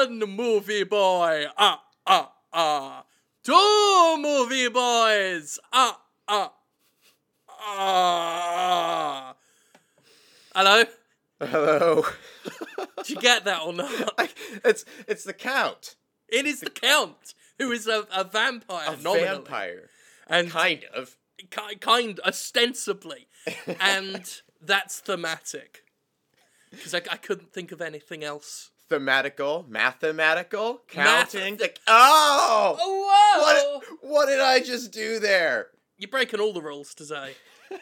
One movie boy. Ah, ah, ah. Two movie boys. Ah, ah, ah. Hello? Hello. Did you get that or not? it's it's the count. It is the Count, who is a, a vampire, A nominally. vampire. And Kind of. ki- kind, ostensibly. and that's thematic. Because I, I couldn't think of anything else. Thematical, mathematical, Math- counting. Like, oh! Oh, whoa! What what did I just do there? You're breaking all the rules today.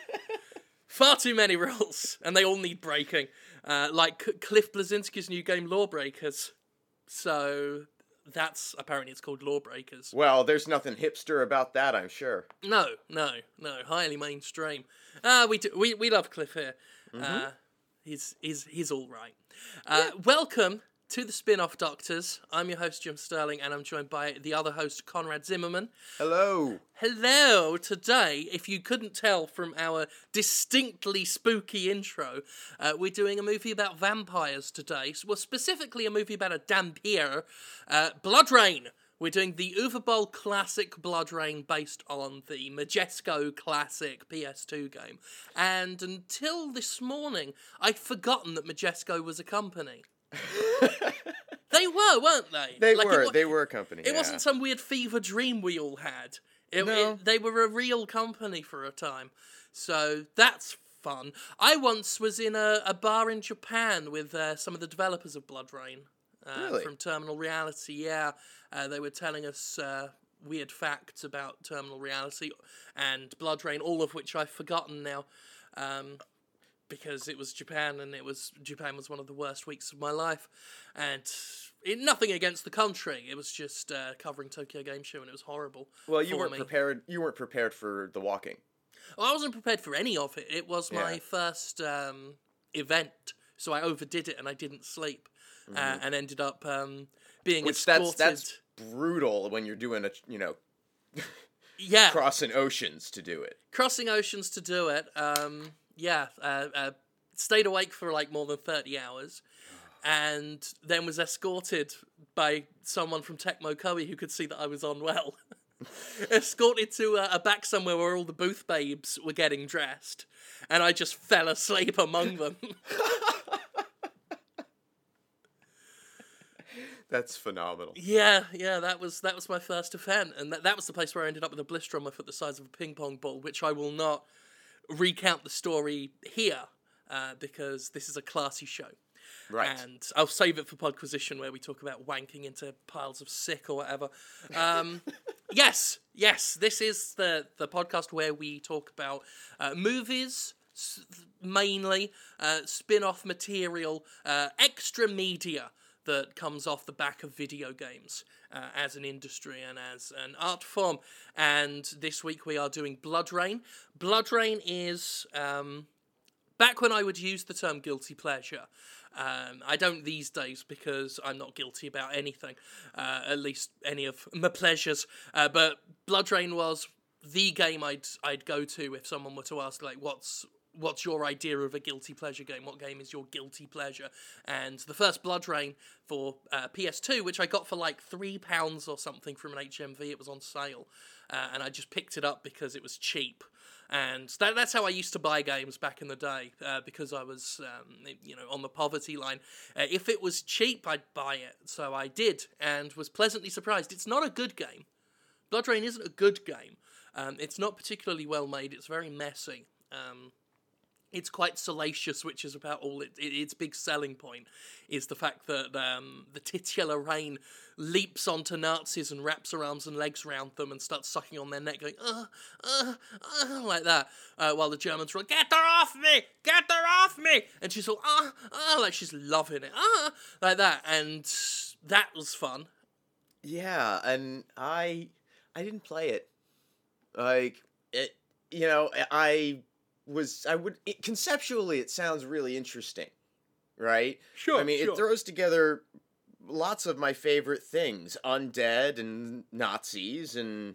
Far too many rules, and they all need breaking. Uh, like C- Cliff Bleszinski's new game, Lawbreakers. So that's apparently it's called Lawbreakers. Well, there's nothing hipster about that, I'm sure. No, no, no, highly mainstream. Uh, we do, we we love Cliff here. Mm-hmm. Uh, he's he's he's all right. Uh, Welcome to the Spin-off Doctors. I'm your host Jim Sterling, and I'm joined by the other host Conrad Zimmerman. Hello. Hello, today, if you couldn't tell from our distinctly spooky intro, uh, we're doing a movie about vampires today. Well, specifically a movie about a vampire, uh, BloodRayne. We're doing the Uwe Boll classic BloodRayne based on the Majesco classic PS2 game. And until this morning, I'd forgotten that Majesco was a company. they were, weren't they? They Like, were they were a company. it yeah. wasn't some weird fever dream we all had. It, No. it- they were a real company for a time. So that's fun. I once was in a, a bar in Japan with uh, some of the developers of BloodRayne uh, Really? from Terminal Reality. Yeah, uh, they were telling us uh, weird facts about Terminal Reality and BloodRayne, all of which I've forgotten now. Um, because it was Japan and it was Japan was one of the worst weeks of my life, and it, nothing against the country. It was just uh, covering Tokyo Game Show and it was horrible. Well, you weren't me. prepared. You weren't prepared for the walking. Well, I wasn't prepared for any of it. It was my Yeah. first um, event, so I overdid it and I didn't sleep, uh, and ended up um, being Mm-hmm. Which escorted. that's that's brutal when you're doing a you know yeah, crossing oceans to do it. crossing oceans to do it. Um, yeah, uh, uh, stayed awake for like more than thirty hours, and then was escorted by someone from Tecmo Koei who could see that I was unwell. escorted to a, a back somewhere where all the booth babes were getting dressed, and I just fell asleep among them. That's phenomenal. Yeah, yeah, that was that was my first event, and that, that was the place where I ended up with a blister on my foot the size of a ping pong ball, which I will not recount the story here uh, because this is a classy show, Right. and I'll save it for Podquisition where we talk about wanking into piles of sick or whatever. Um, yes, yes, this is the the podcast where we talk about uh, movies. Mainly uh, spin off material, uh, extra media that comes off the back of video games uh, as an industry and as an art form. And this week we are doing BloodRayne. Blood Rain is um, back when I would use the term guilty pleasure. Um, I don't these days because I'm not guilty about anything, uh, at least any of my pleasures. Uh, but BloodRayne was the game I'd I'd go to if someone were to ask like, "What's what's your idea of a guilty pleasure game? What game is your guilty pleasure?" And the first BloodRayne for uh, PS2, which I got for like three pounds or something from an HMV, it was on sale, uh, and I just picked it up because it was cheap and that, that's how I used to buy games back in the day uh, because I was, um, you know, on the poverty line. Uh, if it was cheap, I'd buy it, so I did, and was pleasantly surprised. It's not a good game. BloodRayne isn't a good game. Um, it's not particularly well made. It's very messy. Um, it's quite salacious, which is about all it, it, its big selling point is the fact that um, the titular Rayne leaps onto Nazis and wraps her arms and legs around them and starts sucking on their neck, going uh, uh, uh, like that, uh, while the Germans run, "Get her off me! Get her off me!" And she's all ah ah like she's loving it, ah like that, and that was fun. Yeah, and I I didn't play it. Like it, you know, I was I would it, conceptually it sounds really interesting, right? Sure, I mean, sure. it throws together lots of my favorite things: undead and Nazis and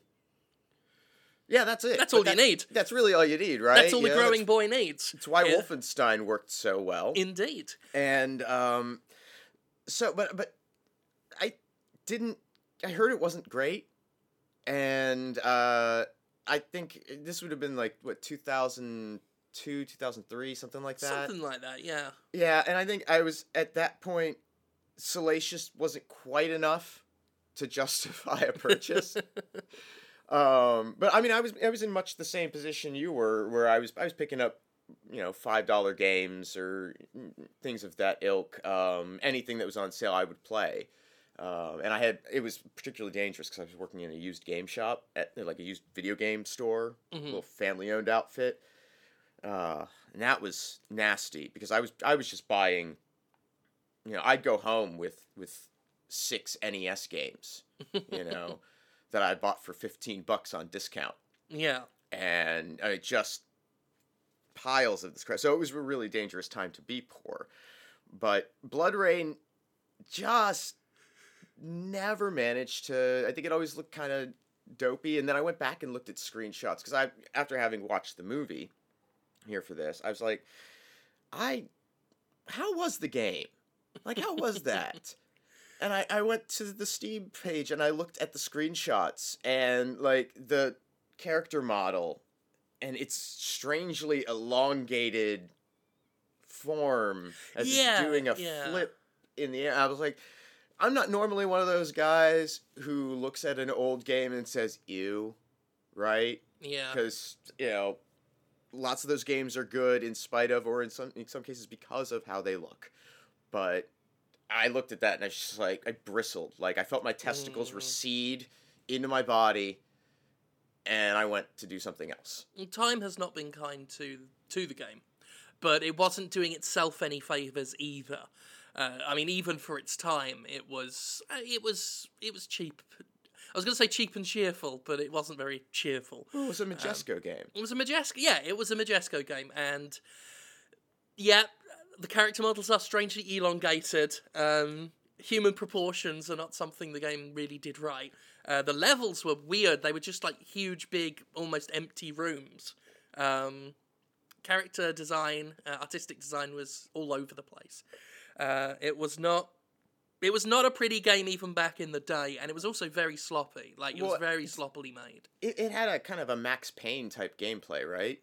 yeah, that's it. That's But all you need. That's really all you need, right? That's all the Yeah, growing boy needs. That's why Yeah. Wolfenstein worked so well. Indeed. and um, so, but but I didn't. I heard it wasn't great, and uh, I think this would have been like what two thousand two, two thousand three, something like that. Something like that, yeah. Yeah, and I think I was at that point. Salacious wasn't quite enough to justify a purchase. um, but I mean, I was I was in much the same position you were, where I was I was picking up, you know, five dollar games or things of that ilk. Um, anything that was on sale, I would play. Um, and I had it was particularly dangerous because I was working in a used game shop at like a used video game store, Mhm. little family owned outfit. Uh, and that was nasty because I was I was just buying. You know, I'd go home with with six NES games. You know, that I bought for fifteen bucks on discount, Yeah. and I just piles of this crap. So it was a really dangerous time to be poor. But BloodRayne just never managed to. I think it always looked kind of dopey. And then I went back and looked at screenshots because I, after having watched the movie here for this, I was like, I, how was the game? Like, how was that? and I, I went to the Steam page and I looked at the screenshots and like the character model and its strangely elongated form as Yeah, it's doing a yeah. flip in the air. I was like, I'm not normally one of those guys who looks at an old game and says, ew, right? Yeah. Because, you know, lots of those games are good in spite of, or in some, in some cases because of how they look. But I looked at that and I was just like, I bristled. Like, I felt my testicles Mm. recede into my body and I went to do something else. Time has not been kind to to the game, but it wasn't doing itself any favors either. Uh, I mean, even for its time, it was uh, it was it was cheap. I was going to say cheap and cheerful, but it wasn't very cheerful. Well, it was a Majesco game. It was a Majesco, yeah, it was a Majesco game, and yeah, the character models are strangely elongated. Um, human proportions are not something the game really did right. Uh, the levels were weird; they were just like huge, big, almost empty rooms. Um, character design, uh, artistic design was all over the place. Uh, it was not. It was not a pretty game even back in the day, and it was also very sloppy. Like it was very sloppily made. It, it had a kind of a Max Payne type gameplay, right?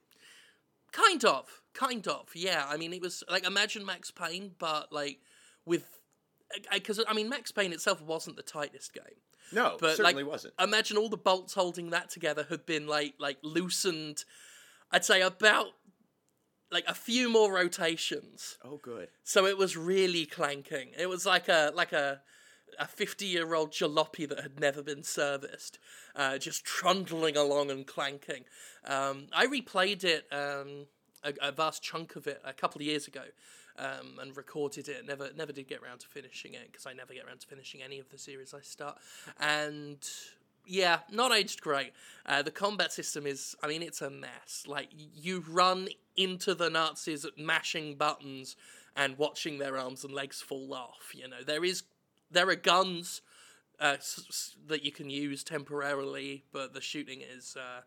Kind of, kind of, yeah. I mean, it was like imagine Max Payne, but like with because I mean, Max Payne itself wasn't the tightest game. No, But, certainly like, wasn't. Imagine all the bolts holding that together had been like like loosened. I'd say about like a few more rotations, Oh, good. so it was really clanking. It was like a like a a fifty year old jalopy that had never been serviced, uh, just trundling along and clanking. Um, I replayed it um, a, a vast chunk of it a couple of years ago. Um, and recorded it. Never, never did get around to finishing it because I never get around to finishing any of the series I start. And yeah, not aged great. Uh, the combat system is, I mean, it's a mess. Like you run into the Nazis mashing buttons and watching their arms and legs fall off. You know, there is, there are guns uh, s- s- that you can use temporarily, but the shooting is. Uh,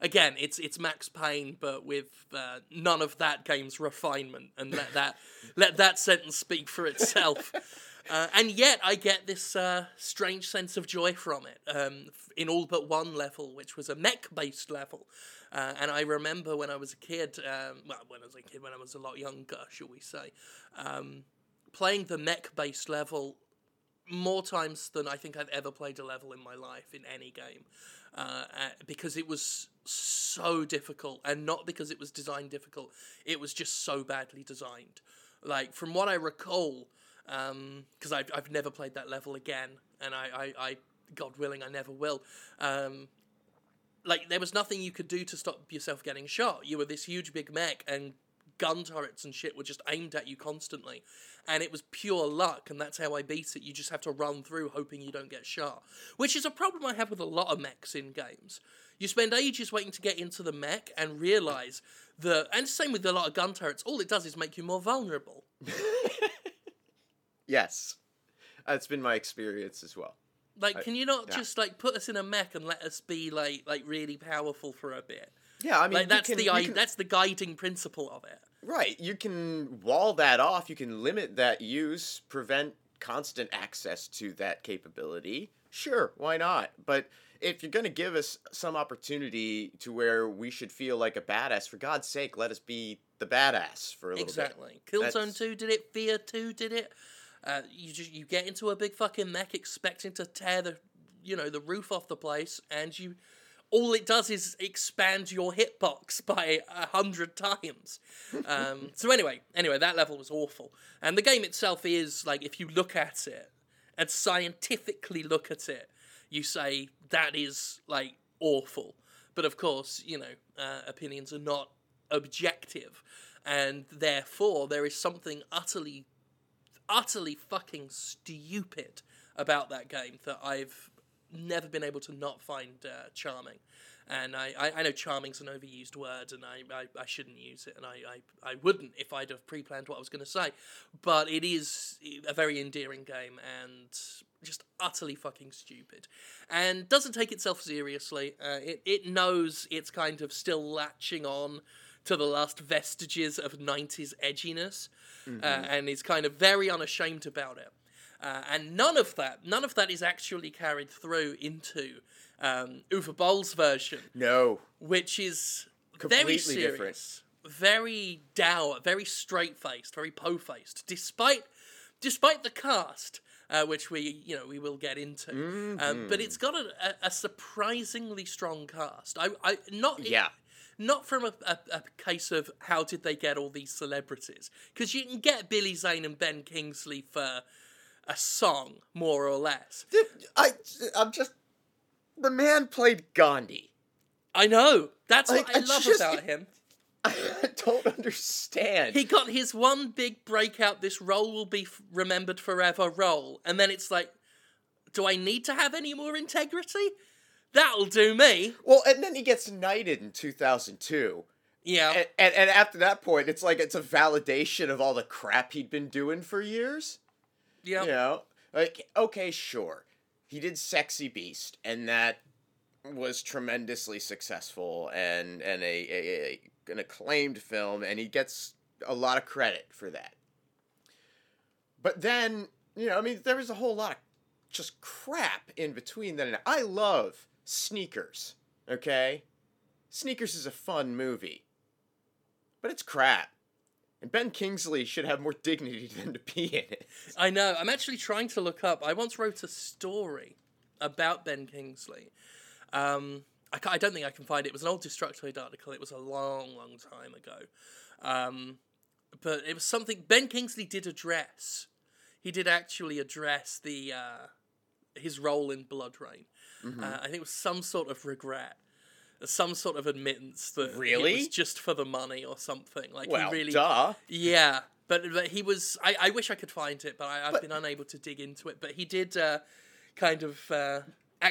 Again, it's it's Max Payne, but with uh, none of that game's refinement, and let that let that sentence speak for itself. Uh, and yet, I get this uh, strange sense of joy from it um, in all but one level, which was a mech-based level. Uh, and I remember when I was a kid, um, well, when I was a kid, when I was a lot younger, shall we say, um, playing the mech-based level more times than I think I've ever played a level in my life in any game, uh, uh, because it was so difficult, and not because it was designed difficult. It was just so badly designed. Like from what I recall, because I've I've never played that level again, and I, I, I God willing, I never will. Um, like there was nothing you could do to stop yourself getting shot. You were this huge big mech, and gun turrets and shit were just aimed at you constantly, and it was pure luck. And that's how I beat it. You just have to run through hoping you don't get shot, which is a problem I have with a lot of mechs in games. You spend ages waiting to get into the mech and realize that, and same with a lot of gun turrets. All it does is make you more vulnerable. Yes, that's been my experience as well. Like, I- can you not yeah. just like put us in a mech and let us be like like really powerful for a bit? Yeah, I mean, Like that's can- the can- that's the guiding principle of it. right. You can wall that off. You can limit that use, prevent constant access to that capability, sure, why not? But if you're going to give us some opportunity to where we should feel like a badass, for God's sake, let us be the badass for a little Exactly. bit. Exactly. Killzone That's- 2 did it, Fear 2 did it. Uh, you just you get into a big fucking mech expecting to tear the you know the roof off the place and you all it does is expand your hitbox by a hundred times. Um, so anyway, anyway, that level was awful. And the game itself is like if you look at it and scientifically look at it, you say that is like awful. But of course, you know, uh, opinions are not objective, and therefore there is something utterly, utterly fucking stupid about that game that I've never been able to not find uh, charming. And I, I, I know charming's an overused word, and I, I, I shouldn't use it, and I, I, I wouldn't if I'd have pre planned what I was going to say. But it is a very endearing game and just utterly fucking stupid. And doesn't take itself seriously. Uh, it, it knows it's kind of still latching on to the last vestiges of 90s edginess, uh, and is kind of very unashamed about it. Uh, and none of that, none of that is actually carried through into um, Uwe Boll's version, No. which is Completely very serious, different. very dour, very straight faced, very po faced, despite despite the cast. Uh, which we, you know, we will get into, um, but it's got a, a, a surprisingly strong cast. I, I not Yeah. Not from a, a, a case of how did they get all these celebrities because you can get Billy Zane and Ben Kingsley for a song more or less. I, I'm just. The man played Gandhi. I know that's Like, what I I love just- about him. I don't understand. He got his one big breakout. This role will be f- remembered forever. Role, and then it's like, do I need to have any more integrity? That'll do me. well, and then he gets knighted in 2002. Yeah, And, and, and after that point, it's like it's a validation of all the crap he'd been doing for years. yeah. You know, like okay, sure, he did Sexy Beast, and that was tremendously successful and and a, a, a an acclaimed film, and he gets a lot of credit for that. But then, you know, I mean, there was a whole lot of just crap in between then. and I love Sneakers. Okay, Sneakers is a fun movie, but it's crap. And Ben Kingsley should have more dignity than to be in it. I know. I'm actually trying to look up. I once wrote a story about Ben Kingsley. Um, I, I don't think I can find it. It was an old Destructoid article. It was a long, long time ago. Um, but it was something Ben Kingsley did address. He did actually address the uh, his role in BloodRayne. Uh, I think it was some sort of regret, some sort of admittance that it Really? was just for the money or something. Like Well, he really, duh. yeah, but, but he was. I, I wish I could find it, but I, I've But- been unable to dig into it. But he did uh, kind of uh,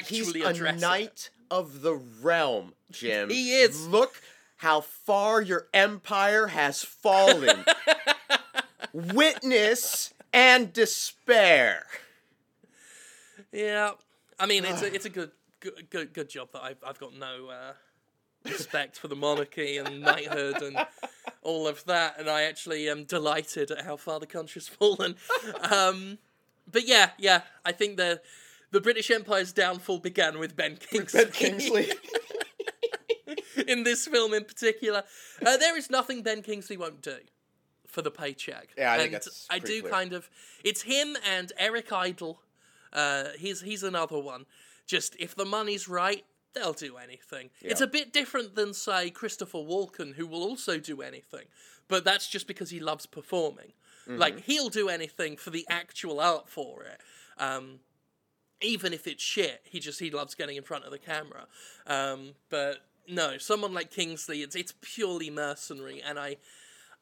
He's actually a address it. knight of the realm, Jim. He is. Look how far your empire has fallen. Witness and despair. Yeah, I mean it's a it's a good good good, good job that I've I've got no uh, respect for the monarchy and knighthood and all of that, and I actually am delighted at how far the country's fallen. Um, but yeah, yeah, I think the the British Empire's downfall began with Ben Kingsley. Ben Kingsley. in this film in particular. Uh, there is nothing Ben Kingsley won't do for the paycheck. Yeah, I think and that's I do clear. kind of. It's him and Eric Idle. Uh, he's he's another one. Just if the money's right, they'll do anything. It's a bit different than say Christopher Walken, who will also do anything, but that's just because he loves performing. Mm-hmm. Like he'll do anything for the actual art for it. Um, even if it's shit, he just he loves getting in front of the camera. Um, but no, someone like Kingsley, it's it's purely mercenary, and I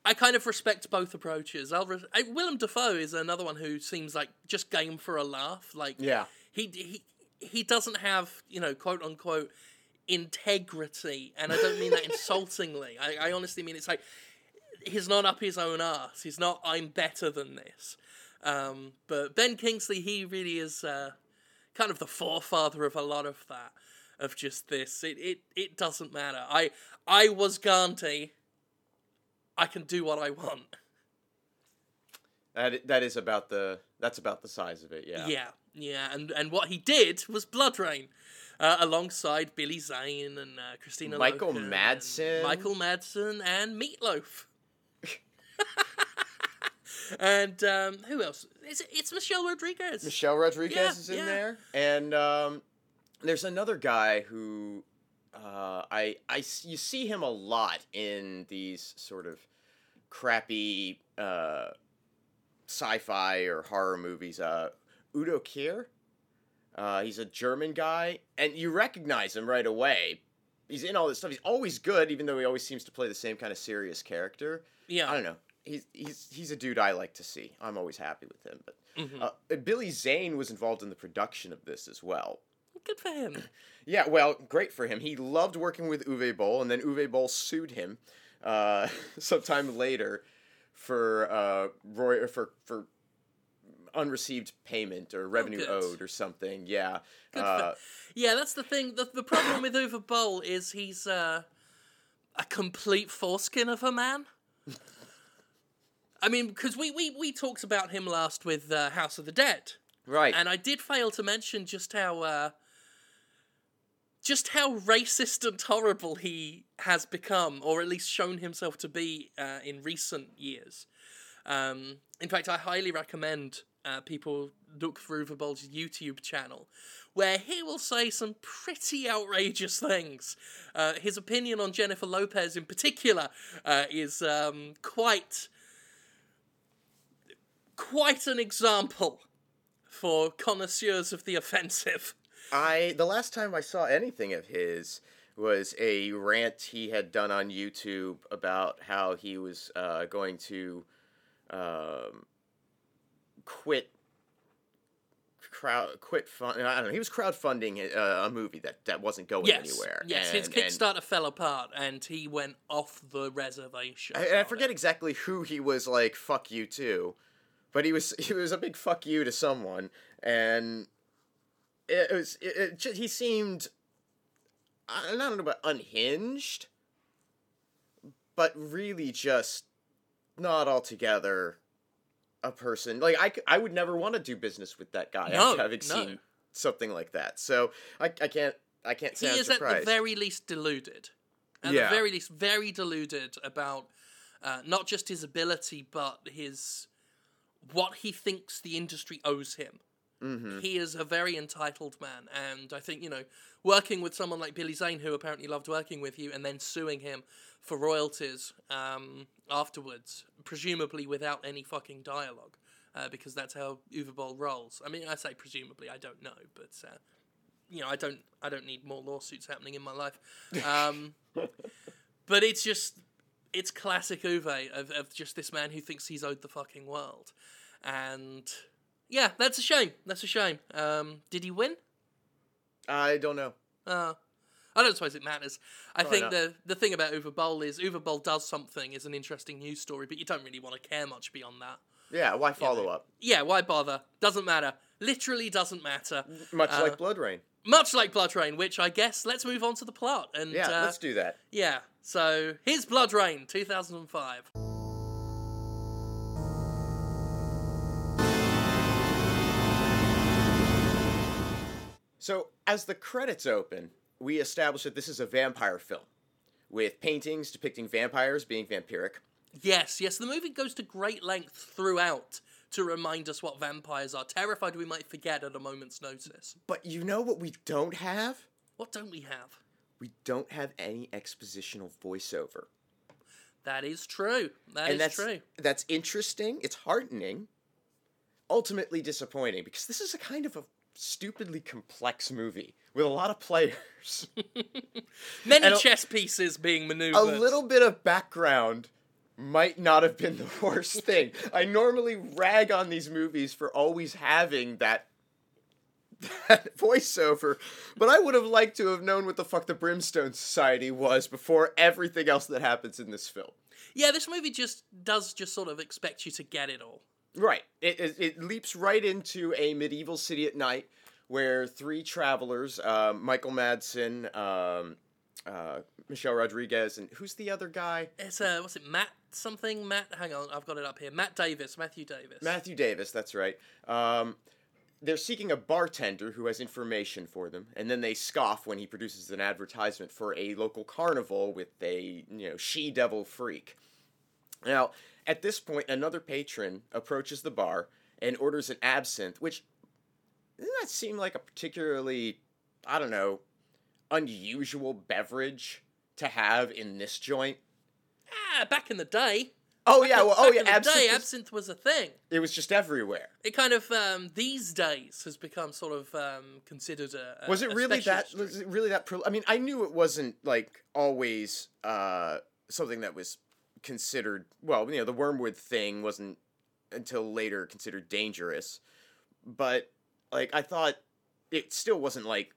I kind of respect both approaches. I'll re- I, Willem Dafoe is another one who seems like just game for a laugh. Like Yeah. he he he doesn't have you know quote unquote integrity, and I don't mean that insultingly. I, I honestly mean it's like he's not up his own ass. He's not I'm better than this. Um, but Ben Kingsley, he really is uh, kind of the forefather of a lot of that. Of just this, it it, it doesn't matter. I I was Gandhi. I can do what I want. That that is about the that's about the size of it. Yeah. Yeah, yeah, and and what he did was BloodRayne, uh, alongside Billy Zane and uh, Kristanna. Michael Loken Madsen. Michael Madsen and Meatloaf. and um, who else? Is it, it's Michelle Rodriguez. Michelle Rodriguez Yeah, is in yeah. there, and um, there's another guy who uh, I I you see him a lot in these sort of crappy uh, sci-fi or horror movies. Uh, Udo Kier. Uh, he's a German guy, and you recognize him right away. He's in all this stuff. He's always good, even though he always seems to play the same kind of serious character. Yeah, I don't know. He's he's he's a dude I like to see. I'm always happy with him. But Mhm. uh, Billy Zane was involved in the production of this as well. Good for him. Yeah, well, great for him. He loved working with Uwe Boll, and then Uwe Boll sued him uh, sometime later for uh, Roy for for unreceived payment or revenue good. owed or something. Yeah. Uh, Yeah, that's the thing. The, the problem with Uwe Boll is he's uh, a complete foreskin of a man. I mean, because we, we, we talked about him last with uh, House of the Dead, right. and I did fail to mention just how uh, just how racist and horrible he has become, or at least shown himself to be uh, in recent years. Um, in fact, I highly recommend uh, people look through Boll's YouTube channel, where he will say some pretty outrageous things. Uh, his opinion on Jennifer Lopez, in particular, uh, is um, quite quite an example for connoisseurs of the offensive. I the last time I saw anything of his was a rant he had done on YouTube about how he was uh, going to um, quit crowd quit fund. I don't know. He was crowdfunding uh, a movie that that wasn't going Yes, anywhere. yes, his and- and Kickstarter fell apart, and he went off the reservation. I, I forget it. exactly who he was like fuck you to, but he was he was a big fuck you to someone, and it was it, it ju- he seemed I don't know about unhinged, but really just not altogether a person like I, I would never want to do business with that guy No, after having no. seen something like that. So I, I can't I can't He I'm is at the very least deluded. At Yeah. the very least, very deluded about uh, not just his ability, but his what he thinks the industry owes him. Hmm He is a very entitled man, and I think you know, working with someone like Billy Zane, who apparently loved working with you, and then suing him for royalties um, afterwards, presumably without any fucking dialogue, uh, because that's how Uwe Boll rolls. I mean, I say presumably, I don't know, but uh, you know, I don't, I don't need more lawsuits happening in my life. Um, but it's just, it's classic Uwe of, of just this man who thinks he's owed the fucking world, and yeah, that's a shame. That's a shame. Um, did he win? I don't know. Uh, I don't suppose it matters. I Probably think not. the the thing about Uwe Boll is Uwe Boll does something is an interesting news story, but you don't really want to care much beyond that. Yeah, why follow know. up? Yeah, why bother? Doesn't matter. Literally doesn't matter. Much Uh, like BloodRayne. Much like BloodRayne, which I guess let's move on to the plot. And Yeah, uh, let's do that. yeah. So here's BloodRayne, 2005. So, as the credits open, we establish that this is a vampire film with paintings depicting vampires being vampiric. Yes, yes, the movie goes to great length throughout to remind us what vampires are. Terrified we might forget at a moment's notice. But you know what we don't have? What don't we have? We don't have any expositional voiceover. That is true. That is and that's true. that's interesting. It's heartening. Ultimately disappointing because this is a kind of a stupidly complex movie with a lot of players. Many and chess pieces being maneuvered. a little bit of background might not have been the worst thing. I normally rag on these movies for always having that that voiceover, but I would have liked to have known what the fuck the Brimstone Society was before everything else that happens in this film. Yeah, this movie just does just sort of expect you to get it all. Right. It, it, it leaps right into a medieval city at night where three travelers, um, Michael Madsen, um, uh, Michelle Rodriguez, and who's the other guy? It's uh, what's it, Matt something? Matt, hang on, I've got it up here. Matt Davis, Matthew Davis. Matthew Davis, that's right. Um, they're seeking a bartender who has information for them, and then they scoff when he produces an advertisement for a local carnival with a you know she devil freak. Now, at this point, another patron approaches the bar and orders an absinthe, which doesn't that seem like a particularly, I don't know, unusual beverage to have in this joint? Ah, back in the day. Oh yeah, well, oh back yeah, in the absinthe. day, was- absinthe was a thing. it was just everywhere. It kind of um, these days has become sort of um, considered a. a was it really that specialist was it really that pro- i mean i knew it wasn't like always uh something that was considered well you know the wormwood thing wasn't until later considered dangerous but like i thought it still wasn't like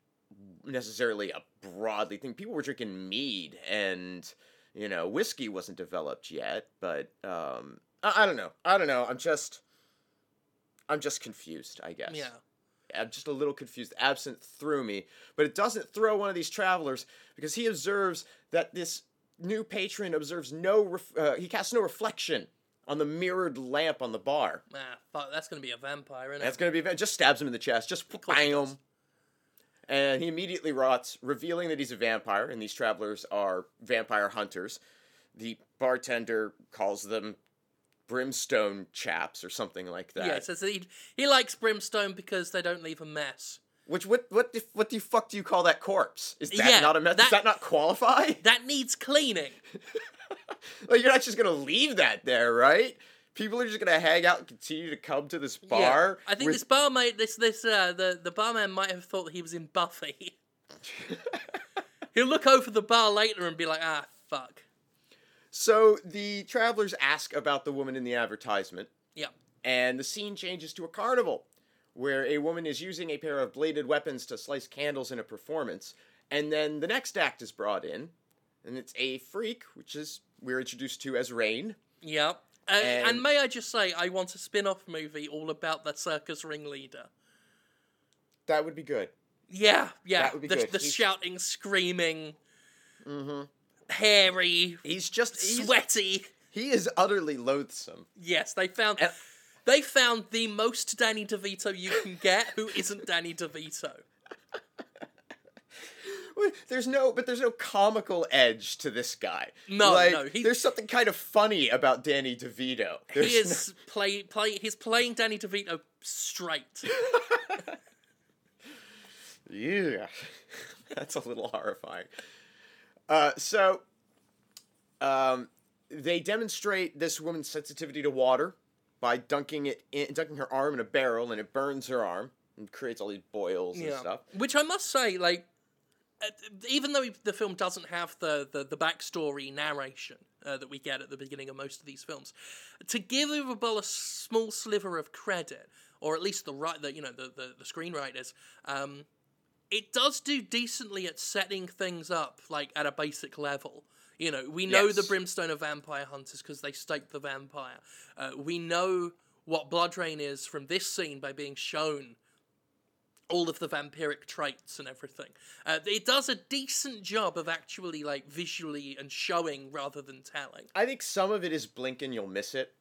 necessarily a broadly thing. People were drinking mead and you know whiskey wasn't developed yet but um i, I don't know. I don't know. I'm just i'm just confused i guess. Yeah. I'm just a little confused. Absinthe threw me, but it doesn't throw one of these travelers because he observes that this new patron observes no, ref- uh, he casts no reflection on the mirrored lamp on the bar. Ah, fuck, that's going to be a vampire, isn't That's gonna be a- just stabs him in the chest, just bam, and he immediately rots, revealing that he's a vampire, and these travelers are vampire hunters. The bartender calls them brimstone chaps or something like that. Yeah, that he, he likes brimstone because they don't leave a mess. Which what what the, what the fuck do you call that corpse? Is that Yeah, not a mess? that- Does that not qualify? That needs cleaning. Like you're not just gonna leave that there, right? People are just gonna hang out and continue to come to this bar. Yeah. I think with- this barmaid, this this uh, the the barman might have thought that he was in Buffy. He'll look over the bar later and be like, ah, fuck. So the travelers ask about the woman in the advertisement, Yeah. and the scene changes to a carnival, where a woman is using a pair of bladed weapons to slice candles in a performance, and then the next act is brought in, and it's a freak, which is we're introduced to as Rayne. Yeah. Uh, and, And- may I just say, I want a spin off movie all about the circus ringleader. That would be good. Yeah, yeah. That would be the good. the He's- shouting, screaming, Mm-hmm. hairy, He's just he's, sweaty. he is utterly loathsome. Yes, they found And- they found the most Danny DeVito you can get who isn't Danny DeVito. There's no, but there's no comical edge to this guy. No, like, no, he- there's something kind of funny about Danny DeVito. There's he is play play he's playing Danny DeVito straight. yeah, that's a little horrifying. Uh, so, um, they demonstrate this woman's sensitivity to water by dunking it in, dunking her arm in a barrel, and it burns her arm and creates all these boils and stuff. Which I must say, like, uh, even though the film doesn't have the the, the backstory narration uh, that we get at the beginning of most of these films, to give Uwe a small sliver of credit, or at least the right, the you know the the, the screenwriters, um, it does do decently at setting things up like at a basic level. You know, we know the brimstone of vampire hunters because they stake the vampire. Uh, we know what BloodRayne is from this scene by being shown all of the vampiric traits and everything. Uh, it does a decent job of actually like visually and showing rather than telling. I think some of it is blink and you'll miss it,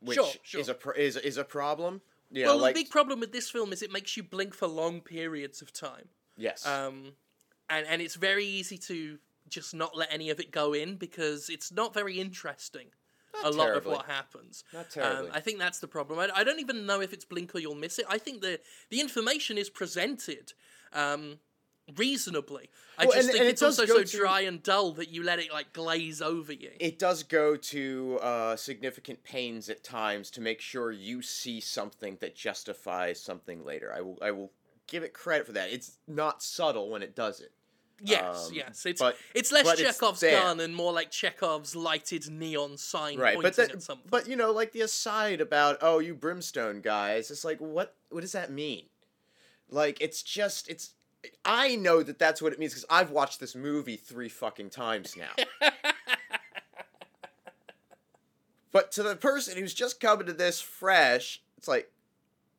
which Sure, sure. is a pro- is is a problem. Yeah, well, like the big problem with this film is it makes you blink for long periods of time, yes, um, and and it's very easy to just not let any of it go in because it's not very interesting. Not a lot of what happens. Not terribly. Um, I think that's the problem. I, I don't even know if it's blink or you'll miss it. I think the the information is presented um, reasonably. I Well, just and- think and it it's also so to- dry and dull that you let it like glaze over you. it does go to uh, significant pains at times to make sure you see something that justifies something later. I will I will give it credit for that. It's not subtle when it does it. Yes, um, yes. It's but- it's less but Chekhov's there. gun and more like Chekhov's lighted neon sign Right, pointing but that, at something. but you know, like the aside about oh, you brimstone guys, it's like what what does that mean? Like it's just it's I know that that's what it means because I've watched this movie three fucking times now. but to the person who's just coming to this fresh, it's like,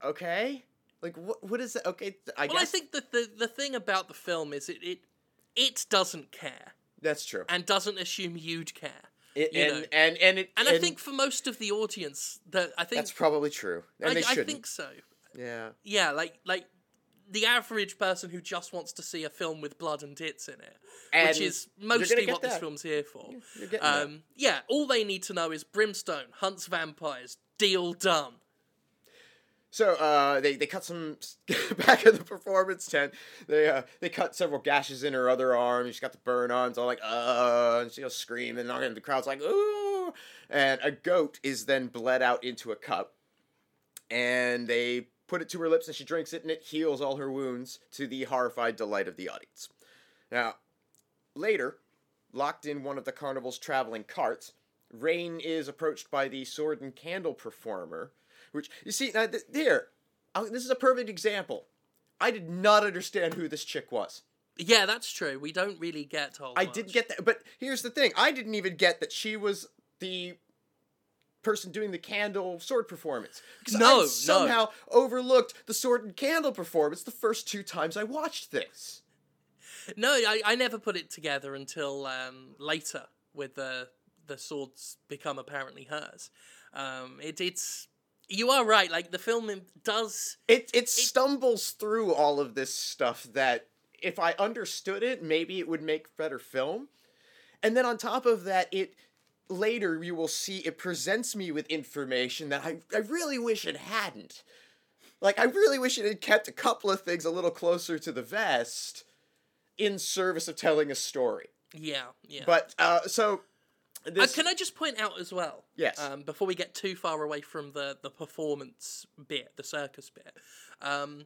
okay, like what what is that? Okay, I well, guess I think that the the thing about the film is it it it doesn't care That's true. and doesn't assume you'd care. It, you and, know. and and it And I think for most of the audience, that I think that's probably true. And I, they shouldn't. think so. yeah. Yeah, like like the average person who just wants to see a film with blood and tits in it, And which is mostly what this film's here for. That. Um, yeah, all they need to know is Brimstone hunts vampires. Deal done. So uh, they they cut some back in the performance tent. They uh, they cut several gashes in her other arm. She's got the burn arms, all like uh, and she'll scream, and the crowd's like ooh. And a goat is then bled out into a cup, and they put it to her lips, and she drinks it, and it heals all her wounds to the horrified delight of the audience. Now, later, locked in one of the carnival's traveling carts, Rayne is approached by the sword and candle performer, which you see now th- there. uh, This is a perfect example. I did not understand who this chick was. Yeah, that's true. We don't really get told. I much. did get that, but here's the thing: I didn't even get that she was the person doing the candle sword performance. No, I no. somehow overlooked the sword and candle performance the first two times I watched this. No, I, I never put it together until um, later, with the the swords become apparently hers. Um, it, it's you are right. Like the film does. It it stumbles through all of this stuff that if I understood it, maybe it would make better film. And then on top of that, it later you will see it presents me with information that I, I really wish it hadn't. Like I really wish it had kept a couple of things a little closer to the vest in service of telling a story. Yeah, yeah. But uh so Uh, can I just point out as well? Yes. Um, before we get too far away from the the performance bit, the circus bit. Um,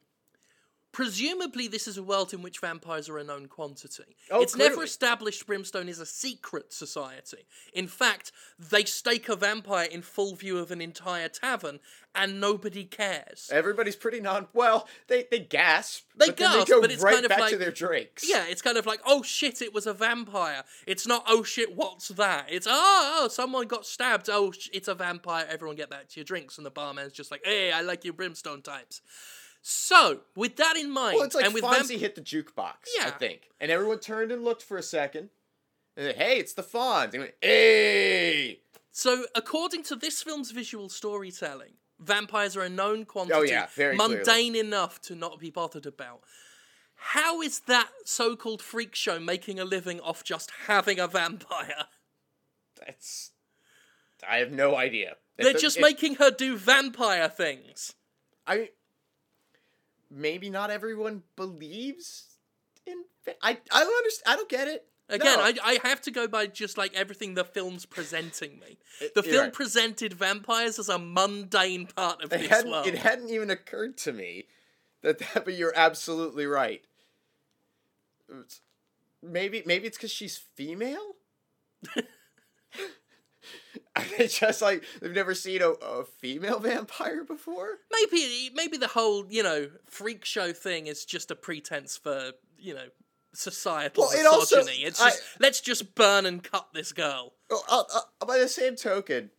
presumably, this is a world in which vampires are a known quantity. Oh, it's never established Brimstone is a secret society. In fact, they stake a vampire in full view of an entire tavern, and nobody cares. everybody's pretty non well, they they gasp. They but gasp, they go but it's right kind of back to like- their drinks. Yeah, it's kind of like, oh shit, it was a vampire. It's not, oh shit, what's that? It's, oh, oh someone got stabbed. Oh, sh- it's a vampire. Everyone get back to your drinks. And the barman's just like, hey, I like your brimstone types. So, with that in mind, Well, it's like and with Fonzie vamp- hit the jukebox, yeah. I think. And everyone turned and looked for a second. And hey, it's the Fonz. They went, hey! so according to this film's visual storytelling, vampires are a known oh, quantity, Oh, yeah, very clearly. mundane enough to not be bothered about. How is that so-called freak show making a living off just having a vampire? That's. I have no idea. They're the- just if- making her do vampire things. I. Maybe not everyone believes in. I, I don't understand. I don't get it. Again, No. I, I have to go by just like everything the film's presenting me. It- The film right. presented vampires as a mundane part of It this world. it hadn't even occurred to me that that. But you're absolutely right. It's- Maybe maybe it's because she's female. It's just like they've never seen a, a female vampire before. maybe maybe the whole you know freak show thing is just a pretense for you know societal Well, it also- misogyny. it's just let's just burn and cut this girl. Well, uh, uh, by the same token,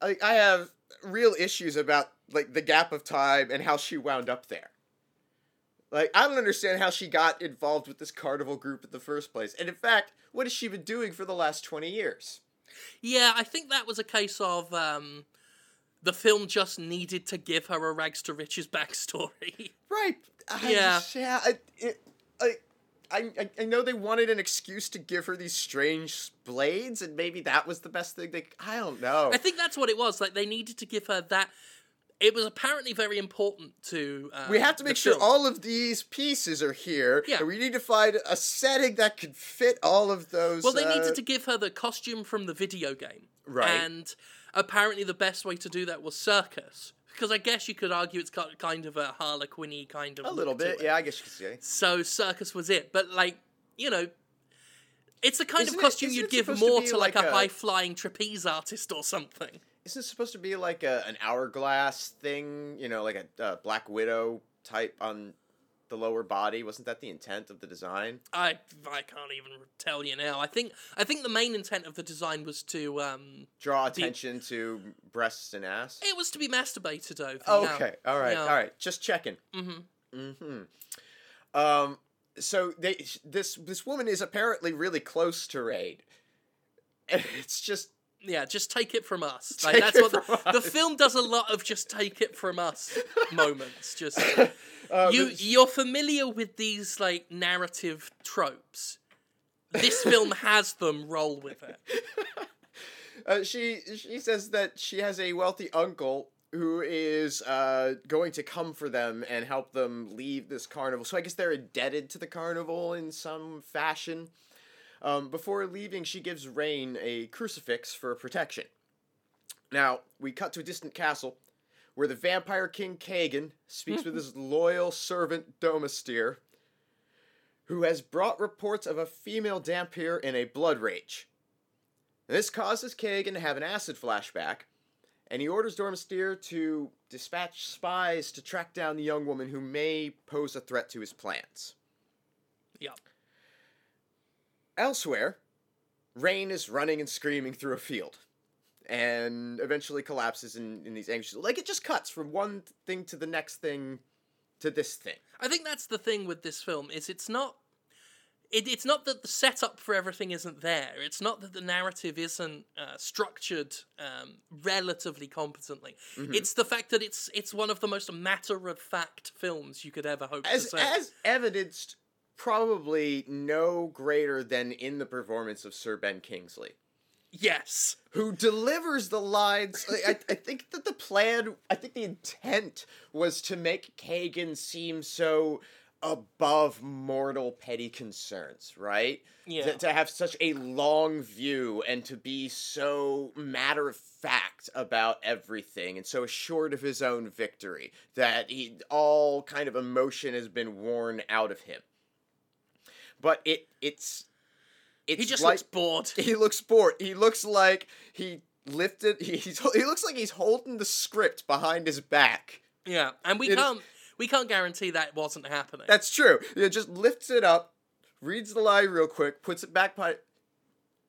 I, I have real issues about like the gap of time and how she wound up there. Like I don't understand how she got involved with this carnival group in the first place. And in fact, what has she been doing for the last twenty years? Yeah, I think that was a case of um, the film just needed to give her a rags to riches backstory. Right. I Yeah. just- yeah. I, it, I, I, I- I know they wanted an excuse to give her these strange blades, and maybe that was the best thing they. I don't know. I think that's what it was. Like they needed to give her that. It was apparently very important to. Um, We have to make sure film. all of these pieces are here. Yeah. We need to find a setting that could fit all of those. Well, they uh, needed to give her the costume from the video game, Right. And apparently, the best way to do that was circus, because I guess you could argue it's kind of a Harlequin-y kind of a little to bit. it. Yeah, I guess you could say. So circus was it, but like you know. It's the kind Isn't of costume isn't you'd give to more to, like, like a, a- high flying trapeze artist or something. Isn't it supposed to be like a, an hourglass thing? You know, like a uh, Black Widow type on the lower body. Wasn't that the intent of the design? I I can't even tell you now. I think I think the main intent of the design was to um Draw attention to breasts and ass. it was to be masturbated over. Okay. All right. Yeah. All right. Just checking. mm-hmm Mm-hmm. Um, so they this this woman is apparently really close to Rayne. And it's just Yeah, just take it from us. Like that's what the, the film does. A lot of just take it from us moments. Just uh, you you're familiar with these like narrative tropes. This film has them. Roll with it. Uh, she she says that she has a wealthy uncle who is uh, going to come for them and help them leave this carnival. So I guess they're indebted to the carnival in some fashion. Um, before leaving, she gives Rayne a crucifix for protection. Now we cut to a distant castle, where the vampire king Kagan speaks with his loyal servant Domastir, who has brought reports of a female Dhampir in a blood rage. This causes Kagan to have an acid flashback, and he orders Domastir to dispatch spies to track down the young woman who may pose a threat to his plans. Yeah. Elsewhere, Rayne is running and screaming through a field, and eventually collapses in, in these anxious. Like it just cuts from one thing to the next thing to this thing. I think that's the thing with this film is it's not it, it's not that the setup for everything isn't there. It's not that the narrative isn't uh, structured um, relatively competently. Mm-hmm. It's the fact that it's it's one of the most matter of fact films you could ever hope As to see. as evidenced, probably no greater than in the performance of Sir Ben Kingsley. yes, who delivers the lines. I, I- think that the plan, I think the intent was to make Kagan seem so above mortal petty concerns, right? yeah, To, to have such a long view and to be so matter of fact about everything and so assured of his own victory that he, all kind of emotion has been worn out of him. But it it's it's he just like, looks bored. he looks bored. He looks like he lifted. He, he's, he looks like he's holding the script behind his back. Yeah, and we It is- can't we can't guarantee that wasn't happening. That's true. He just lifts it up, reads the line real quick, puts it back, by,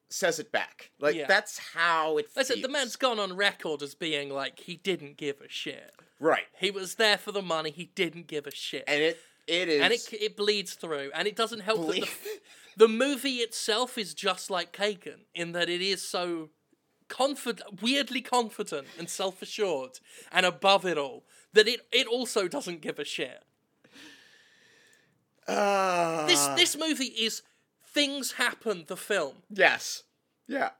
says it back. Like Yeah. that's how it. Listen, the man's gone on record as being like he didn't give a shit. right, He was there for the money. He didn't give a shit. and it it is. and it it bleeds through, and it doesn't help ble- that the, the movie itself is just like Kagan in that it is so confident, weirdly confident and self assured, and above it all that it it also doesn't give a shit. Ah. This this movie is things happen. The film. Yes. Yeah.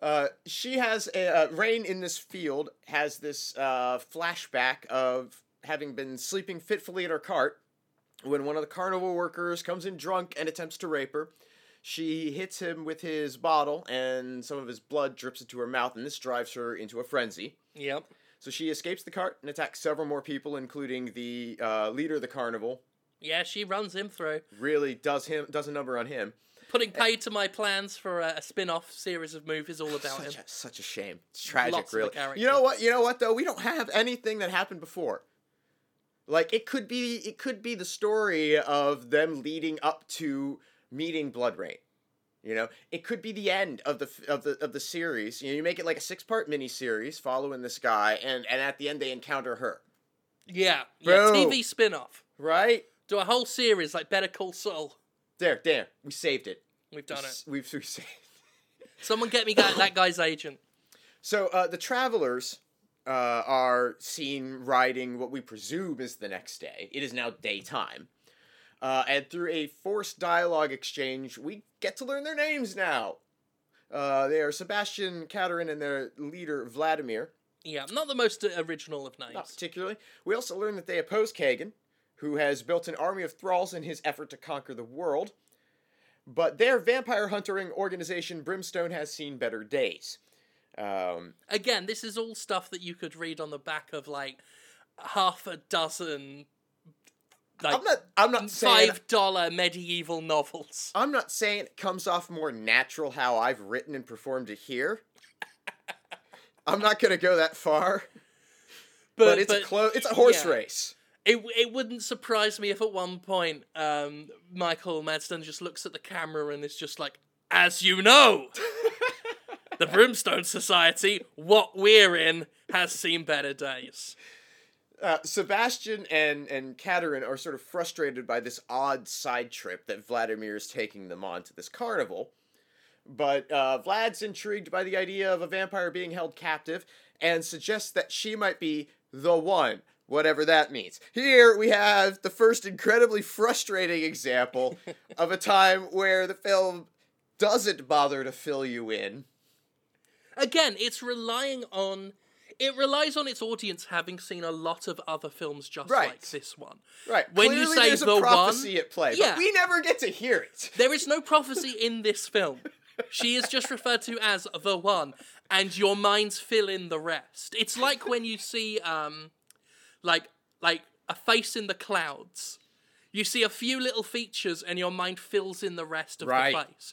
Uh, she has a uh, Rayne in this field has this uh, flashback of having been sleeping fitfully in her cart when one of the carnival workers comes in drunk and attempts to rape her. She hits him with his bottle, and some of his blood drips into her mouth, and this drives her into a frenzy. Yep. So she escapes the cart and attacks several more people, including the uh, leader of the carnival. Yeah, she runs him through, Really does him does a number on him. putting paid to my plans for a, a spin-off series of movies all about him. Such a, such a shame. It's tragic, Lots really. You know what? You know what though? We don't have anything that happened before. Like it could be, it could be the story of them leading up to meeting BloodRayne. You know, it could be the end of the of the of the series. You know, you make it like a six part mini series following this guy, and and at the end they encounter her. Yeah, yeah. TV spin-off. Right Do a whole series like Better Call Saul. there, there, we saved it. We've done We it. We've, we've saved. Someone get me that, that guy's agent. So uh, the travelers uh, are seen riding what we presume is the next day. It is now daytime. Uh, and through a forced dialogue exchange, we get to learn their names now. Uh, they are Sebastian, Katarin, and their leader, Vladimir. Yeah, not the most original of names. Not particularly. We also learn that they oppose Kagan, who has built an army of thralls in his effort to conquer the world. But their vampire hunting organization, Brimstone, has seen better days. Um, Again, this is all stuff that you could read on the back of like half a dozen like I'm not. I'm not saying. five dollar medieval novels. I'm not saying it comes off more natural how I've written and performed it here. I'm not gonna go that far, but, it's a close. It's a horse yeah. race. It, it wouldn't surprise me if at one point um, Michael Madsen just looks at the camera and is just like, as you know, the Brimstone Society, what we're in, has seen better days. Uh, Sebastian and and Katarin are sort of frustrated by this odd side trip that Vladimir is taking them on to this carnival. But uh, Vlad's intrigued by the idea of a vampire being held captive and suggests that she might be the one, whatever that means. Here we have the first incredibly frustrating example of a time where the film doesn't bother to fill you in. Again, it's relying on it relies on its audience having seen a lot of other films just Right. like this one. Right. When Clearly you say there's the a prophecy one, at play, yeah. but we never get to hear it. There is no prophecy in this film. She is just referred to as the one, and your minds fill in the rest. It's like when you see um like like a face in the clouds. You see a few little features and your mind fills in the rest of Right. the face.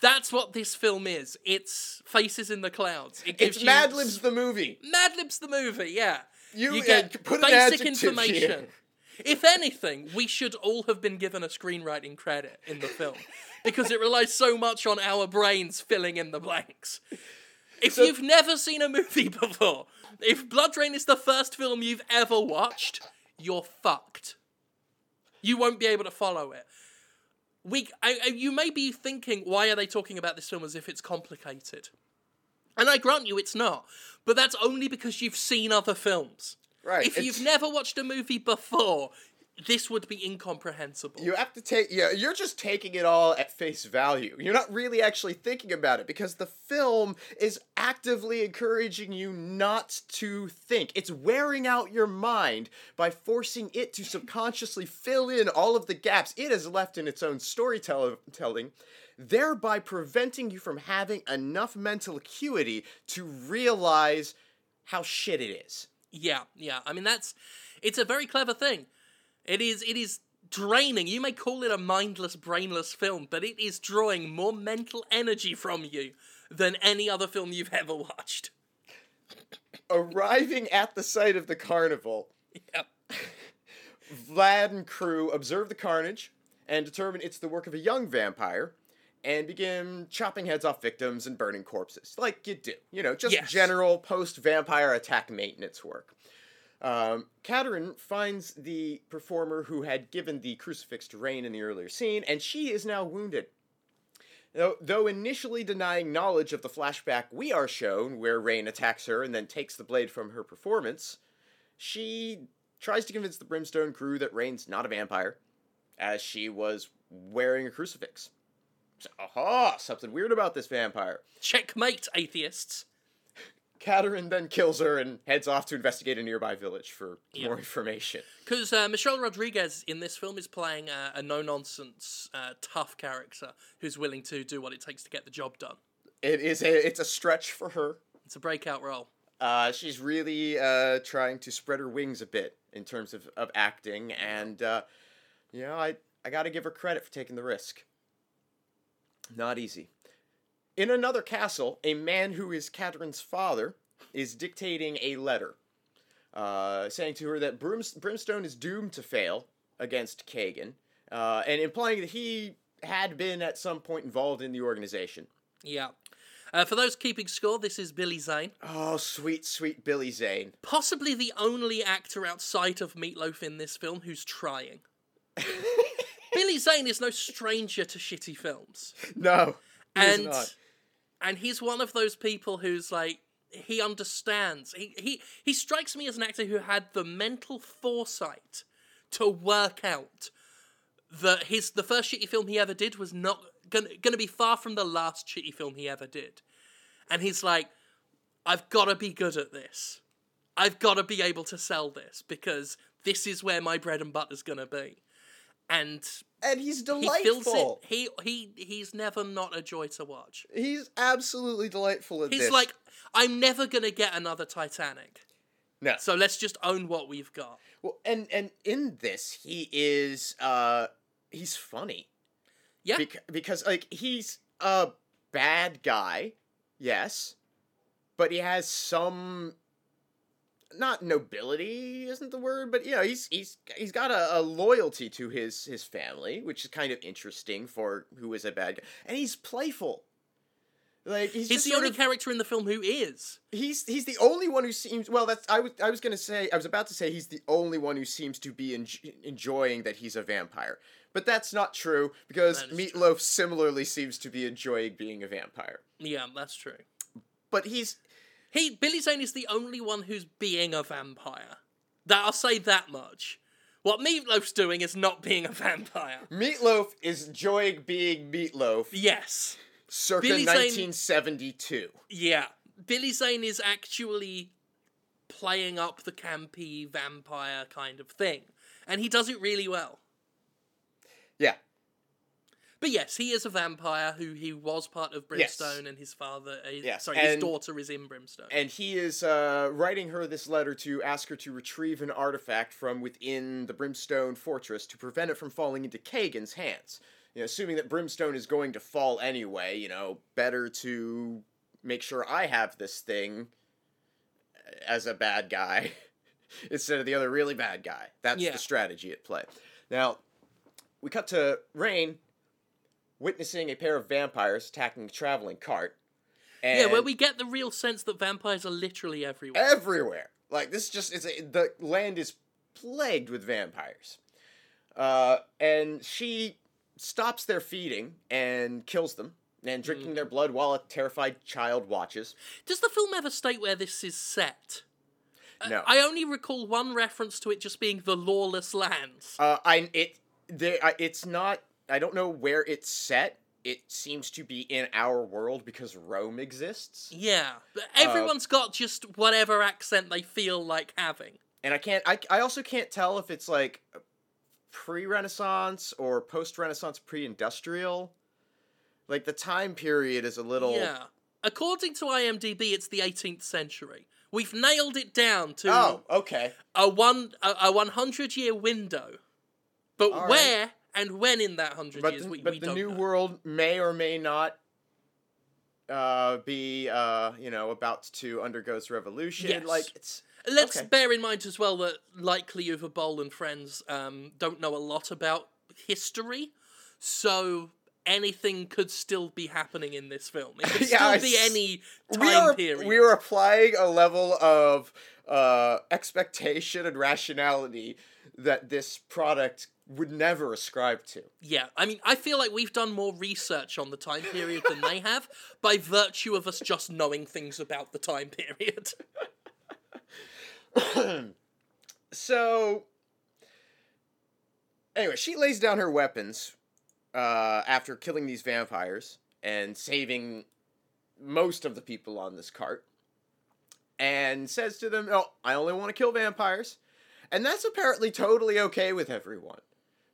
That's what this film is. It's faces in the clouds. It gives It's you Mad Libs the movie. Mad Libs the movie, yeah. You- You yeah, get put an basic information. here. If anything, we should all have been given a screenwriting credit in the film because it relies so much on our brains filling in the blanks. If So- you've never seen a movie before, if BloodRayne is the first film you've ever watched, you're fucked. You won't be able to follow it. We, I, you may be thinking, why are they talking about this film as if it's complicated? And I grant you it's not, but that's only because you've seen other films. Right. If it's- you've never watched a movie before, this would be incomprehensible. You have to take yeah, you're just taking it all at face value. You're not really actually thinking about it because the film is actively encouraging you not to think. It's wearing out your mind by forcing it to subconsciously fill in all of the gaps it has left in its own storytelling, thereby preventing you from having enough mental acuity to realize how shit it is. Yeah, yeah. I mean that's it's a very clever thing. It is it is draining. You may call it a mindless, brainless film, but it is drawing more mental energy from you than any other film you've ever watched. Arriving at the site of the carnival, Yep. Vlad and crew observe the carnage and determine it's the work of a young vampire and begin chopping heads off victims and burning corpses, like you do. You know, just Yes. general post vampire attack maintenance work. Um, finds the performer who had given the crucifix to Rayne in the earlier scene, and she is now wounded. Though, though initially denying knowledge of the flashback we are shown, where Rayne attacks her and then takes the blade from her performance, she tries to convince the Brimstone crew that Rayne's not a vampire, as she was wearing a crucifix. So, aha, something weird about this vampire. Checkmate, atheists. Katarin then kills her and heads off to investigate a nearby village for Yeah. more information. Because uh, Michelle Rodriguez in this film is playing a, a no nonsense, uh, tough character who's willing to do what it takes to get the job done. It is a it's a stretch for her. It's a breakout role. Uh, she's really uh, trying to spread her wings a bit in terms of, of acting, and uh, you know I I got to give her credit for taking the risk. Not easy. In another castle, a man who is Catherine's father is dictating a letter, uh, saying to her that Brims- Brimstone is doomed to fail against Kagan, uh, and implying that he had been at some point involved in the organization. Yeah. Uh, for those keeping score, this is Billy Zane. Oh, sweet, sweet Billy Zane. Possibly the only actor outside of Meatloaf in this film who's trying. Billy Zane is no stranger to shitty films. No, and not. And he's one of those people who's like he understands. He he he strikes me as an actor who had the mental foresight to work out that his the first shitty film he ever did was not gonna gonna be far from the last shitty film he ever did. And he's like, I've gotta be good at this. I've gotta be able to sell this because this is where my bread and butter's gonna be. And and he's he delightful. it. He he he's never not a joy to watch. He's absolutely delightful in He's this. like, I'm never gonna get another Titanic. no. So let's just own what we've got. Well, and and in this, he is uh he's funny. Yeah. Bec- because like he's a bad guy, yes, but he has some not nobility isn't the word, but you know he's he's he's got a, a loyalty to his his family, which is kind of interesting for who is a bad guy, and he's playful. Like he's, He's the only of- character in the film who is. he's he's the only one who seems well. That's I was I was gonna say I was about to say he's the only one who seems to be en- enjoying that he's a vampire, but that's not true because Meatloaf similarly seems to be enjoying being a vampire. Yeah, that's true. But he's He Billy Zane is the only one who's being a vampire. That I'll say that much. What Meatloaf's doing is not being a vampire. Meatloaf is enjoying being Meatloaf Yes. circa Billy Zane- 1972. Yeah. Billy Zane is actually playing up the campy vampire kind of thing. And he does it really well. Yeah, But yes, he is a vampire who he was part of Brimstone and his father uh, Yes, sorry, his daughter is in Brimstone. and he is uh, writing her this letter to ask her to retrieve an artifact from within the Brimstone Fortress to prevent it from falling into Kagan's hands. You know, assuming that Brimstone is going to fall anyway, you know, better to make sure I have this thing as a bad guy instead of the other really bad guy. That's Yeah. the strategy at play. Now, we cut to Rayne witnessing a pair of vampires attacking a traveling cart. And yeah, where we get the real sense that vampires are literally everywhere. everywhere. Like this, just it's a, the land is plagued with vampires. Uh, and she stops their feeding and kills them and Mm. drinking their blood while a terrified child watches. Does the film ever state where this is set? No, I only recall one reference to it just being the lawless lands. uh, I it there I, it's not. I don't know where it's set. It seems to be in our world because Rome exists, Yeah, Uh, everyone's got just whatever accent they feel like having. and I can't. I I also can't tell if it's like pre-Renaissance or post-Renaissance, pre-industrial. Like the time period is a little. Yeah. According to IMDb, it's the 18th century. We've nailed it down to Oh, okay. a one a, a 100 year window. But All right. And when in that 100 years, the, we, but we the new know. world may or may not uh, be uh, you know about to undergo its revolution. Yes. Like it's Let's okay. bear in mind as well that likely Uwe Boll and friends um, don't know a lot about history, so anything could still be happening in this film. It could Yeah, still be s- any time we are period. we are applying a level of uh, expectation and rationality that this product would never ascribe to. Yeah, I mean, I feel like we've done more research on the time period than they have by virtue of us just knowing things about the time period. so anyway, she lays down her weapons uh, after killing these vampires and saving most of the people on this cart, and says to them, Oh, I only want to kill vampires," and that's apparently totally okay with everyone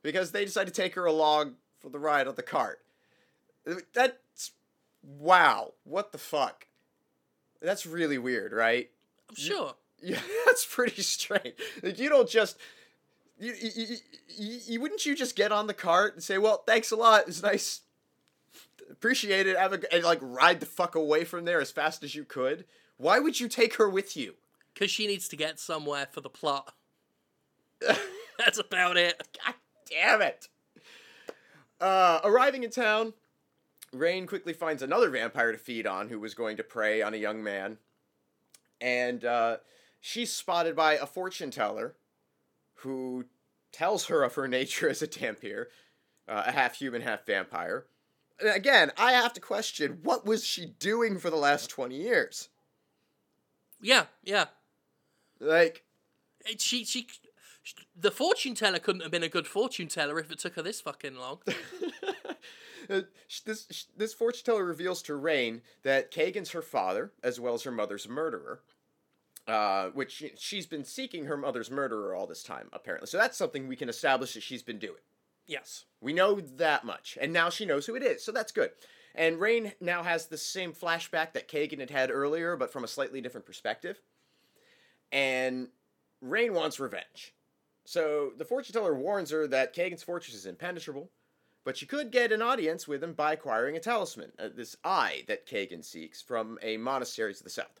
because they decide to take her along for the ride on the cart. That's wow, what the fuck? That's really weird, right? I'm sure. Yeah, that's pretty strange. Like you don't just you, you, you, you, wouldn't you just get on the cart and say, "Well, thanks a lot. It's nice. Appreciate it." Have a, and like ride the fuck away from there as fast as you could. Why would you take her with you? Because she needs to get somewhere for the plot. That's about it. God damn it. Uh, arriving in town, Rayne quickly finds another vampire to feed on who was going to prey on a young man. And uh, she's spotted by a fortune teller who tells her of her nature as a Dhampir, uh, a half human, half vampire. And again, I have to question what was she doing for the last 20 years? Yeah, yeah. Like, She, she, the fortune teller couldn't have been a good fortune teller if it took her this fucking long. Uh, this this fortune teller reveals to Rayne that Kagan's her father, as well as her mother's murderer. Uh, which she- she's been seeking her mother's murderer all this time, apparently. So that's something we can establish that she's been doing. Yes. We know that much, and now she knows who it is, so that's good. And Rayne now has the same flashback that Kagan had had earlier, but from a slightly different perspective. And Rayne wants revenge. So the fortune teller warns her that Kagan's fortress is impenetrable, but she could get an audience with him by acquiring a talisman, uh, this eye that Kagan seeks from a monastery to the south.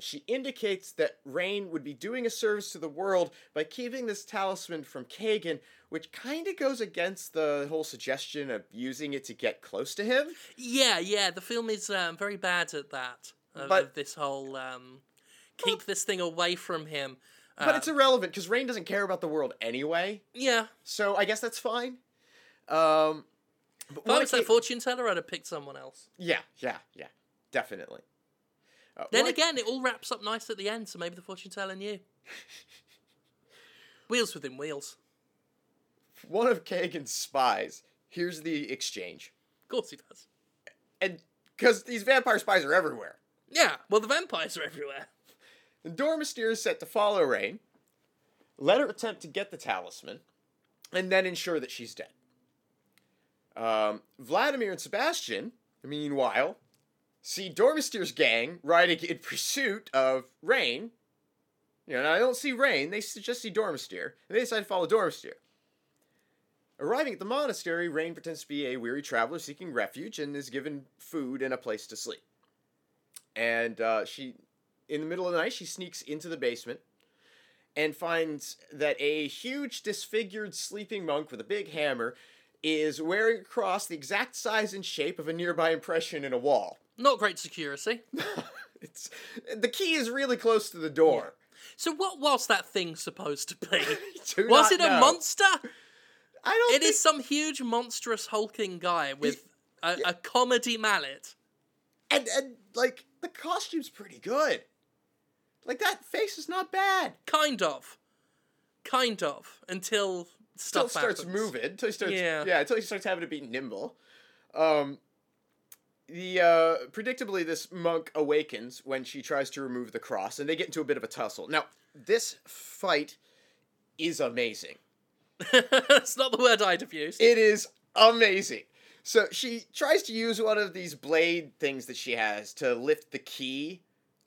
She indicates that Rayne would be doing a service to the world by keeping this talisman from Kagan, which kind of goes against the whole suggestion of using it to get close to him. Yeah, yeah. The film is um, very bad at that. Of, But- of this whole um, keep this thing away from him. But Uh, it's irrelevant because Rayne doesn't care about the world anyway, yeah. so I guess that's fine. Um, but If I was that fortune teller, I'd have picked someone else. yeah, yeah, yeah, definitely. Uh, Then again, it all wraps up nice at the end, so maybe the fortune teller knew. wheels within wheels. one of Kagan's spies here's the exchange, Of course he does. and because these vampire spies are everywhere. Yeah, well, the vampires are everywhere. And Domastir is set to follow Rayne, let her attempt to get the talisman, and then ensure that she's dead. Um, Vladimir and Sebastian, meanwhile, see Domastir's gang riding in pursuit of Rayne. You know, now they don't see Rayne, they just see Domastir, and they decide to follow Domastir. Arriving at the monastery, Rayne pretends to be a weary traveler seeking refuge and is given food and a place to sleep. And uh, she in the middle of the night, she sneaks into the basement and finds that a huge, disfigured sleeping monk with a big hammer is wearing a cross the exact size and shape of a nearby impression in a wall. Not great security. it's the key is really close to the door. So what was that thing supposed to be? Was it a know. monster? I don't. It think, is some huge, monstrous, hulking guy with a, a comedy mallet. and and like the costume's pretty good. Like that face is not bad. Kind of. Kind of. Until Until stuff it starts happens. moving. Until he starts. Yeah. Yeah. Until he starts having to be nimble. Um. The uh, predictably, this monk awakens when she tries to remove the cross, and they get into a bit of a tussle. Now, this fight is amazing. That's not the word I'd have used. It is amazing. So she tries to use one of these blade things that she has to lift the key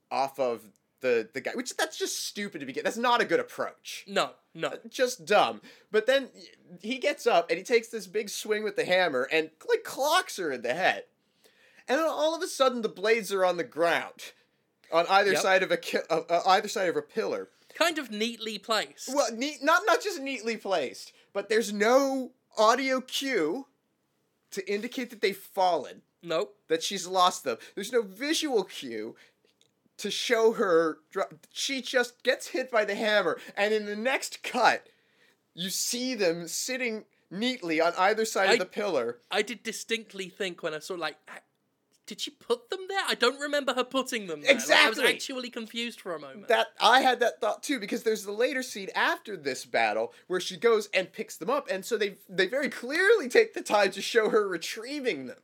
off of the the guy, which that's just stupid to begin. That's not a good approach. no, no. Just dumb. But then he gets up and he takes this big swing with the hammer and like clocks her in the head. And then all of a sudden the blades are on the ground on either Yep. side of a ki- uh, uh, either side of a pillar. Kind of neatly placed. Well, neat, not not just neatly placed, but there's no audio cue to indicate that they've fallen, Nope. that she's lost them. There's no visual cue to show her. She just gets hit by the hammer, and in the next cut, you see them sitting neatly on either side I- of the pillar. I did distinctly think when I saw like, "Ah, did she put them there? I don't remember her putting them there. Like, I was actually confused for a moment. That I had that thought too because there's the later scene after this battle where she goes and picks them up, and so they they very clearly take the time to show her retrieving them,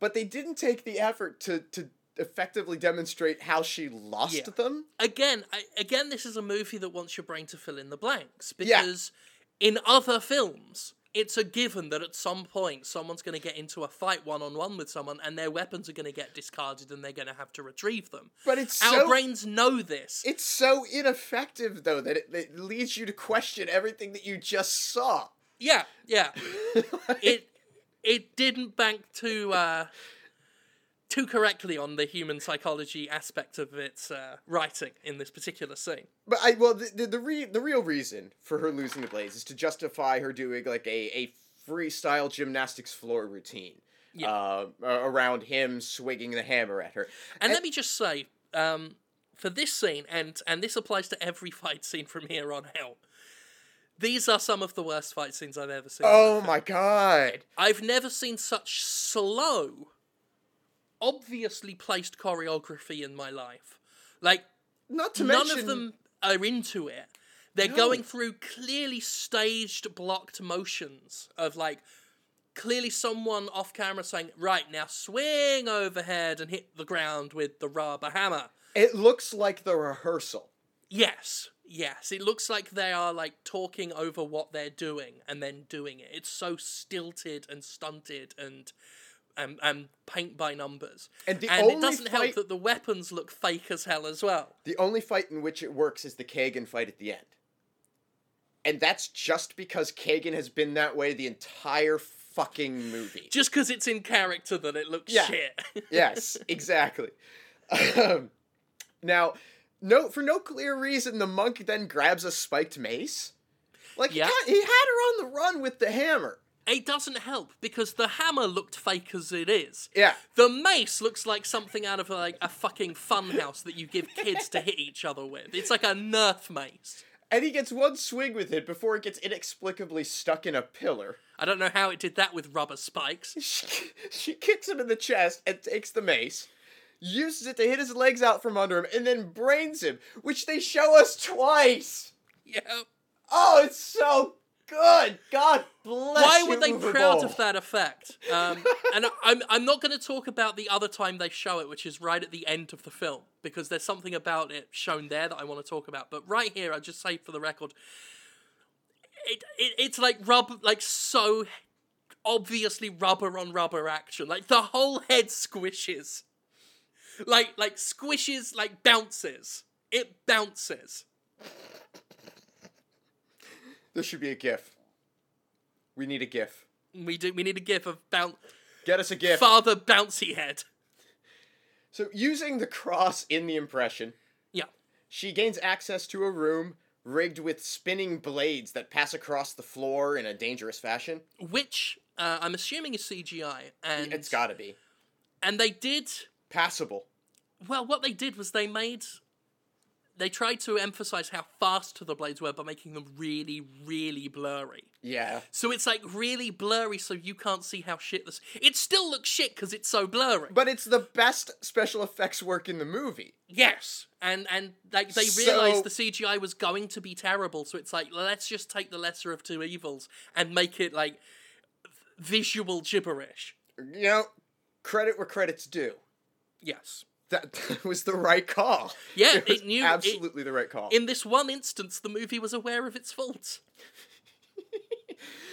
but they didn't take the effort to to effectively demonstrate how she lost Yeah. them. again, I, again, this is a movie that wants your brain to fill in the blanks Yeah. because in other films, it's a given that at some point someone's going to get into a fight one on one with someone, and their weapons are going to get discarded, and they're going to have to retrieve them. But it's Our so brains know this. it's so ineffective though that it, it leads you to question everything that you just saw. yeah, yeah. it it didn't bank too uh, too correctly on the human psychology aspect of its uh, writing in this particular scene. But I well the the the, re, the real reason for her losing the blades is to justify her doing like a a freestyle gymnastics floor routine. Yeah. Uh, around him swinging the hammer at her. And let me just say, um, for this scene, and and this applies to every fight scene from here on out. These are some of the worst fight scenes I've ever seen. Oh my god. I've never seen such slow, obviously placed choreography in my life. Like Not to none mention of them are into it. They're No. going through clearly staged, blocked motions of like clearly someone off camera saying, "Right now, swing overhead and hit the ground with the rubber hammer." it looks like the rehearsal. Yes, yes. It looks like they are like talking over what they're doing and then doing it. It's so stilted and stunted and and, and paint by numbers. And the it doesn't help that the weapons look fake as hell as well. The only fight in which it works is the Kagan fight at the end. And that's just because Kagan has been that way the entire fucking movie. Just because it's in character that it looks Yeah. shit. yes, exactly. Um, Now, no, for no clear reason, the monk then grabs a spiked mace. Like Yeah. he, had, he had her on the run with the hammer. It doesn't help because the hammer looked fake as it is. Yeah. The mace looks like something out of like a fucking funhouse that you give kids to hit each other with. It's like a Nerf mace. And he gets one swing with it before it gets inexplicably stuck in a pillar. I don't know how it did that with rubber spikes. She, she kicks him in the chest and takes the mace, uses it to hit his legs out from under him, and then brains him, which they show us twice. Yeah. Oh, it's so good. God bless Why were they proud of that effect? Um, and I'm I'm not going to talk about the other time they show it, which is right at the end of the film, because there's something about it shown there that I want to talk about. But right here, I just say for the record, it, it it's like rubber, like so obviously rubber on rubber action. Like the whole head squishes, like like squishes, like bounces. It bounces. There should be a GIF. We need a GIF. We do. We need a gif of bounce. Get us a GIF. Father bouncy head. So, using the cross in the impression, Yeah. she gains access to a room rigged with spinning blades that pass across the floor in a dangerous fashion. which uh, I'm assuming is CGI, and It's gotta be. and they did Passable. well. What they did was they made they tried to emphasize how fast the blades were by making them really, really blurry. Yeah. So it's like really blurry, so you can't see how shit this. It still looks shit because it's so blurry. But it's the best special effects work in the movie. yes, and and like they So- realized the CGI was going to be terrible, so it's like let's just take the lesser of two evils and make it like visual gibberish. You know, credit where credit's due. Yes. That, that was the right call. Yeah, it, it knew- it- absolutely the right call. In this one instance, the movie was aware of its faults.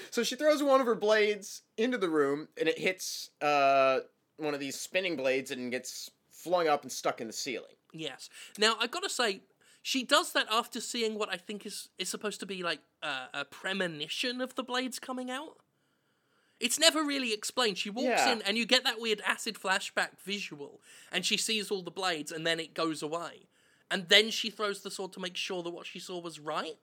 So she throws one of her blades into the room, and it hits uh, one of these spinning blades and gets flung up and stuck in the ceiling. Yes. Now I gotta say, she does that after seeing what I think is is supposed to be like uh, a premonition of the blades coming out. It's never really explained. She walks Yeah. in and you get that weird acid flashback visual, and she sees all the blades, and then it goes away, and then she throws the sword to make sure that what she saw was right.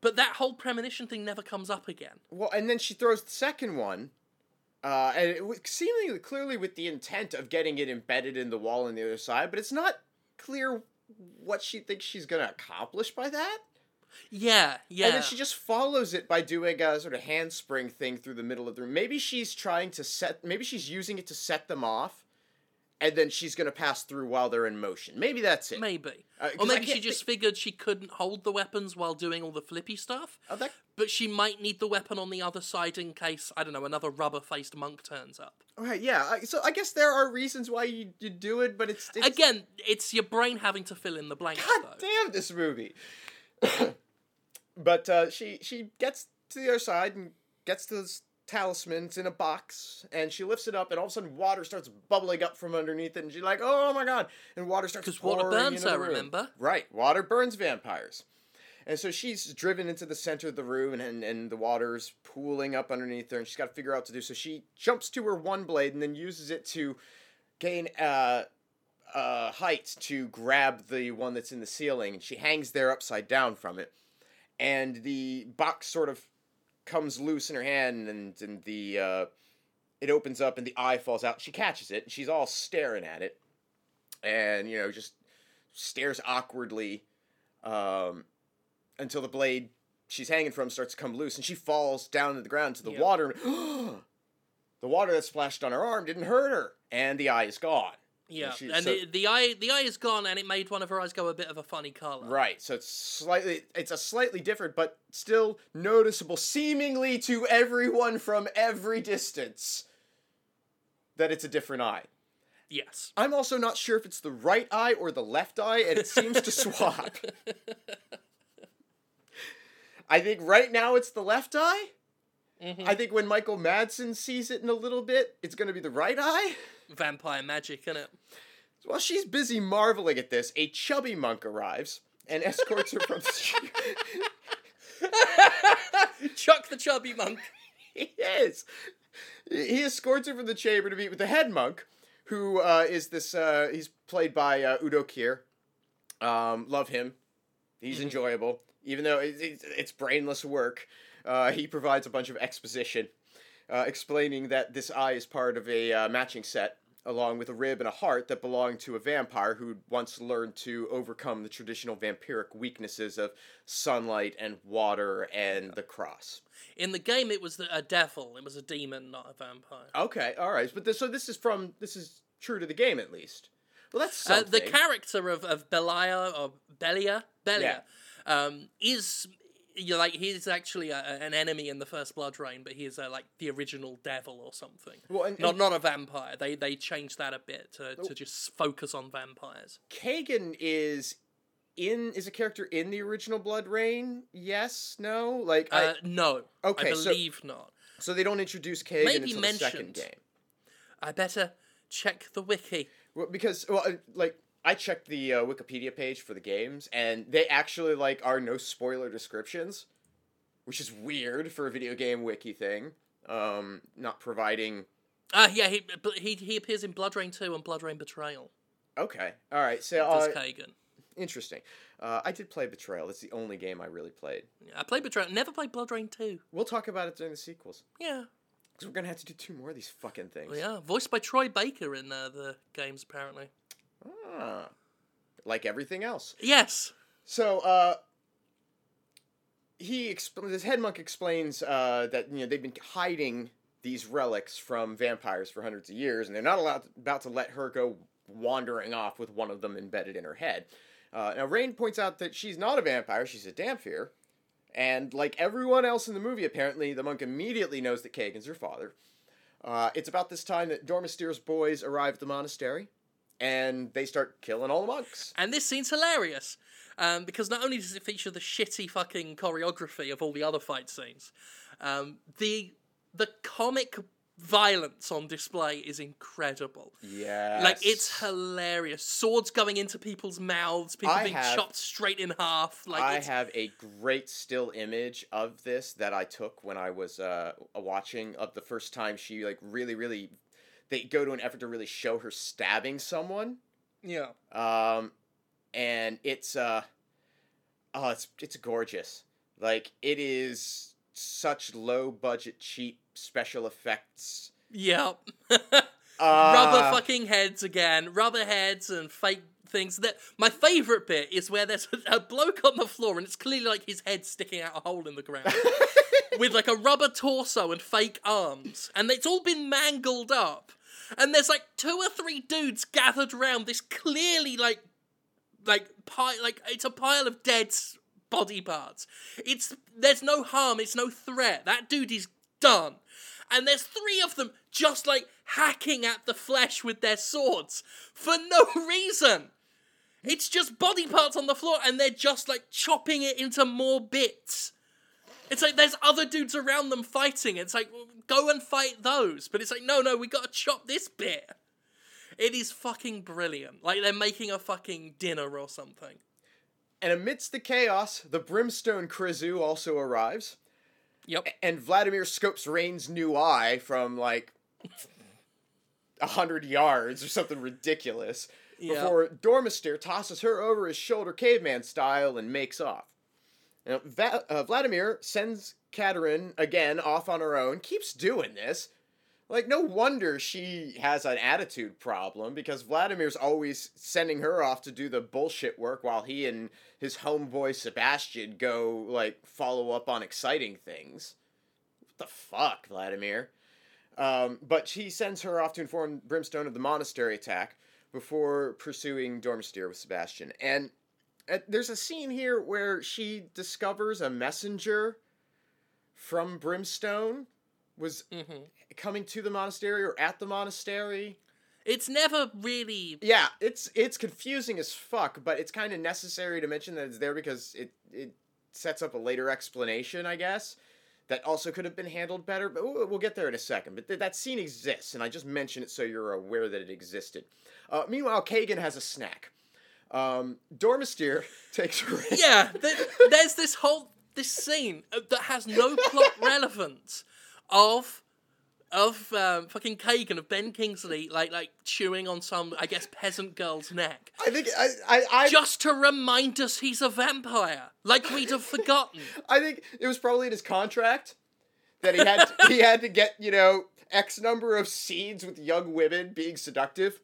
But that whole premonition thing never comes up again. Well, and then she throws the second one, uh, and it, was seemingly clearly with the intent of getting it embedded in the wall on the other side, but it's not clear what she thinks she's gonna accomplish by that. Yeah, yeah. And then she just follows it by doing a sort of handspring thing through the middle of the room. Maybe she's trying to set. Maybe she's using it to set them off, and then she's gonna pass through while they're in motion. Maybe that's it. Maybe. Uh, or maybe she just figured she couldn't hold the weapons while doing all the flippy stuff. Oh, that, But she might need the weapon on the other side in case, I don't know, another rubber faced monk turns up. right, yeah. So I guess there are reasons why you, you do it, but it's, it's Again, it's your brain having to fill in the blanks, God though. damn this movie. but uh, she she gets to the other side and gets to this talisman. It's in a box, and she lifts it up, and all of a sudden water starts bubbling up from underneath it, and she's like, "Oh my god!" And water starts 'Cause water burns into her, the room. remember? Right, water burns vampires. And so she's driven into the center of the room, and, and, and the water's pooling up underneath her, and she's got to figure out what to do. So she jumps to her one blade and then uses it to gain uh, uh, height to grab the one that's in the ceiling, and she hangs there upside down from it. And the box sort of comes loose in her hand, and, and the uh, it opens up, and the eye falls out. She catches it, and she's all staring at it, and you know just stares awkwardly um, until the blade she's hanging from starts to come loose, and she falls down to the ground to the Yeah. water. the water that splashed on her arm didn't hurt her, and the eye is gone. Yeah, she- and so- the, the eye the eye is gone, and it made one of her eyes go a bit of a funny color. Right, so it's slightly it's a slightly different but still noticeable seemingly to everyone from every distance that it's a different eye. Yes. I'm also not sure if it's the right eye or the left eye and it seems to swap. I think right now it's the left eye. Mhm. I think when Michael Madsen sees it in a little bit, it's going to be the right eye. Vampire magic, innit? While she's busy marveling at this, a chubby monk arrives and escorts her from the street. Chuck the chubby monk. he is. He escorts her from the chamber to meet with the head monk, who uh, is this. Uh, he's played by uh, Udo Kier, Um, love him. He's Mhm. enjoyable, even though it's brainless work. Uh, he provides a bunch of exposition, uh, explaining that this eye is part of a uh, matching set, along with a rib and a heart that belong to a vampire who once learned to overcome the traditional vampiric weaknesses of sunlight and water and the cross. In the game, it was the, a devil. It was a demon, not a vampire. Okay, all right, but this, so this is from this is true to the game at least. Well, that's Uh, the character of, of Belia or Belia, Belia, um, is you know, like he's actually a, an enemy in the first BloodRayne, but he's uh, like the original devil or something. well, and, Not and not a vampire. They they changed that a bit to, to just focus on vampires. Kagan is in is a character in the original BloodRayne. Yes, no, like I, Uh, no, Okay, I so- believe not. so they don't introduce Kagan maybe until the second game. I better check the wiki. Well, because well, uh, like I checked the uh, Wikipedia page for the games, and they actually like are no spoiler descriptions, which is weird for a video game wiki thing. Um, not providing. Ah, yeah, he, he he appears in BloodRayne two and BloodRayne Betrayal. Okay, all right. So Does uh, Kagan? interesting. Uh, I did play Betrayal. That's the only game I really played. Yeah, I played Betrayal. Never played BloodRayne two. We'll talk about it during the sequels Yeah, because we're gonna have to do two more of these fucking things. yeah. Voiced by Troy Baker in uh, the games, apparently. Ah, like everything else. Yes. So, uh, he expl- this head monk explains uh, that you know they've been hiding these relics from vampires for hundreds of years, and they're not allowed about to let her go wandering off with one of them embedded in her head. Uh, now, Rayne points out that she's not a vampire; she's a Dhampir, and like everyone else in the movie, apparently the monk immediately knows that Kagan's her father. Uh, it's about this time that Domastir's boys arrive at the monastery, and they start killing all the monks. And this scene's hilarious. Um, because not only does it feature the shitty fucking choreography of all the other fight scenes, um, the the comic violence on display is incredible. Yeah, Like it's hilarious. Swords going into people's mouths, people I being have- chopped straight in half. Like I it's, have a great still image of this that I took when I was uh, watching of the first time she like really really they go to an effort to really show her stabbing someone. yeah. Um and it's uh oh it's it's gorgeous. Like it is such low budget cheap special effects. Yep. Uh, rubber fucking heads again, rubber heads and fake things. That my favorite bit is where there's a, a bloke on the floor and it's clearly like his head sticking out a hole in the ground with like a rubber torso and fake arms, and it's all been mangled up. And there's like two or three dudes gathered around this clearly like like pile like it's a pile of dead body parts. It's there's no harm, it's no threat. That dude is done. And there's three of them just like hacking at the flesh with their swords for no reason. It's just body parts on the floor and they're just like chopping it into more bits. It's like there's other dudes around them fighting. It's like go and fight those. But it's like no, no, we got to chop this bit. It is fucking brilliant. Like they're making a fucking dinner or something. and amidst the chaos, the brimstone Krizu also arrives. Yep. and Vladimir scopes Rayne's new eye from like a hundred yards or something ridiculous Yeah. before Domastir tosses her over his shoulder caveman style and makes off. Now, Va- uh, Vladimir sends Katarin again off on her own, keeps doing this. Like, no wonder she has an attitude problem because Vladimir's always sending her off to do the bullshit work while he and his homeboy Sebastian go, like, follow up on exciting things. What the fuck, Vladimir? Um, but she sends her off to inform Brimstone of the monastery attack before pursuing Domastir with Sebastian. And uh, there's a scene here where she discovers a messenger from Brimstone was hmm coming to the monastery or at the monastery. It's never really. Yeah, it's it's confusing as fuck, but it's kind of necessary to mention that it's there because it it sets up a later explanation, I guess. That also could have been handled better, but we'll we'll get there in a second. But th- that scene exists, and I just mention it so you're aware that it existed. Uh, meanwhile, Kagan has a snack. Um, Domastir takes her. in- Yeah, th- there's this whole this scene uh, that has no plot relevance of of um, fucking Kagan of Ben Kingsley, like like chewing on some, I guess, peasant girl's neck, I think I I I, just to remind us he's a vampire, like we'd have forgotten. I think it was probably in his contract that he had he had to get you know X number of scenes with young women being seductive,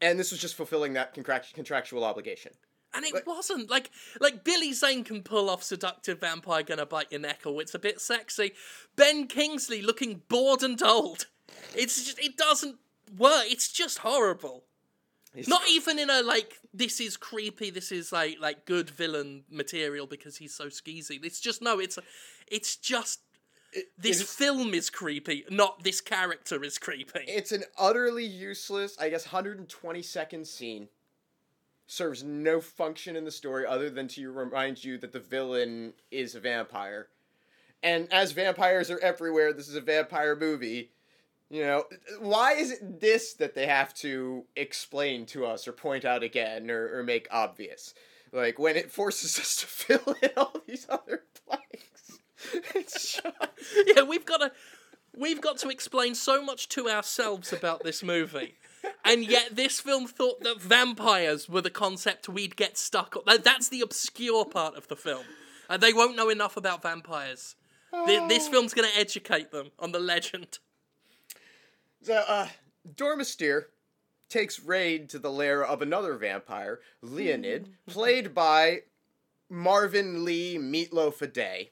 and this was just fulfilling that contractual obligation. And it wasn't like like Billy Zane can pull off seductive vampire gonna bite your neck, or it's a bit sexy. Ben Kingsley looking bored and old. It's just it doesn't work. It's just horrible. He's- Not even in a like this is creepy. This is like like good villain material because he's so skeezy. It's just no. It's it's just it- this film is creepy, not this character is creepy. It's an utterly useless, I guess, 120 second scene. Serves no function in the story other than to remind you that the villain is a vampire. And as vampires are everywhere, this is a vampire movie. You know, why is it this that they have to explain to us or point out again or, or make obvious? Like when it forces us to fill in all these other blanks. Yeah, we've got to we've got to explain so much to ourselves about this movie. And yet this film thought that vampires were the concept we'd get stuck on. That's the obscure part of the film. And they won't know enough about vampires. Th- This film's going to educate them on the legend. So, uh, Domastir takes raid to the lair of another vampire, Leonid, played by Marvin Lee Meatloaf a Day.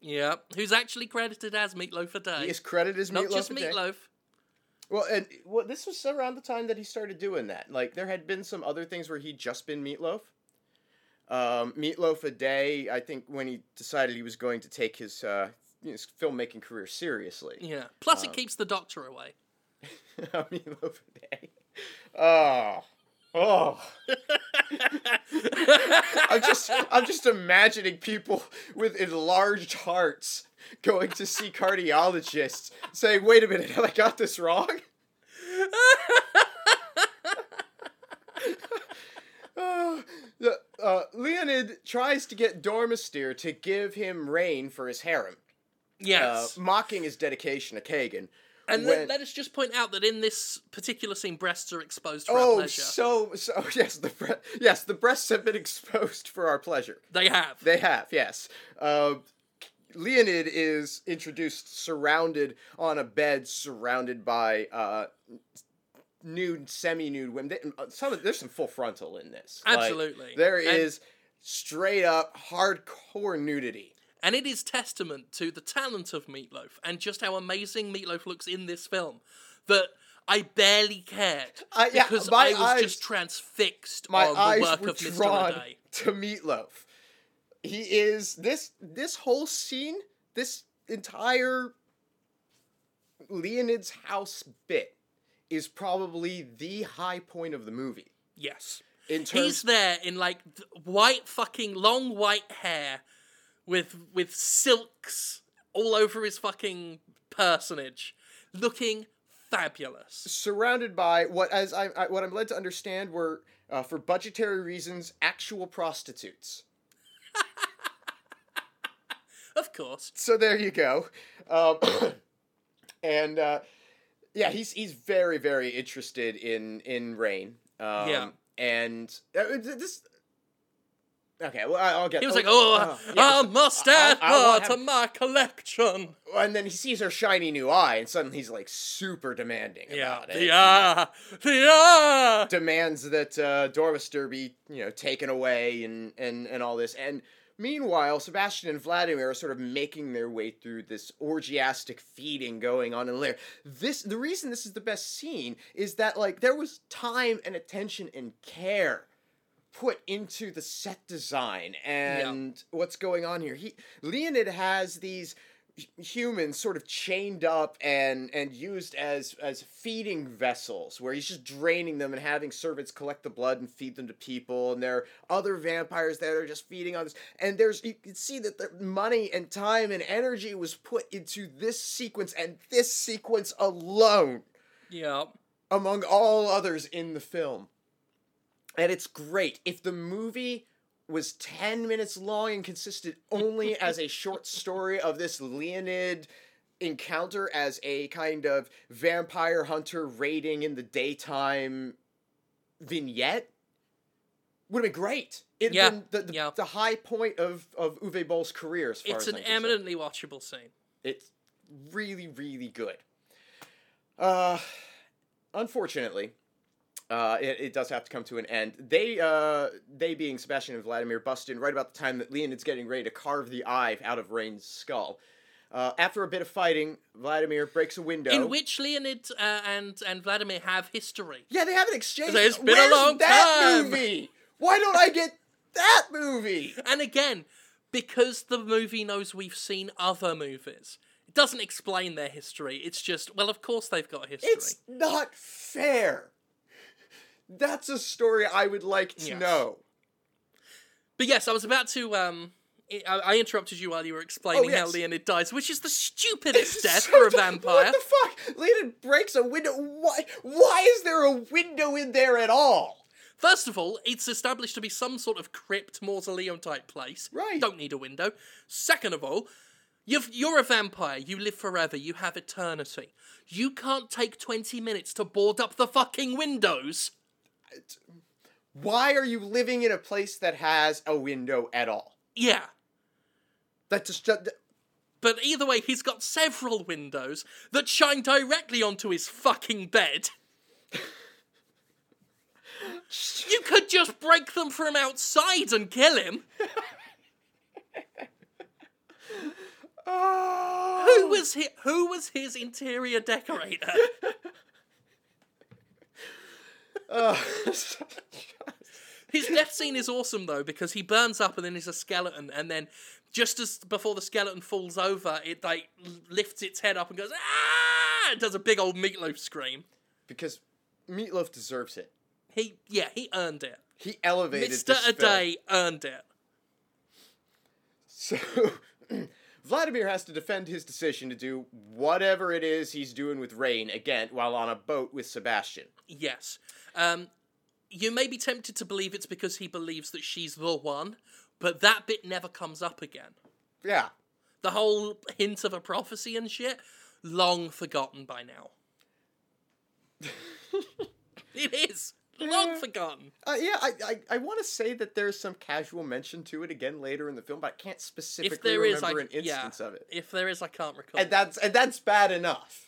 Yeah. Who's actually credited as Meatloaf a Day. He is credited as Not Meatloaf just a Day. Meatloaf. Well, and well, this was around the time that he started doing that. Like, there had been some other things where he'd just been Meatloaf. Um, Meatloaf a Day, I think, when he decided he was going to take his, uh, his filmmaking career seriously. Yeah. Plus, it Um, keeps the doctor away. Meatloaf a Day. Oh. Oh. I'm just I'm just imagining people with enlarged hearts going to see cardiologists saying, "Wait a minute, have I got this wrong?" The, uh, Leonid tries to get Domastir to give him Rayne for his harem, yes. uh, mocking his dedication to Kagan. And when- let, let us just point out that in this particular scene, breasts are exposed for our Oh, pleasure. so so yes, the bre- yes the breasts have been exposed for our pleasure. They have. They have, yes. Uh, Leonid is introduced surrounded on a bed, surrounded by uh, nude, semi-nude women. They- uh, Some of, there's some full frontal in this. Like, Absolutely. there And- is straight up hardcore nudity. And it is testament to the talent of Meatloaf and just how amazing Meatloaf looks in this film that I barely cared I- yeah, because I was eyes- just transfixed My on the eyes work were of Mr. drawn to Meatloaf. He is this this whole scene, this entire Leonid's house bit is probably the high point of the movie. Yes. Terms He's there in like white fucking long white hair with with silks all over his fucking personage looking fabulous. surrounded by what as I, I what I'm led to understand were uh, for budgetary reasons actual prostitutes. Of course. so there you go. Um, and uh, yeah, he's he's very very interested in in Rayne. Um, Yeah. And uh, this. Okay, well I'll get. He was like, "Oh, yeah. I must add her to my collection." And then he sees her shiny new eye, and suddenly he's like super demanding Yeah, about it. the ah, the ah. demands that uh, Domastir be, you know, taken away and, and, and all this. And meanwhile, Sebastian and Vladimir are sort of making their way through this orgiastic feeding going on in the lair. This the reason this is the best scene is that like there was time and attention and care put into the set design and what's going on here. He Leonid has these humans sort of chained up and and used as as feeding vessels where he's just draining them and having servants collect the blood and feed them to people and there are other vampires that are just feeding on this and there's you can see that the money and time and energy was put into this sequence and this sequence alone Yeah. among all others in the film. And it's great. If the movie was 10 minutes long and consisted only as a short story of this Leonid encounter as a kind of vampire hunter raiding in the daytime vignette would have been great. It'd Yeah, been the, the, yeah. the high point of, of Uwe Boll's career as far It's as an eminently watchable scene. It's really, really good. Uh, unfortunately, uh, it, it does have to come to an end. They, uh, they being Sebastian and Vladimir, bust in right about the time that Leonid's getting ready to carve the eye out of Rayne's skull. Uh, after a bit of fighting, Vladimir breaks a window. In which Leonid uh, and and Vladimir have history. yeah, they have an exchange. It's been a long that time? movie? Why don't I get that movie? And again, because the movie knows we've seen other movies, it doesn't explain their history. It's just, well, of course they've got a history. It's not fair. That's a story I would like to Yes. know. But yes, I was about to. Um, I, I interrupted you while you were explaining how yes. Leonid dies, which is the stupidest death So for a vampire. What the fuck? Leonid breaks a window. Why? Why is there a window in there at all? First of all, it's established to be some sort of crypt mausoleum type place. Right. Don't need a window. Second of all, you've, you're a vampire. You live forever. You have eternity. You can't take 20 minutes to board up the fucking windows. Why are you living in a place that has a window at all? Yeah. That just that- But either way, he's got several windows that shine directly onto his fucking bed. You could just break them from outside and kill him. Oh. Who was hi- who was his interior decorator? Oh. His death scene is awesome though because he burns up and then he's a skeleton and then just as before the skeleton falls over, it like lifts its head up and goes ah! It does a big old meatloaf scream. because Meatloaf deserves it. He yeah he earned it. He elevated Mister this A film. Day earned it. So Vladimir has to defend his decision to do whatever it is he's doing with Rayne again while on a boat with Sebastian. Yes. Um, you may be tempted to believe it's because he believes that she's the one, but that bit never comes up again. Yeah. The whole hint of a prophecy and shit, long forgotten by now. it is long Yeah. forgotten. Uh, yeah, I, I, I want to say that there's some casual mention to it again later in the film, but I can't specifically If there is, remember I an yeah. instance of it. If there is, I can't recall. And that's and that's bad enough.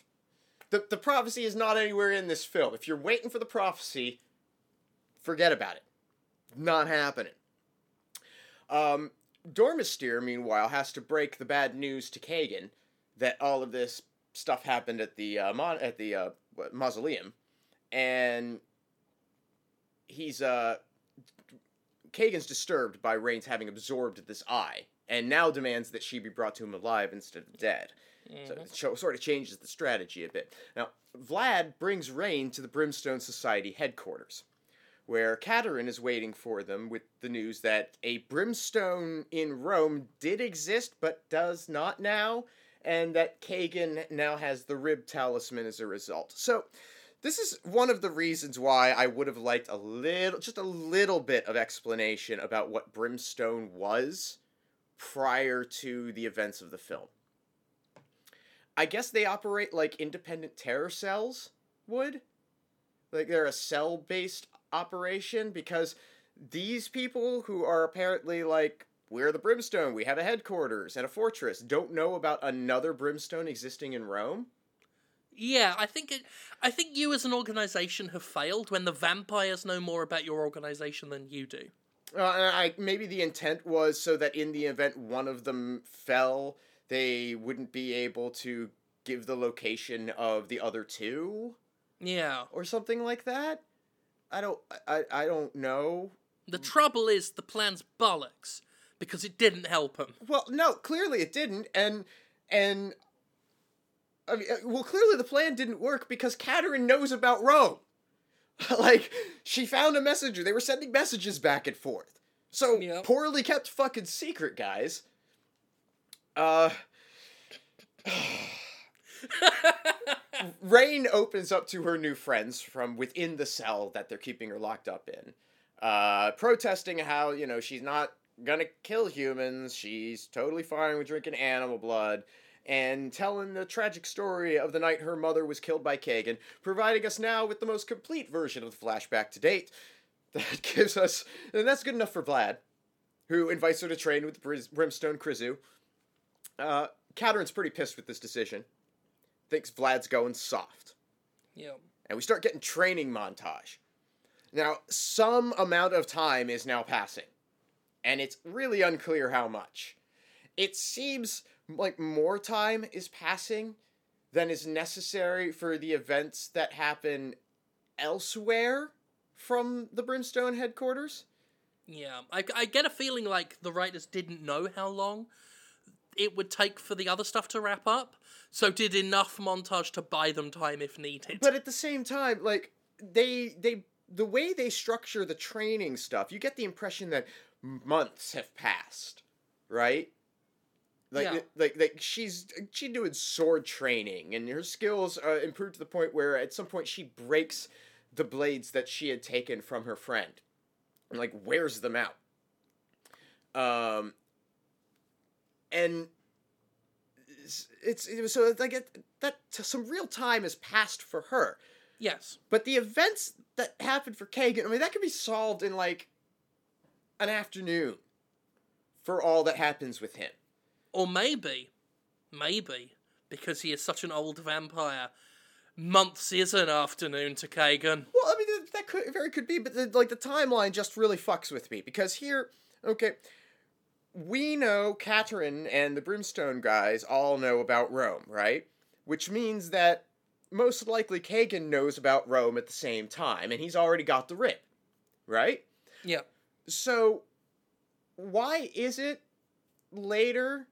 The the prophecy is not anywhere in this film. If you're waiting for the prophecy, forget about it. Not happening. Um, Domastir, meanwhile, has to break the bad news to Kagan that all of this stuff happened at the uh, mon- at the uh, mausoleum, and he's uh Kagan's disturbed by Rain's having absorbed this eye, and now demands that she be brought to him alive instead of dead. So it sort of changes the strategy a bit. Now, Vlad brings Rayne to the Brimstone Society headquarters, where Katarin is waiting for them with the news that a brimstone in Rome did exist but does not now, and that Kagan now has the rib talisman as a result. So, this is one of the reasons why I would have liked a little, just a little bit of explanation about what brimstone was prior to the events of the film. I guess they operate like independent terror cells would. Like they're a cell based operation because these people who are apparently like, we're the Brimstone, we have a headquarters and a fortress, don't know about another Brimstone existing in Rome. Yeah, I think it. I think you as an organization have failed when the vampires know more about your organization than you do. Uh, I maybe the intent was so that in the event one of them fell, they wouldn't be able to give the location of the other two Yeah. or something like that. I don't I, I don't know. The trouble is the plan's bollocks because it didn't help him. Well, no, clearly it didn't, and and I mean, uh, well, clearly the plan didn't work because Katarin knows about Rome. like she found a messenger. They were sending messages back and forth. So Yep. poorly kept fucking secret, guys. Uh. Rayne opens up to her new friends from within the cell that they're keeping her locked up in, uh, protesting how, you know, she's not gonna kill humans, she's totally fine with drinking animal blood, and telling the tragic story of the night her mother was killed by Kagan, providing us now with the most complete version of the flashback to date. That gives us, and that's good enough for Vlad, who invites her to train with Brimstone Krizu. Uh, Katarin's pretty pissed with this decision. Thinks Vlad's going soft. Yeah. And we start getting training montage. Now, some amount of time is now passing, and it's really unclear how much. It seems like more time is passing than is necessary for the events that happen elsewhere from the Brimstone headquarters. Yeah, I, I get a feeling like the writers didn't know how long it would take for the other stuff to wrap up, so did enough montage to buy them time if needed. But at the same time, like they they the way they structure the training stuff, you get the impression that months have passed, right? Like, Yeah. like, like she's she doing sword training, and her skills uh, improved to the point where at some point she breaks the blades that she had taken from her friend, and like wears them out. Um, and it's, it's it was so it's like it, that some real time has passed for her. yes, But the events that happened for Kagan, I mean, that could be solved in like an afternoon for all that happens with him. or maybe, maybe because he is such an old vampire, months is an afternoon to Kagan. Well, I mean, that, that could very could be, but the, like the timeline just really fucks with me because here, okay, we know Katarin and the Brimstone guys all know about Rome, right? Which means that most likely Kagan knows about Rome at the same time, and he's already got the rib, right? Yeah, So, why is it later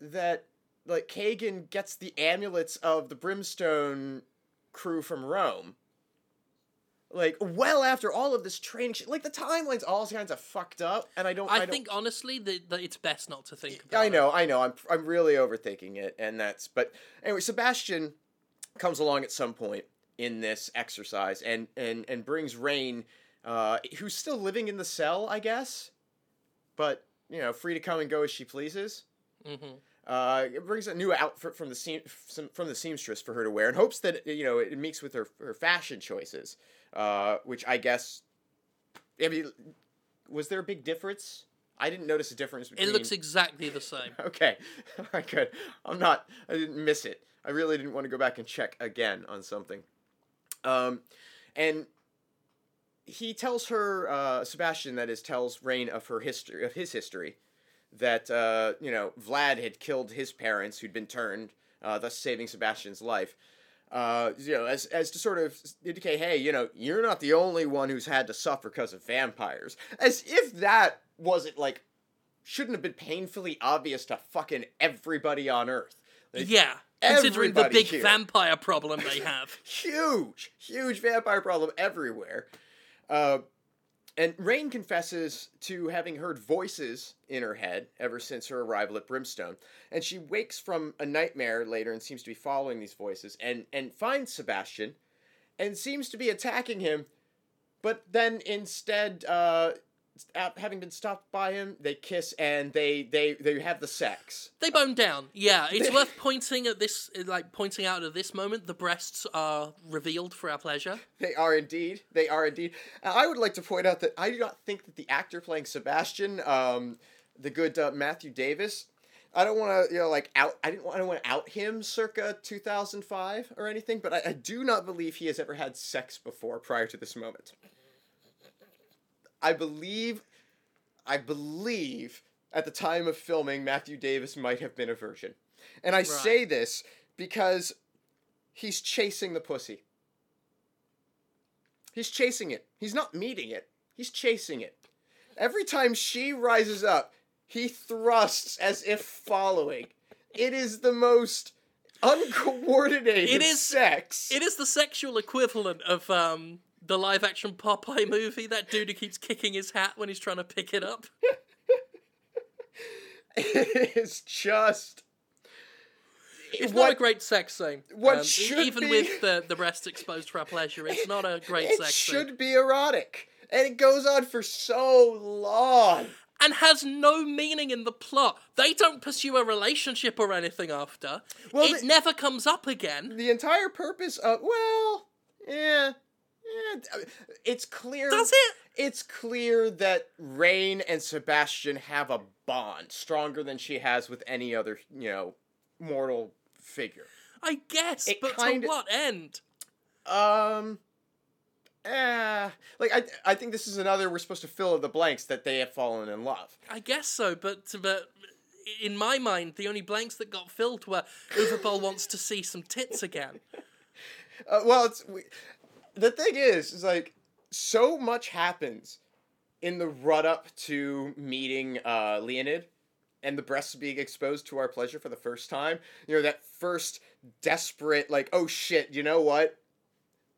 that like Kagan gets the amulets of the Brimstone crew from Rome? Like well after all of this training, shit- like the timeline's all kinds of fucked up, and I don't. I, don't, think honestly that, it's best not to think about. I it. know, I know. I'm I'm really overthinking it, and that's. But anyway, Sebastian comes along at some point in this exercise, and and and brings Rayne, uh, who's still living in the cell, I guess, but you know, free to come and go as she pleases. hmm Uh, it brings a new outfit from the seam from the seamstress for her to wear, and hopes that you know it meets with her her fashion choices. Uh, which I guess, I mean, was there a big difference? I didn't notice a difference between. It looks exactly the same. Okay. All right, good. I'm not. I didn't miss it. I really didn't want to go back and check again on something. Um, and he tells her, uh, Sebastian, that is, tells Rayne of her history, of his history, that uh, you know Vlad had killed his parents, who'd been turned, uh, thus saving Sebastian's life. Uh, you know, as as to sort of indicate, hey, you know, you're not the only one who's had to suffer because of vampires. As if that wasn't like shouldn't have been painfully obvious to fucking everybody on Earth. Like, yeah, considering the big here. vampire problem they have. huge, huge vampire problem everywhere. Uh, and Rayne confesses to having heard voices in her head ever since her arrival at Brimstone. And she wakes from a nightmare later and seems to be following these voices and, and finds Sebastian and seems to be attacking him. But then instead, uh, having been stopped by him, they kiss and they, they, they have the sex. They bone down. Yeah, it's worth pointing at this, like pointing out at this moment. The breasts are revealed for our pleasure. They are indeed. They are indeed. I would like to point out that I do not think that the actor playing Sebastian, um, the good uh, Matthew Davis, I don't want to, you know, like out. I didn't want to want to out him circa two thousand five or anything, but I, I do not believe he has ever had sex before prior to this moment. I believe, I believe at the time of filming, Matthew Davis might have been a virgin, and I say this because he's chasing the pussy. He's chasing it. He's not meeting it. He's chasing it. Every time she rises up, he thrusts as if following. It is the most uncoordinated It is- sex. It is the sexual equivalent of um, the live action Popeye movie. That dude who keeps kicking his hat when he's trying to pick it up. it is just. It's what- not a great sex scene. what Um, should even be- with the the breast exposed for our pleasure, it's not a great sex scene. It should be erotic. And it goes on for so long. and has no meaning in the plot. They don't pursue a relationship or anything after. Well, it the- never comes up again. The entire purpose of well, yeah. It's clear. Does it? It's clear that Rayne and Sebastian have a bond stronger than she has with any other, you know, mortal figure. I guess, It but kinda- to what end? Um. Eh, like I, I think this is another. We're supposed to fill in the blanks that they have fallen in love. I guess so, but but in my mind, the only blanks that got filled were Uwe wants to see some tits again. Uh, well, it's we, the thing is, is like so much happens in the run up to meeting uh, Leonid and the breasts being exposed to our pleasure for the first time. You know that first desperate, like, oh shit, you know what?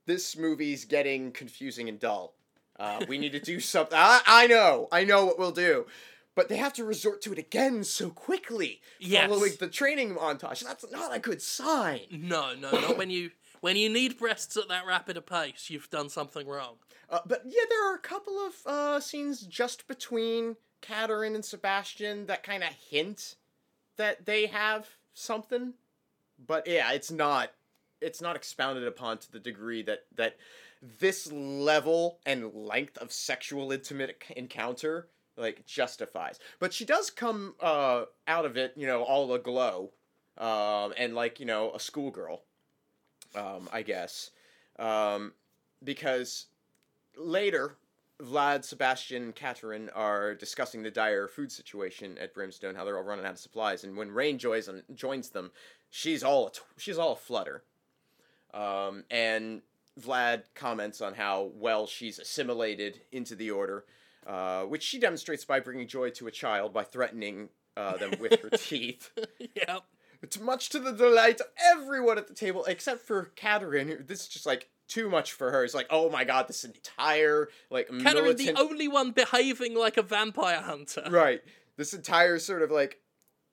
This movie's getting confusing and dull. Uh, we need to do something. I, I know, I know what we'll do. But they have to resort to it again so quickly, Yes. following the training montage. That's not a good sign. No, no, not when you when you need breasts at that rapid a pace. You've done something wrong. Uh, but yeah, there are a couple of uh, scenes just between Katarin and Sebastian that kind of hint that they have something. But yeah, it's not it's not expounded upon to the degree that that this level and length of sexual intimate encounter like justifies. But she does come uh, out of it, you know, all aglow, um, and like you know a schoolgirl, um, I guess, um, because later, Vlad, Sebastian, and Katarin are discussing the dire food situation at Brimstone, how they're all running out of supplies, and when Rayne joins them, joins them, she's all she's all a flutter, um, and Vlad comments on how well she's assimilated into the order, uh, which she demonstrates by bringing joy to a child by threatening uh, them with her teeth. yep. It's much to the delight of everyone at the table, except for Katarin. This is just like too much for her. It's like, oh my god, this entire like Katarin, the only one behaving like a vampire hunter. right? This entire sort of like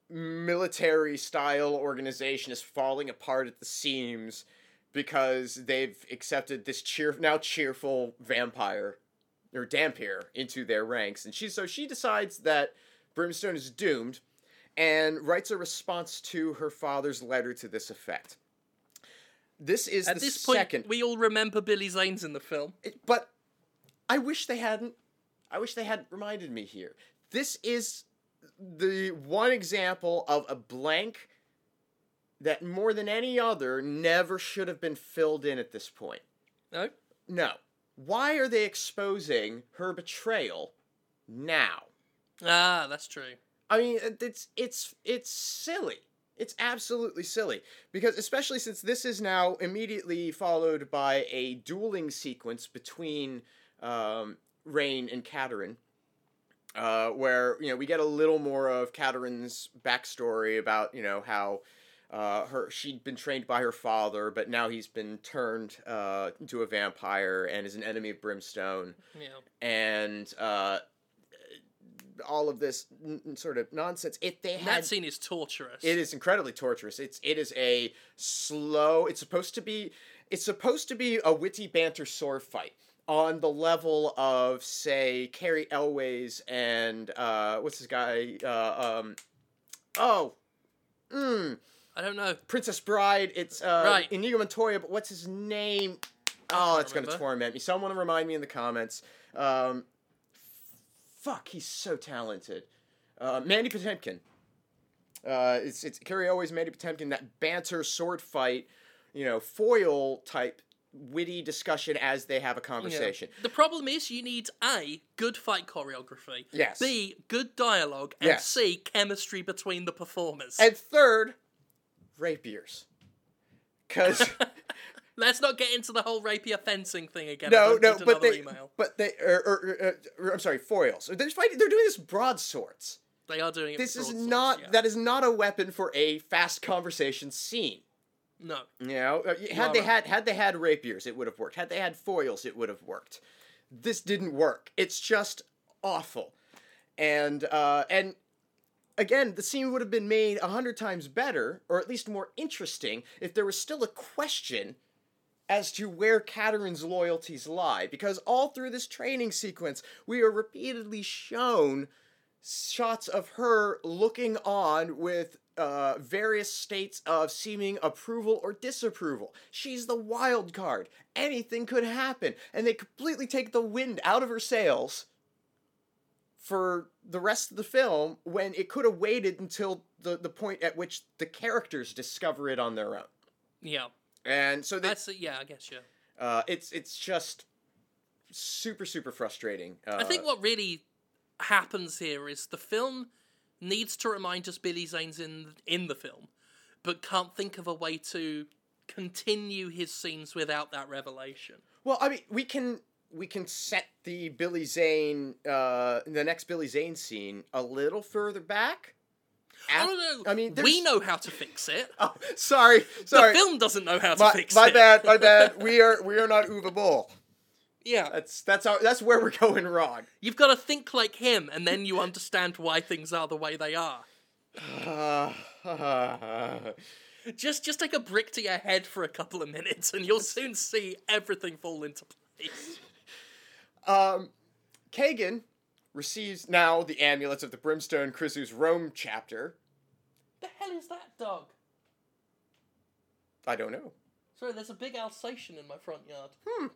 military style organization is falling apart at the seams because they've accepted this cheer now cheerful vampire or Dhampir into their ranks, and she so she decides that Brimstone is doomed, and writes a response to her father's letter to this effect. This is At this point, second, we all remember Billy Zane's in the film. but I wish they hadn't. I wish they hadn't reminded me here. This is the one example of a blank that more than any other never should have been filled in at this point. No? No. Why are they exposing her betrayal now? Ah, that's true. I mean, it's it's it's silly. It's absolutely silly because especially since this is now immediately followed by a dueling sequence between um, Rayne and Katarin, uh, where you know we get a little more of Katarin's backstory about you know how. Uh, her she'd been trained by her father, but now he's been turned uh, into a vampire and is an enemy of Brimstone Yeah. and uh, all of this n- sort of nonsense. If they had, that scene is torturous. it is incredibly torturous. It's it is a slow. It's supposed to be. It's supposed to be a witty banter sword fight on the level of say Cary Elwes and uh, what's this guy? Uh, um, oh, mm, I don't know. Princess Bride. It's uh, Right. Inigo Montoya, but what's his name? Oh, it's gonna torment me. Someone remind me in the comments. Um, fuck, he's so talented. Uh, Mandy Patinkin. Uh, it's it's Cary Elwes Mandy Patinkin. That banter sword fight, you know, foil type witty discussion as they have a Yeah. conversation. The problem is you need A, good fight choreography. Yes. B, good dialogue. And Yes. C, chemistry between the performers. And third, rapiers. Cause Let's not get into the whole rapier fencing thing again. No, no, but they, email. but they, or, or, or, or, I'm sorry, foils. They're fighting. They're doing this broadswords. They are doing it. This with is not yeah. that is not a weapon for a fast conversation scene. No. You know, Uh, had they right. had had they had rapiers, it would have worked. Had they had foils, it would have worked. This didn't work. It's just awful, and uh, and again, the scene would have been made a hundred times better, or at least more interesting, if there was still a question as to where Katarin's loyalties lie. Because all through this training sequence, we are repeatedly shown shots of her looking on with uh, various states of seeming approval or disapproval. She's the wild card. Anything could happen. And they completely take the wind out of her sails for the rest of the film when it could have waited until the, the point at which the characters discover it on their own. Yeah. And so they, That's yeah, I guess yeah. uh, it's it's just super super frustrating. Uh, I think what really happens here is the film needs to remind us Billy Zane's in in the film, but can't think of a way to continue his scenes without that revelation. Well, I mean, we can we can set the Billy Zane, uh, the next Billy Zane scene a little further back. I Af- don't know. I mean, we know how to fix it. Oh, sorry, sorry. The film doesn't know how to my, fix my it. My bad, my bad. We are we are not Uwe Boll. Yeah, That's that's our that's where we're going wrong. you've got to think like him, and then you understand why things are the way they are. Just just take a brick to your head for a couple of minutes, and you'll soon see everything fall into place. um, Kagan receives now the amulets of the Brimstone Krizu's Rome chapter. The hell is that dog? I don't know. Sorry, there's a big Alsatian in my front yard. Hmm.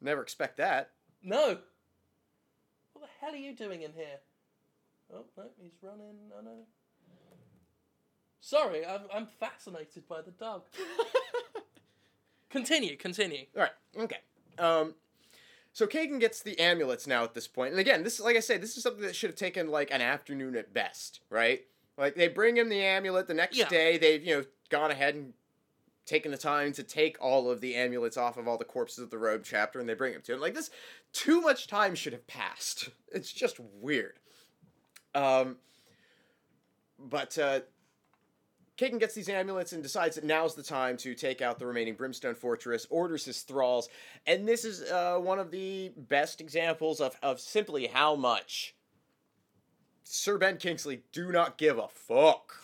Never expect that. No. What the hell are you doing in here? Oh no, he's running. Oh no. Sorry, I'm I'm fascinated by the dog. continue, continue. All right. Okay. Um, so Kagan gets the amulets now at this point, and again, this is like I said, this is something that should have taken like an afternoon at best, right? Like they bring him the amulet the next Yeah. day. They've you know gone ahead and taken the time to take all of the amulets off of all the corpses of the Rome chapter, and they bring him to him. Like this, too much time should have passed. It's just weird. Um, but uh, Kagan gets these amulets and decides that now's the time to take out the remaining Brimstone Fortress, orders his thralls, and this is uh, one of the best examples of, of simply how much Sir Ben Kingsley do not give a fuck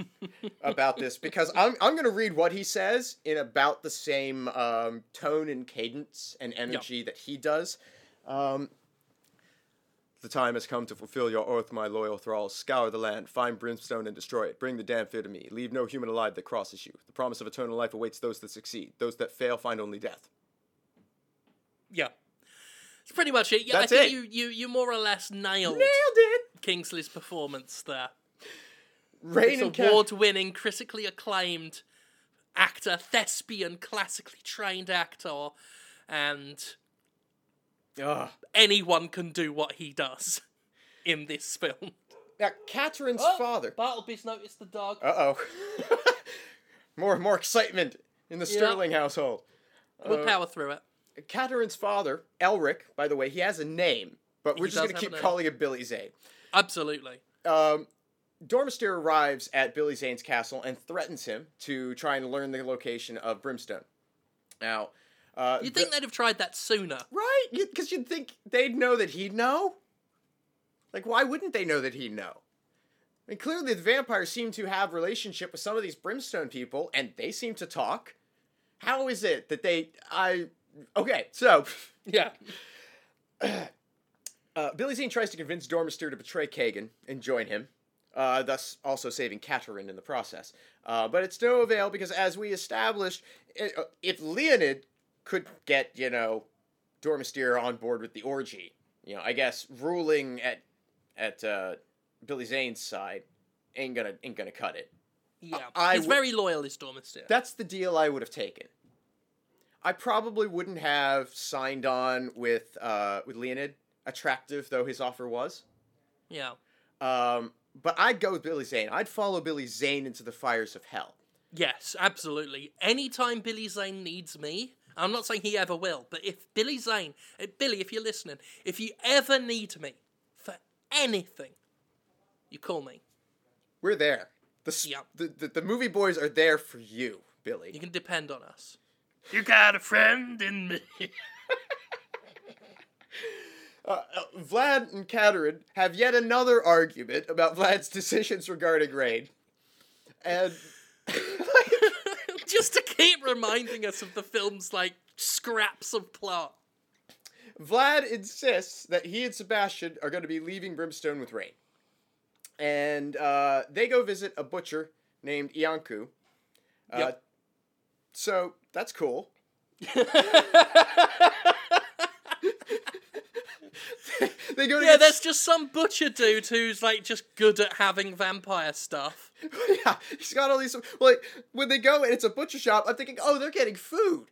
about this. Because I'm, I'm going to read what he says in about the same um, tone and cadence and energy that he does. Um, the time has come to fulfill your oath, my loyal thralls. Scour the land, find brimstone and destroy it. Bring the damned fear to me. Leave no human alive that crosses you. The promise of eternal life awaits those that succeed. Those that fail find only death. Yeah. It's pretty much it. Yeah, That's I think it. you, you you more or less nailed, Nailed it! Kingsley's performance there. Rain This award-winning, critically acclaimed actor, thespian, classically trained actor, and Ugh. anyone can do what he does in this film. Now, Katarin's Oh, father. Bartleby's noticed the dog. Uh oh. more more excitement in the Yeah. Sterling household. we'll power through it. Katarin's father, Elric, by the way, he has a name, but we're He just does going to have keep name. calling him Billy Zane. Absolutely. Um, Domastir arrives at Billy Zane's castle and threatens him to try and learn the location of Brimstone. Now, uh, You'd think they'd have tried that sooner. right? Because you'd think they'd know that he'd know. Like, why wouldn't they know that he'd know? I mean, clearly the vampires seem to have relationship with some of these Brimstone people, and they seem to talk. How is it that they? I okay. So, Yeah. uh, Billy Zane tries to convince Domastir to betray Kagan and join him, uh, thus also saving Katarin in the process. Uh, but it's no avail because, as we established, i- uh, if Leonid could get, you know, Domastir on board with the orgy, you know, I guess ruling at at uh, Billy Zane's side ain't gonna ain't gonna cut it. Yeah. I He's w- very loyal, is Domastir. That's the deal I would have taken. I probably wouldn't have signed on with uh, with Leonid, attractive though his offer was. yeah. Um, but I'd go with Billy Zane. I'd follow Billy Zane into the fires of hell. Yes, absolutely. Anytime Billy Zane needs me, I'm not saying he ever will, but if Billy Zane, eh, Billy, if you're listening, if you ever need me for anything, you call me. We're there. The, s- Yep. the, the the movie boys are there for you, Billy. You can depend on us. You got a friend in me. Uh, uh, Vlad and Katarin have yet another argument about Vlad's decisions regarding Rayne, and Just to keep reminding us of the film's like scraps of plot. Vlad insists that he and Sebastian are going to be leaving Brimstone with Rayne. And uh, they go visit a butcher named Ianku. Uh, Yep. So that's cool. they go Yeah, there's just some butcher dude who's like just good at having vampire stuff. yeah, he's got all these. Well, like when they go and it's a butcher shop, I'm thinking, oh, they're getting food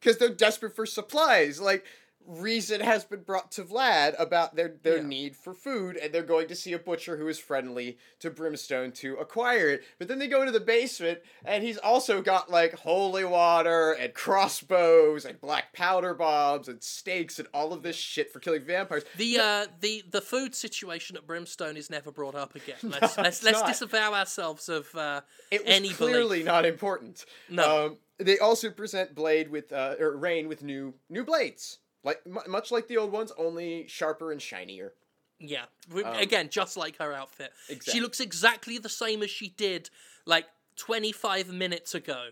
because they're desperate for supplies. Like reason has been brought to Vlad about their their Yeah. need for food, and they're going to see a butcher who is friendly to Brimstone to acquire it. But then they go into the basement, and he's also got like holy water and crossbows and black powder bombs and stakes and all of this shit for killing vampires. The uh the the food situation at Brimstone is never brought up again. Let's let's let's not. disavow ourselves of uh It was any clearly belief. not important. No. Um, they also present Blade with uh, or Rayne with new new blades, like mu much like the old ones, only sharper and shinier. Yeah. We- Um, Again, just like her outfit. Exactly. She looks exactly the same as she did like 25 minutes ago.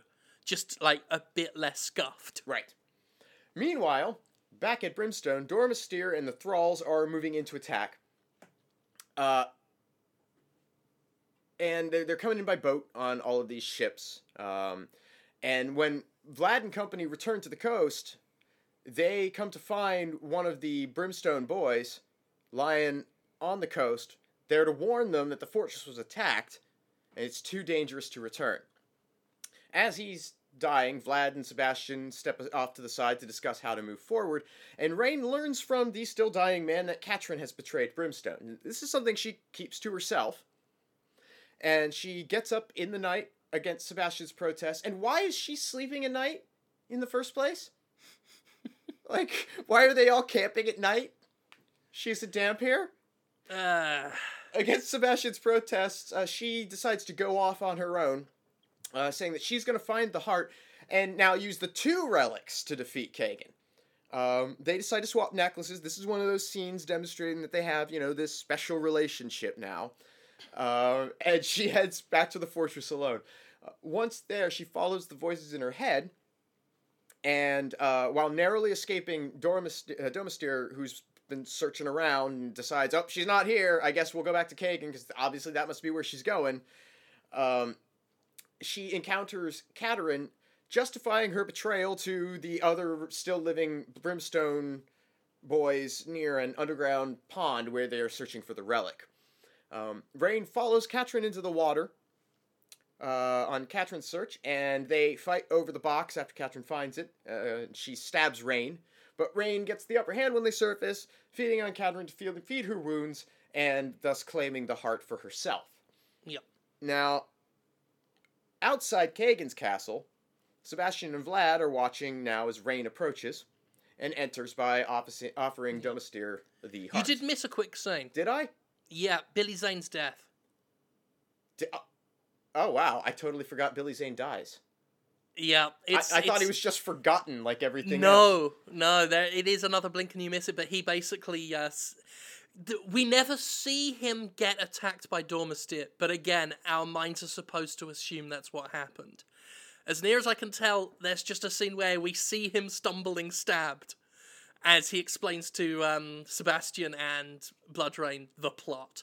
Just like a bit less scuffed. Right. Meanwhile, back at Brimstone, Domastir and the Thralls are moving in to attack. Uh, and they're, they're coming in by boat on all of these ships. Um, and when Vlad and company return to the coast, they come to find one of the Brimstone boys lying on the coast, there to warn them that the fortress was attacked and it's too dangerous to return. As he's dying, Vlad and Sebastian step off to the side to discuss how to move forward, and Rayne learns from the still dying man that Katarin has betrayed Brimstone. This is something she keeps to herself, and she gets up in the night against Sebastian's protest. And why is she sleeping at night in the first place? Like, why are they all camping at night? She's a Dhampir? Uh Against Sebastian's protests, uh, she decides to go off on her own, uh, saying that she's going to find the heart and now use the two relics to defeat Kagan. Um, they decide to swap necklaces. This is one of those scenes demonstrating that they have, you know, this special relationship now. Uh, and she heads back to the fortress alone. Uh, once there, she follows the voices in her head, and uh, while narrowly escaping Dormist- uh, who's been searching around and decides, oh, she's not here. I guess we'll go back to Kagan because obviously that must be where she's going. Um, she encounters Katarin, justifying her betrayal to the other still living Brimstone boys near an underground pond where they are searching for the relic. Um, Rayne follows Katarin into the water uh, on Katarin's search, and they fight over the box after Katarin finds it. Uh, she stabs Rayne, but Rayne gets the upper hand when they surface, feeding on Katarin to feed, feed her wounds, and thus claiming the heart for herself. Yep. Now, outside Kagan's castle, Sebastian and Vlad are watching now as Rayne approaches and enters by offering Domastir the heart. You did miss a quick scene. Did I? Yeah, Billy Zane's death. Di- oh, oh, wow. I totally forgot Billy Zane dies. Yeah, I, it's, I thought he was just forgotten like everything else. No, no, there it is another blink and you miss it. But he basically, uh, s- th- we never see him get attacked by Domastir. But again, our minds are supposed to assume that's what happened. As near as I can tell, there's just a scene where we see him stumbling, stabbed, as he explains to um, Sebastian and BloodRayne the plot,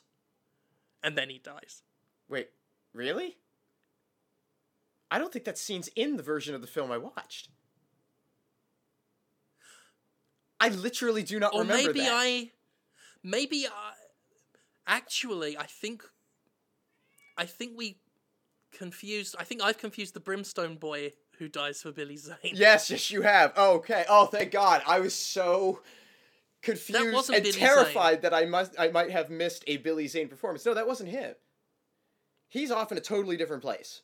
and then he dies. Wait, really? I don't think that scene's in the version of the film I watched. I literally do not or remember maybe that. I, maybe I, actually, I think, I think we confused. I think I've confused the Brimstone boy who dies for Billy Zane. Yes, yes, you have. Oh, okay. Oh, thank God. I was so confused and Billy terrified that I must I might have missed a Billy Zane performance. No, that wasn't him. He's off in a totally different place.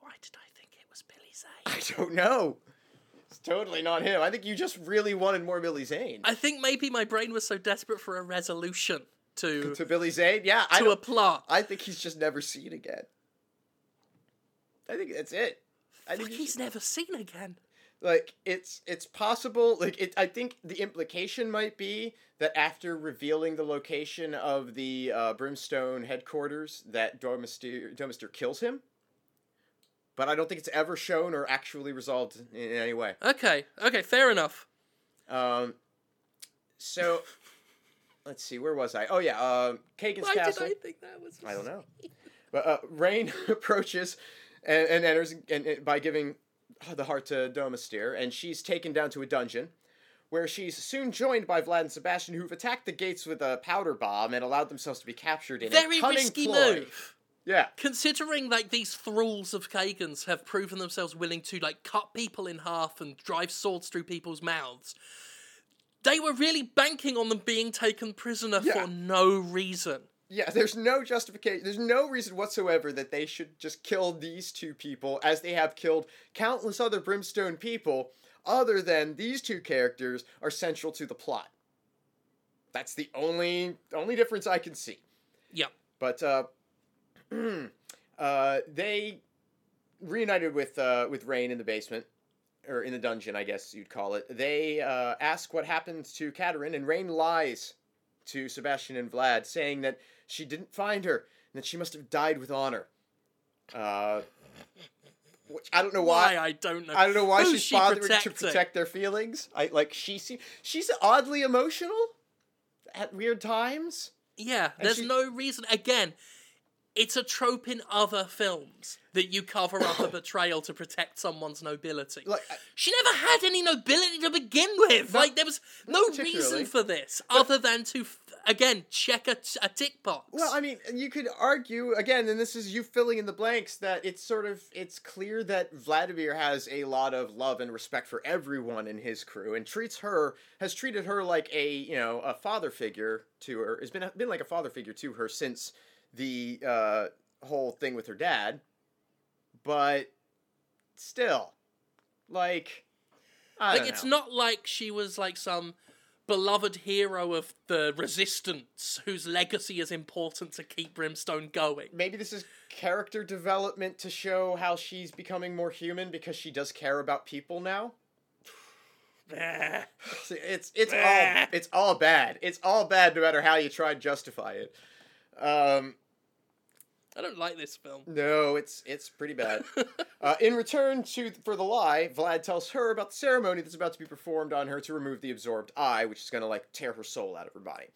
Why did I think it was Billy Zane? I don't know. It's totally not him. I think you just really wanted more Billy Zane. I think maybe my brain was so desperate for a resolution to to Billy Zane? Yeah, I to a plot. I think he's just never seen again. I think that's it. I Fuck, think he's never seen again. Like it's it's possible like it i think the implication might be that after revealing the location of the uh, brimstone headquarters that Domastir Domastir kills him but i don't think it's ever shown or actually resolved in, in any way Okay, okay, fair enough. um, so let's see, where was I? Oh yeah, um, Kagan's Why castle. did I think that was? I don't know. But uh, Rayne approaches and, and enters and, and by giving the heart to Domastir, and she's taken down to a dungeon, where she's soon joined by Vlad and Sebastian, who've attacked the gates with a powder bomb and allowed themselves to be captured in Very a cunning risky ploy. move. Yeah, Considering like these thralls of Kagan's have proven themselves willing to like cut people in half and drive swords through people's mouths, they were really banking on them being taken prisoner Yeah. for no reason. Yeah. There's no justification. There's no reason whatsoever that they should just kill these two people, as they have killed countless other Brimstone people, other than these two characters are central to the plot. That's the only only difference I can see. Yep. But uh, uh, they reunited with uh, with Rayne in the basement, or in the dungeon, I guess you'd call it. They uh, ask what happened to Katarin, and Rayne lies to Sebastian and Vlad, saying that she didn't find her and that she must have died with honor. Uh, which I don't know Why why. I don't know. I don't know why Who's she's she bothering protecting? to protect their feelings. I like she se- she's oddly emotional at weird times. Yeah, And there's she- no reason. Again, it's a trope in other films that you cover up a betrayal to protect someone's nobility. Like I- She never had any nobility to begin with. Not- like there was no reason for this other than to f- again check a, t- a tick box. Well, I mean, you could argue again, and this is you filling in the blanks that it's sort of it's clear that Vladimir has a lot of love and respect for everyone in his crew, and treats her has treated her like a you know a father figure to her. Has been been like a father figure to her since the uh, whole thing with her dad. But still, like, I like it's know. not like she was like some beloved hero of the resistance whose legacy is important to keep Brimstone going. maybe this is character development to show how she's becoming more human because she does care about people now. See, It's it's all it's all bad. It's all bad no matter how you try and justify it. Um, I don't like this film. no, it's it's pretty bad. uh, in return to for the lie, Vlad tells her about the ceremony that's about to be performed on her to remove the absorbed eye, which is going to like tear her soul out of her body.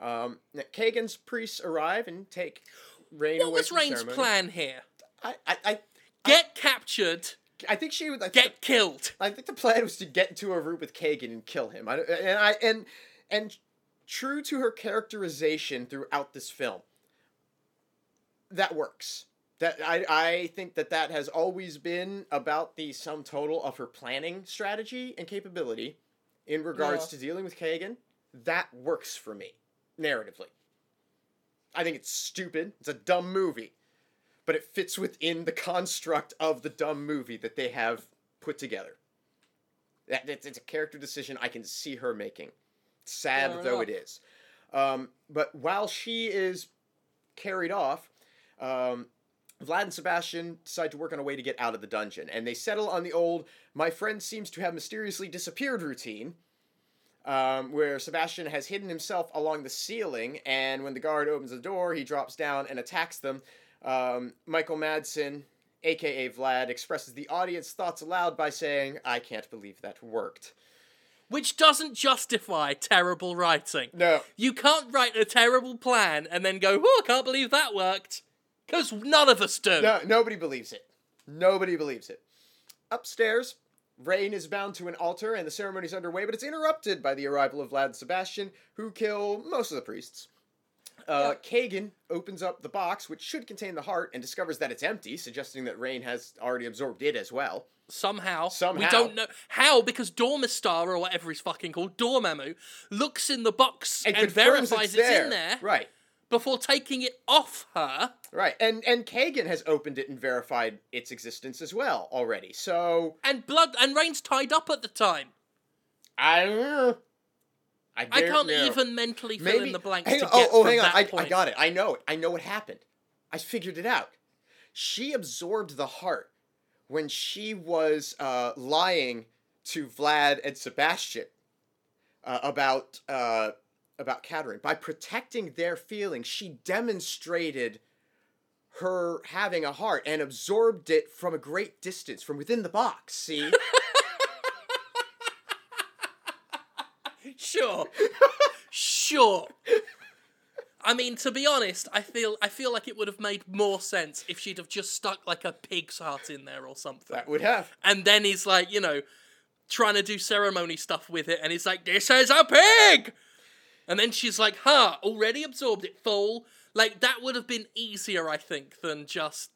Um, Kagan's priests arrive and take Rayne What away was from Rayne's ceremony. plan here? I, I, I, Get captured, I think she would. I get killed. I think the plan was to get into a room with Kagan and kill him. I, and I and and true to her characterization throughout this film, that works. That I I think that that has always been about the sum total of her planning strategy and capability in regards Yeah. to dealing with Kagan. That works for me narratively. I think it's stupid. It's a dumb movie but it fits within the construct of the dumb movie that they have put together. That it's, it's a character decision I can see her making, sad Fair though enough. it is. Um, but while she is carried off, um, Vlad and Sebastian decide to work on a way to get out of the dungeon, and they settle on the old "my friend seems to have mysteriously disappeared" routine. Um, where Sebastian has hidden himself along the ceiling, and when the guard opens the door, he drops down and attacks them. Um, Michael Madsen, aka Vlad, expresses the audience thoughts aloud by saying, I can't believe that worked. Which doesn't justify terrible writing. No. You can't write a terrible plan and then go, oh, I can't believe that worked. Because none of us do. No, nobody believes it. Nobody believes it. Upstairs, Rayne is bound to an altar and the ceremony is underway, but it's interrupted by the arrival of Vlad and Sebastian, who kill most of the priests. Uh, Kagan opens up the box, which should contain the heart, and discovers that it's empty, suggesting that Rayne has already absorbed it as well. Somehow. Somehow. We don't know. How? Because Domastir, or whatever he's fucking called, Dormammu, looks in the box and, confirms verifies it's, there. in there Right. Before taking it off her. Right, and and Kagan has opened it and verified its existence as well already. So And blood and Rayne's tied up at the time. I don't know. I, I can't know. even mentally fill Maybe in the blanks on, get oh, oh, hang on. I. I got it. I know it. I know what happened. I figured it out. She absorbed the heart when she was uh, lying to Vlad and Sebastian uh, about uh, about Katarin. By protecting their feelings, she demonstrated her having a heart and absorbed it from a great distance, from within the box. See. sure. Sure. I mean, to be honest, I feel I feel like it would have made more sense if she'd have just stuck like a pig's heart in there or something. That would have. And then he's like, you know, trying to do ceremony stuff with it, and he's like, "This is a pig," and then she's like, "Huh, already absorbed it, fool." Like that would have been easier, I think, than just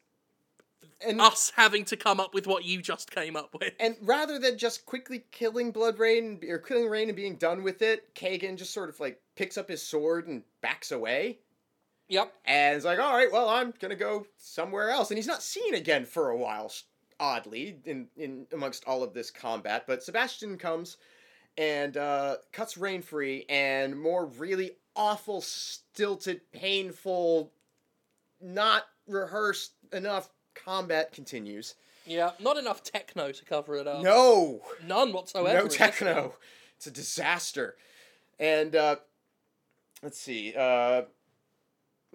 And us having to come up with what you just came up with. and rather than just quickly killing BloodRayne or killing Rayne and being done with it, Kagan just sort of like picks up his sword and backs away. Yep. And is like, all right, well, I'm gonna go somewhere else. And he's not seen again for a while, oddly, in, in amongst all of this combat. But Sebastian comes and uh, cuts Rayne free, and more really awful, stilted, painful, not rehearsed enough combat continues. Yeah. Not enough techno to cover it up. No, None whatsoever. no techno. It's a disaster. And uh, let's see. Uh,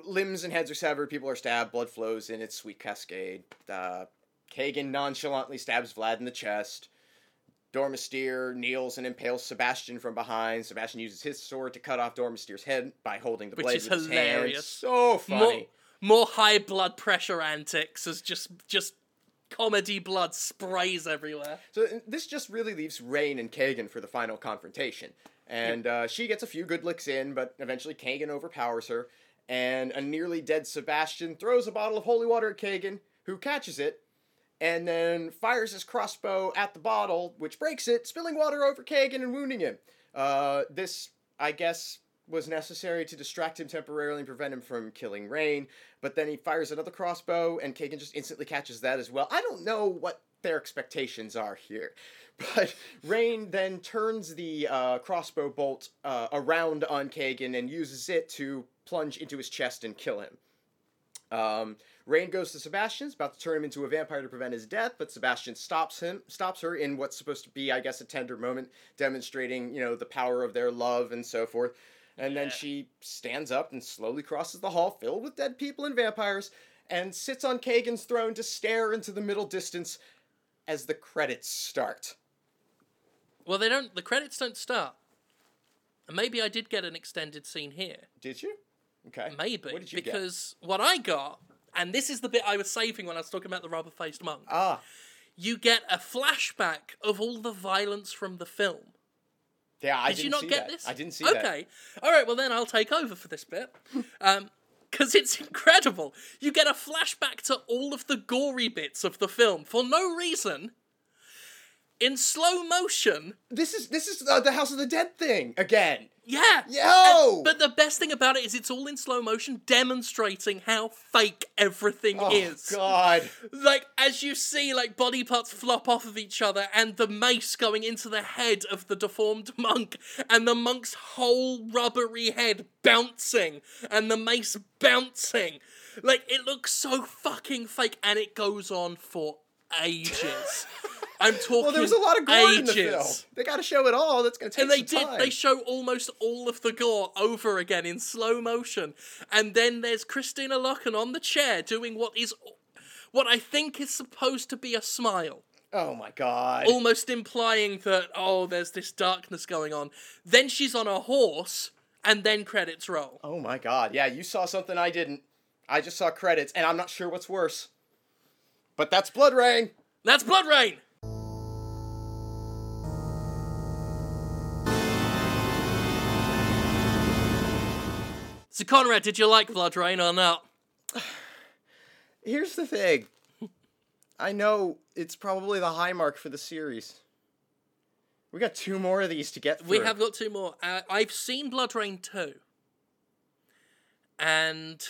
limbs and heads are severed. People are stabbed. Blood flows in its sweet cascade. Uh, Kagan nonchalantly stabs Vlad in the chest. Domastir kneels and impales Sebastian from behind. Sebastian uses his sword to cut off Domastir's head by holding the Which blade is with his hand. hilarious. So funny. More, more high blood pressure antics as just just comedy blood sprays everywhere. So this just really leaves Rayne and Kagan for the final confrontation. And uh, she gets a few good licks in, but eventually Kagan overpowers her. And a nearly dead Sebastian throws a bottle of holy water at Kagan, who catches it, and then fires his crossbow at the bottle, which breaks it, spilling water over Kagan and wounding him. Uh, this, I guess, was necessary to distract him temporarily and prevent him from killing Rayne. But then he fires another crossbow, and Kagan just instantly catches that as well. I don't know what their expectations are here. But Rayne then turns the uh, crossbow bolt uh, around on Kagan and uses it to plunge into his chest and kill him. Um, Rayne goes to Sebastian, is about to turn him into a vampire to prevent his death, but Sebastian stops him, stops her in what's supposed to be, I guess, a tender moment, demonstrating, you know, the power of their love and so forth. And then she stands up and slowly crosses the hall filled with dead people and vampires, and sits on Kagan's throne to stare into the middle distance as the credits start. Well, they don't. The credits don't start. And maybe I did get an extended scene here. Did you? Okay. Maybe What did you get? because what I got, and this is the bit I was saving when I was talking about the rubber-faced monk. Ah, You get a flashback of all the violence from the film. yeah, I Did you not get that. this? I didn't see that. Okay. All right. Well, then I'll take over for this bit. Um, because it's incredible. You get a flashback to all of the gory bits of the film for no reason. In slow motion. This is this is uh, the House of the Dead thing again. Yeah. Yo! And- but the best thing about it is it's all in slow motion, demonstrating how fake everything Oh is. God! Like as you see, like body parts flop off of each other, and the mace going into the head of the deformed monk, and the monk's whole rubbery head bouncing, and the mace bouncing. Like it looks so fucking fake, and it goes on for ages. I'm talking. Well, there was a lot of gore in the film. They got to show it all. That's gonna take And they some did. time. They show almost all of the gore over again in slow motion, and then there's Kristanna Loken on the chair doing what is, what I think is supposed to be a smile, oh my God! almost implying that oh, there's this darkness going on. Then she's on a horse, and then credits roll. Oh my God! Yeah, you saw something I didn't. I just saw credits, and I'm not sure what's worse. But that's BloodRayne. That's BloodRayne. So Conrad, did you like BloodRayne or not? Here's the thing. I know it's probably the high mark for the series. We got two more of these to get through. We have got two more. Uh, I've seen BloodRayne 2. And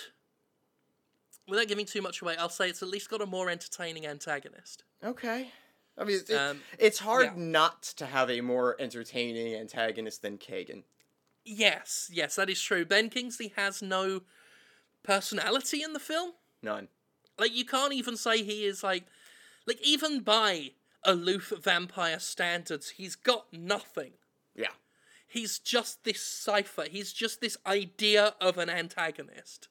without giving too much away, I'll say it's at least got a more entertaining antagonist. Okay. I mean, it, Um, it's hard yeah. not to have a more entertaining antagonist than Kagan. Yes, yes, that is true. Ben Kingsley has no personality in the film. None. Like you can't even say he is like like even by aloof vampire standards, he's got nothing. Yeah. He's just this cipher. He's just this idea of an antagonist.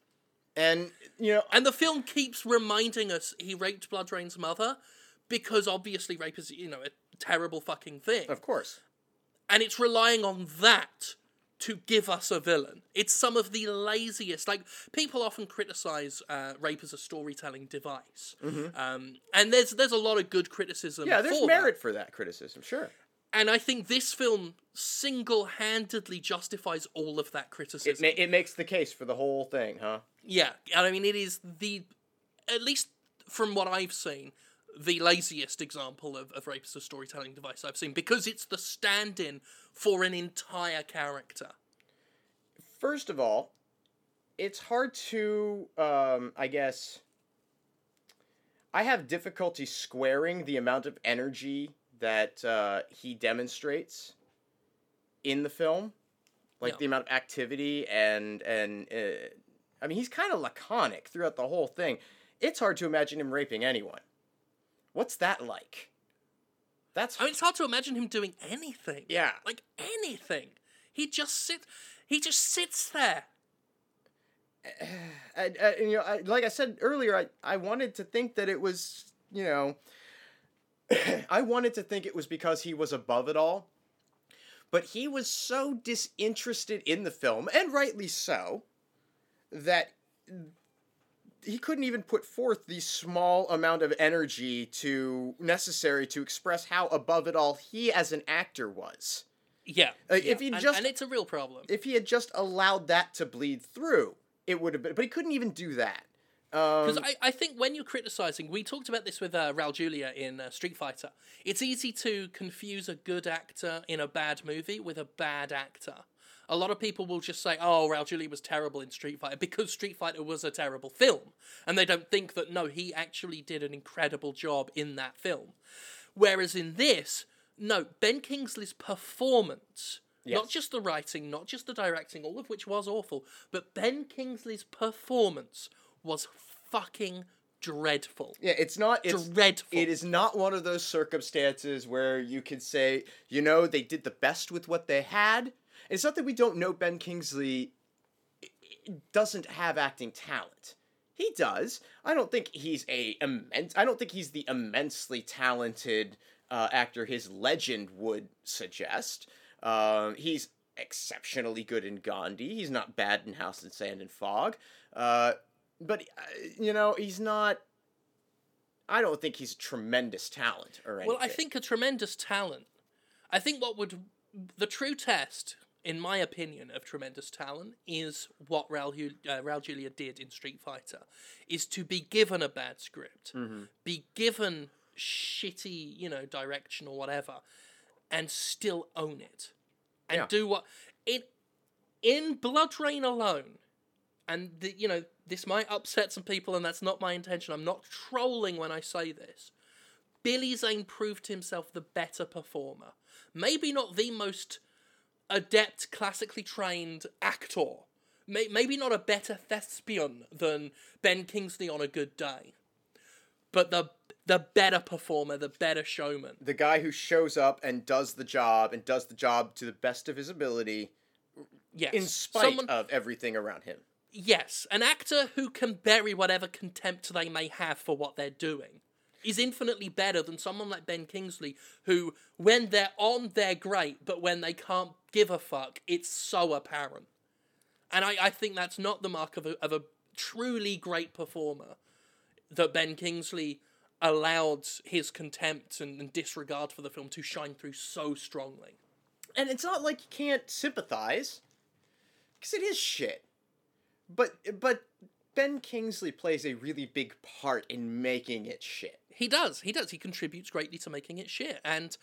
And, you know, And the film keeps reminding us he raped BloodRayne's mother because obviously rape is, you know, a terrible fucking thing. of course. and it's relying on that to give us a villain. It's some of the laziest. Like people often criticize uh, rape as a storytelling device, um, and there's there's a lot of good criticism. Mm-hmm. Yeah, there's for that. merit for that criticism, sure. and I think this film single-handedly justifies all of that It, criticism. ma- it makes the case for the whole thing, huh? Yeah, and I mean it is the, at least from what I've seen, the laziest example of, of rape as a storytelling device I've seen because it's the stand-in for an entire character. First of all, it's hard to, um, I guess. I have difficulty squaring the amount of energy that uh, he demonstrates in the film, like Yeah. the amount of activity and and uh, I mean he's kind of laconic throughout the whole thing. It's hard to imagine him raping anyone. What's that like? That's I mean, it's hard to imagine him doing anything. yeah. like anything. He just sit. He just sits there. and, uh, you know, I, like I said earlier, I, I wanted to think that it was, you know, I wanted to think it was because he was above it all. But he was so disinterested in the film, and rightly so, that he couldn't even put forth the small amount of energy to necessary to express how above it all he as an actor was. Yeah. Like, yeah. if he and, just- and it's a real problem. If he had just allowed that to bleed through, it would have been. But he couldn't even do that. Because Um, I, I think when you're criticizing, we talked about this with uh, Raul Julia in uh, Street Fighter. It's easy to confuse a good actor in a bad movie with a bad actor. A lot of people will just say, "Oh, Raul Julia was terrible in Street Fighter" because Street Fighter was a terrible film, and they don't think that no, he actually did an incredible job in that film. Whereas in this, no, Ben Kingsley's performance, not just the writing, not just the directing, all of which was awful, but Ben Kingsley's performance was fucking dreadful. yeah, it's not. It's, dreadful. It is not one of those circumstances where you could say, you know, they did the best with what they had. It's not that we don't know Ben Kingsley doesn't have acting talent. He does. I don't think he's a immense. I don't think he's the immensely talented uh, actor his legend would suggest. Um, he's exceptionally good in Gandhi. He's not bad in House and Sand and Fog. Uh, but uh, you know, he's not. I don't think he's a tremendous talent or anything. Well, I think a tremendous talent. I think what would the true test, in my opinion, of tremendous talent is what Raul, uh, Raul Julia did in Street Fighter, is to be given a bad script, be given shitty, you know, direction or whatever, and still own it, and Yeah. do what in in BloodRayne alone. And the, you know this might upset some people, and that's not my intention. I'm not trolling when I say this. Billy Zane proved himself the better performer. Maybe not the most adept, classically trained actor. Maybe not a better thespian than Ben Kingsley on a good day. But the the better performer, the better showman. the guy who shows up and does the job and does the job to the best of his ability Yes. in spite Someone- of everything around him. Yes, an actor who can bury whatever contempt they may have for what they're doing is infinitely better than someone like Ben Kingsley, who, when they're on, they're great, but when they can't give a fuck, it's so apparent. And I, I think that's not the mark of a, of a truly great performer that Ben Kingsley allowed his contempt and, and disregard for the film to shine through so strongly. And it's not like you can't sympathize, because it is shit. But but Ben Kingsley plays a really big part in making it shit. He does. He does. He contributes greatly to making it shit. And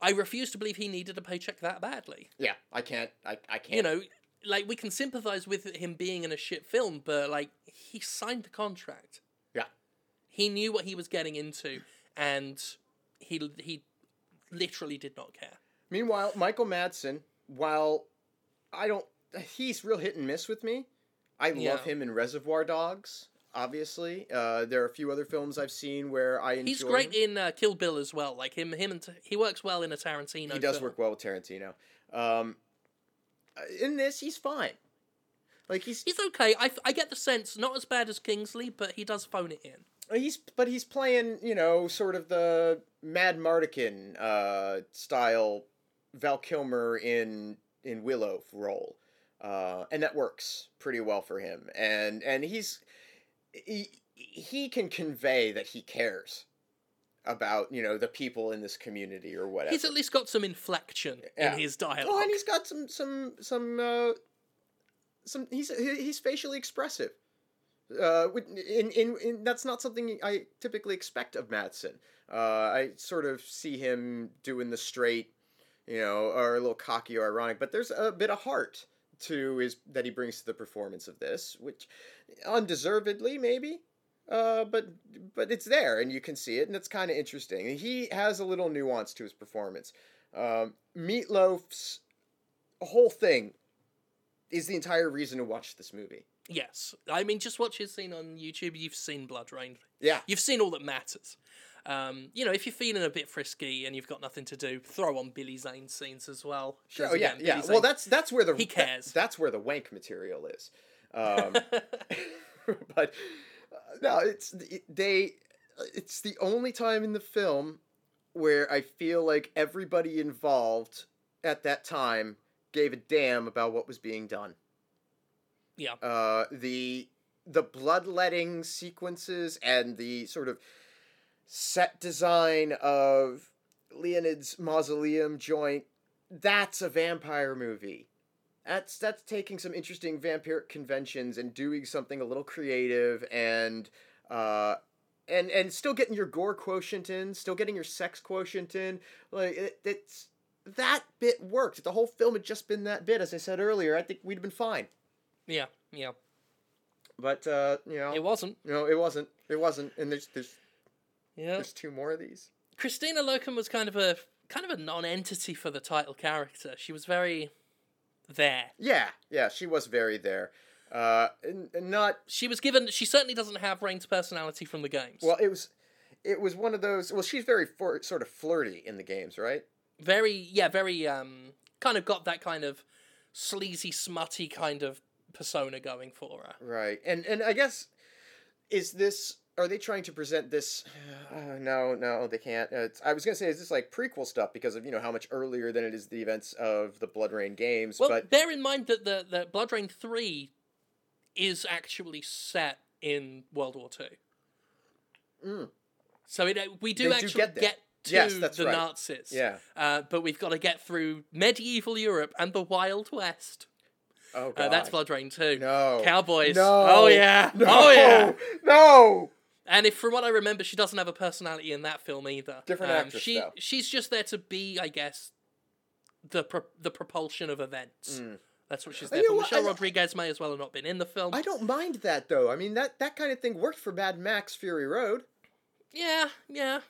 I refuse to believe he needed a paycheck that badly. Yeah, I can't. I, I can't. You know, like we can sympathize with him being in a shit film, but like he signed the contract. Yeah. He knew what he was getting into, and he he literally did not care. Meanwhile, Michael Madsen, while I don't, he's real hit and miss with me. I Yeah. love him in Reservoir Dogs. Obviously, uh, there are a few other films I've seen where I enjoy. He's great him. in uh, Kill Bill as well. Like him, him and he works well in a Tarantino. He does film. work well with Tarantino. Um, uh, in this, he's fine. Like he's He's okay. I, I get the sense not as bad as Kingsley, but he does phone it in. he's but he's playing you know sort of the Madmartigan uh, style Val Kilmer in in Willow role, uh, and that works pretty well for him. And and he's he he can convey that he cares about you know the people in this community or whatever. He's at least got some inflection Yeah. in his dialogue. Oh, and he's got some some some uh, some. He's he's facially expressive. Uh, in, in in that's not something I typically expect of Madsen. Uh, I sort of see him doing the straight, you know, or a little cocky or ironic, but there's a bit of heart to his that he brings to the performance of this, which undeservedly maybe. Uh, but but it's there and you can see it and it's kind of interesting. He has a little nuance to his performance. Um, Meatloaf's whole thing is the entire reason to watch this movie. Yes, I mean, just watch his scene on YouTube. You've seen BloodRayne. Yeah. You've seen all that matters. Um, you know, if you're feeling a bit frisky and you've got nothing to do, throw on Billy Zane scenes as well. 'cause Oh yeah, yeah. Billy Well, that's that's where the He cares. that's where the wank material is. Um, but uh, no, it's it- they. It's the only time in the film where I feel like everybody involved at that time gave a damn about what was being done. Yeah. Uh, the the bloodletting sequences and the sort of set design of Leonid's mausoleum joint. That's a vampire movie. That's that's taking some interesting vampiric conventions and doing something a little creative and uh and and still getting your gore quotient in, still getting your sex quotient in. Like it, it's that bit worked. If the whole film had just been that bit, as I said earlier, I think we'd have been fine. yeah, yeah. But uh, you know, It wasn't. no, it wasn't. It wasn't. And there's there's Yeah. there's two more of these. Kristanna Loken was kind of a kind of a non-entity for the title character. She was very there. Yeah, yeah, she was very there. Uh, not She was given. She certainly doesn't have Rayne's personality from the games. well. It was, it was one of those. Well, she's very for, sort of flirty in the games, right? very yeah, very um, kind of got that kind of sleazy, smutty kind of persona going for her. Right. And and I guess is this are they trying to present this uh, no no they can't uh, i was going to say is this like prequel stuff because of you know how much earlier than it is the events of the BloodRayne games Well, but bear in mind that the the BloodRayne three is actually set in World War Two. Mm. So it, we do They do actually get get, to Yes, that's the right. Nazis. yeah Uh, but we've got to get through medieval Europe and the Wild West. oh Uh, god that's BloodRayne 2. no Cowboys. no Oh, yeah. no Oh, yeah. no And if, from what I remember, she doesn't have a personality in that film either. Different Um, actress, She though. she's just there to be, I guess, the pro- the propulsion of events. Mm. That's what she's You there know for. Michelle Rodriguez may as well have not been in the film. i don't mind that though i mean that that kind of thing worked for mad max fury road Yeah, yeah.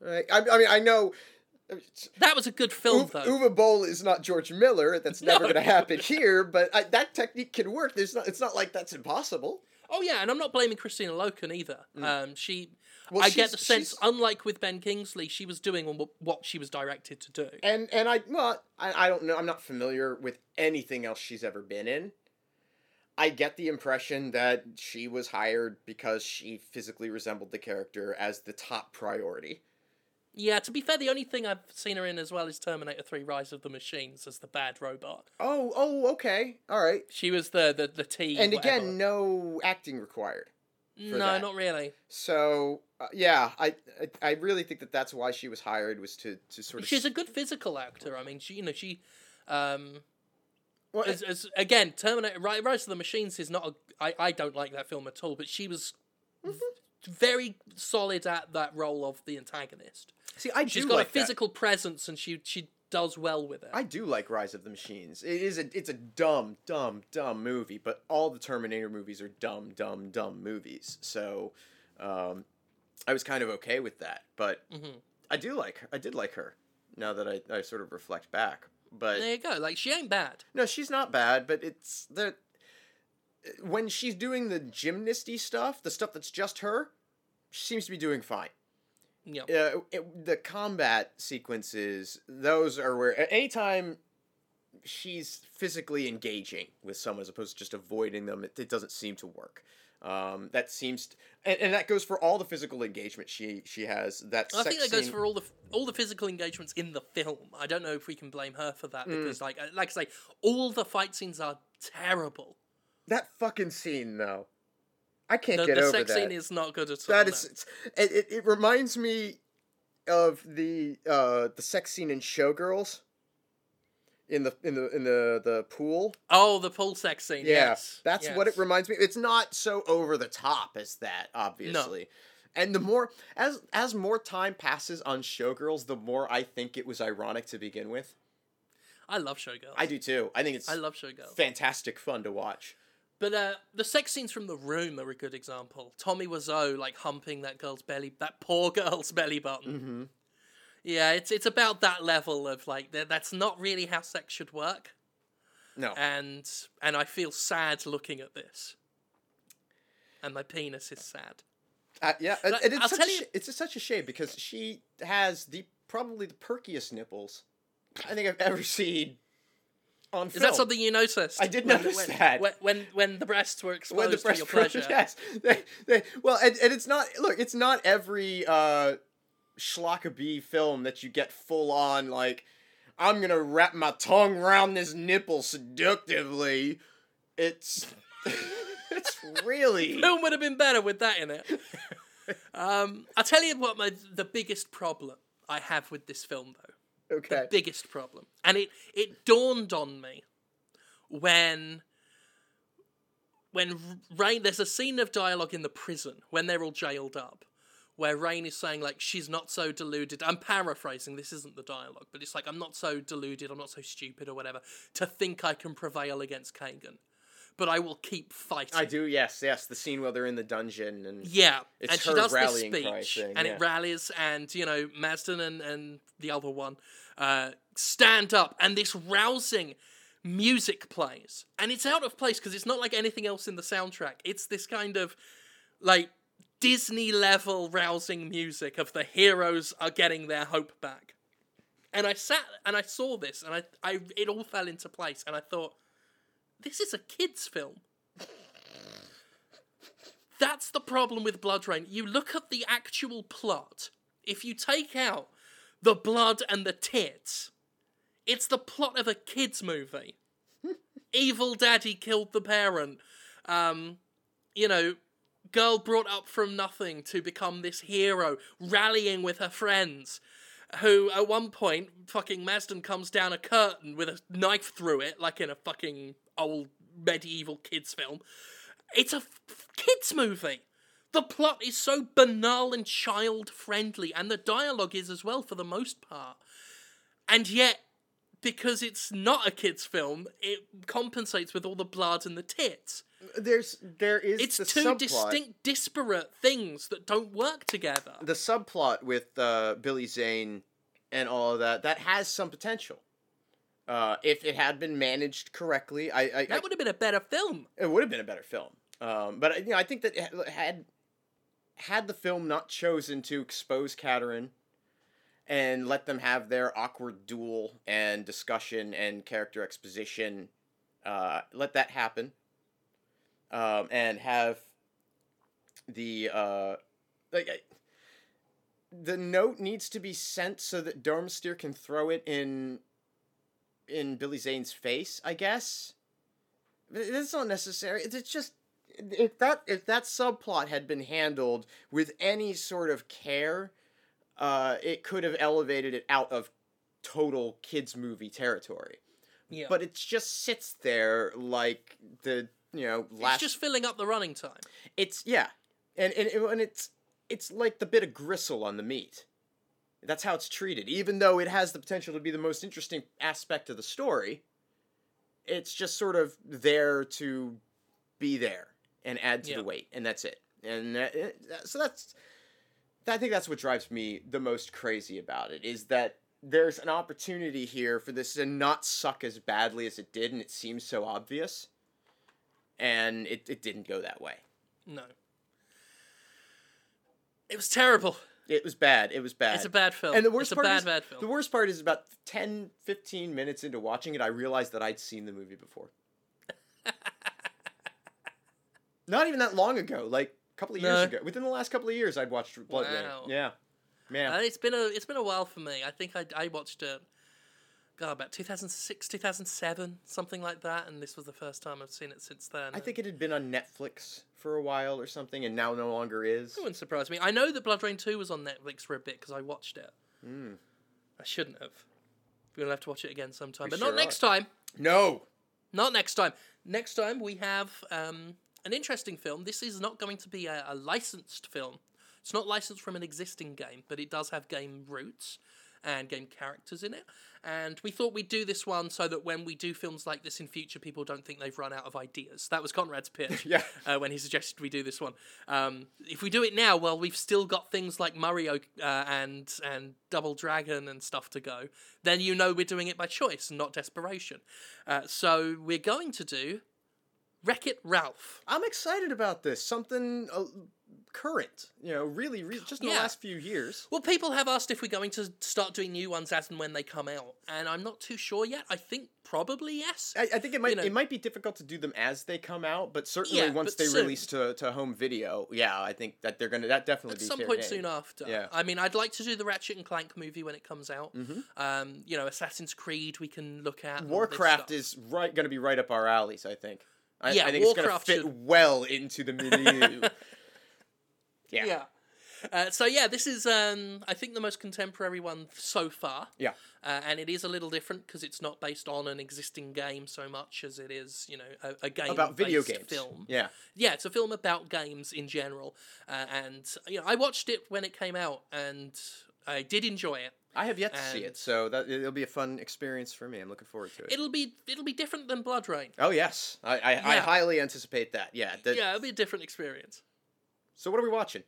right? I, I mean i know That was a good film, Uwe, though. Uwe Boll is not George Miller. That's never No. going to happen here. But I, that technique can work. There's not. It's not like that's impossible. Oh yeah, and I'm not blaming Kristanna Loken either. Um, she, Mm. Well, I get the sense, she's- unlike with Ben Kingsley, she was doing what she was directed to do. And and I well I, I don't know. I'm not familiar with anything else she's ever been in. I get the impression that she was hired because she physically resembled the character as the top priority. Yeah, to be fair, the only thing I've seen her in as well is Terminator 3: Rise of the Machines as the bad robot. Oh oh okay all right. She was the the the T. And whatever. again, no acting required. no, that. not really. So uh, yeah, I, I I really think that that's why she was hired was to to sort of She's a good physical actor. I mean, she you know she. Um, well, as, as again, Terminator Rise of the Machines is not. A, I I don't like that film at all, but she was Mm-hmm. very solid at that role of the antagonist. See I She's got like a that. physical presence, and she she does well with it. I do like Rise of the Machines. It is a it's a dumb, dumb, dumb movie, but all the Terminator movies are dumb, dumb, dumb movies. So, um, I was kind of okay with that. But Mhm. I do like her. I did like her. Now that I, I sort of reflect back, but There you go. Like she ain't bad. no, she's not bad. But it's the when she's doing the gymnasty stuff, the stuff that's just her, she seems to be doing fine. Yeah. uh, it, the combat sequences those are where anytime she's physically engaging with someone as opposed to just avoiding them it, it doesn't seem to work Um, that seems, t- and, and that goes for all the physical engagement she she has. That I think that goes scene- for all the all the physical engagements in the film. I don't know if we can blame her for that Mm. because, like, uh, like I say, all the fight scenes are terrible. that fucking scene though. I can't The, get the over that. The sex scene is not good at all. That is, no. it, it, it reminds me of the uh the sex scene in Showgirls. In the in the in the the pool. Oh, the pool sex scene. Yeah, yes. that's what it reminds me. It's not so over the top as that, obviously. And the more as as more time passes on Showgirls, the more I think it was ironic to begin with. I love Showgirls. I do too. I think it's I love Showgirls. fantastic fun to watch. But uh, the sex scenes from the room are a good example. Tommy Wiseau like humping that girl's belly, that poor girl's belly button. Mm-hmm. Yeah, it's it's about that level of like that. That's not really how sex should work, No, and and I feel sad looking at this. And my penis is sad. Uh, yeah, and, and it's such you- it's such a shame because she has the probably the perkiest nipples I think I've ever seen on Is film. that something you noticed? I did notice when, that. when, when when the breasts were exposed when the for press your pleasure. Yes, they, they, well, and, and it's not look, it's not every uh, schlockabee film that you get full on like I'm gonna wrap my tongue around this nipple seductively. It's it's really film would have been better with that in it. um, I'll tell you what my the biggest problem I have with this film though. Okay. The biggest problem, and it it dawned on me when when Rayne. There's a scene of dialogue in the prison when they're all jailed up. Where Rayne is saying like she's not so deluded. I'm paraphrasing. This isn't the dialogue, but it's like I'm not so deluded. I'm not so stupid or whatever to think I can prevail against Kagan, but I will keep fighting. I do, yes, yes. The scene where they're in the dungeon and Yeah, It's and she her does rallying speech, thing, and yeah. it rallies, and you know Madsen and and the other one uh, stand up, and this rousing music plays, and it's out of place because it's not like anything else in the soundtrack. It's this kind of like Disney level rousing music of the heroes are getting their hope back. And I sat and I saw this, and I, I it all fell into place, and I thought, this is a kids' film. That's the problem with BloodRayne. You look at the actual plot. If you take out the blood and the tits, it's the plot of a kids' movie. Evil daddy killed the parent. Um, you know, girl brought up from nothing to become this hero, rallying with her friends. Who at one point, fucking Madsen comes down a curtain with a knife through it, like in a fucking old medieval kids film. It's a f- kids movie. The plot is so banal and child friendly, and the dialogue is as well for the most part. And yet, because it's not a kids' film, it compensates with all the blood and the tits. there's there is It's the two subplot. distinct, disparate things that don't work together. the subplot with uh, Billy Zane and all of that that has some potential. Uh, if it had been managed correctly, I, I, That would have been a better film. it would have been a better film. Um, but you know, I think that it had had the film not chosen to expose Katarin and let them have their awkward duel and discussion and character exposition, uh, let that happen, um, and have the uh, like. I- the note needs to be sent so that Domastir can throw it in in Billy Zane's face, I guess. That's not necessary. It's just if that if that subplot had been handled with any sort of care, uh, it could have elevated it out of total kids movie territory. Yeah. But it just sits there like the you know last. it's just filling up the running time. It's yeah, and and and it's it's like the bit of gristle on the meat. That's how it's treated, even though it has the potential to be the most interesting aspect of the story. It's just sort of there to be there and add to Yeah. the weight, and that's it. And eh, that, so that's, I think that's what drives me the most crazy about it is that there's an opportunity here for this to not suck as badly as it did, and it seems so obvious. And it, it didn't go that way. No. It was terrible. It was bad. It was bad. It's a bad film. And the worst it's a part bad, is, bad film. The worst part is about 10, 15 minutes into watching it, I realized that I'd seen the movie before. Not even that long ago, like a couple of years No. ago. Within the last couple of years, I'd watched BloodRayne. Wow. Yeah, man. Uh, it's been a it's been a while for me. I think I I watched it. God, about 2006, 2007, something like that, and this was the first time I've seen it since then. I think it had been on Netflix for a while or something, and now no longer is. It wouldn't surprise me. I know that BloodRayne 2 was on Netflix for a bit because I watched it. Mm. I shouldn't have. We're going to have to watch it again sometime. We but sure not next time. No. Not next time. Next time we have um, an interesting film. This is not going to be a, a licensed film. It's not licensed from an existing game, but it does have game roots and game characters in it. And we thought we'd do this one so that when we do films like this in future, people don't think they've run out of ideas. That was Conrad's pitch Yeah. uh, when he suggested we do this one. Um, if we do it now, well, we've still got things like Mario uh, and and Double Dragon and stuff to go. Then you know we're doing it by choice not desperation. Uh, so we're going to do Wreck It Ralph. I'm excited about this. Something uh, current. You know, really, really just in the last few years. Well, people have asked if we're going to start doing new ones as and when they come out, and I'm not too sure yet. I think probably yes. I, I think it might know- it might be difficult to do them as they come out, but certainly Yeah, once but they soon. release to, to home video, yeah, I think that they're gonna that definitely At be some point game. soon after. Yeah. I mean, I'd like to do the Ratchet and Clank movie when it comes out. Mhm. Um, you know, Assassin's Creed we can look at. and all this Warcraft is right going to be right up our alleys. I think. I, Yeah, I think it's Warcraft going to fit should- well into the milieu. yeah. Yeah. Uh, so yeah, this is um, I think the most contemporary one so far. Yeah. Uh, and it is a little different because it's not based on an existing game so much as it is, you know, a, a game About video games. film. Yeah. Yeah, it's a film about games in general, uh, and you know, I watched it when it came out, and I did enjoy it. I have yet to see it, so that it'll be a fun experience for me. I'm looking forward to it. It'll be it'll be different than BloodRayne. oh yes, I I, I highly anticipate that. Yeah. yeah, it'll be a different experience. So what are we watching?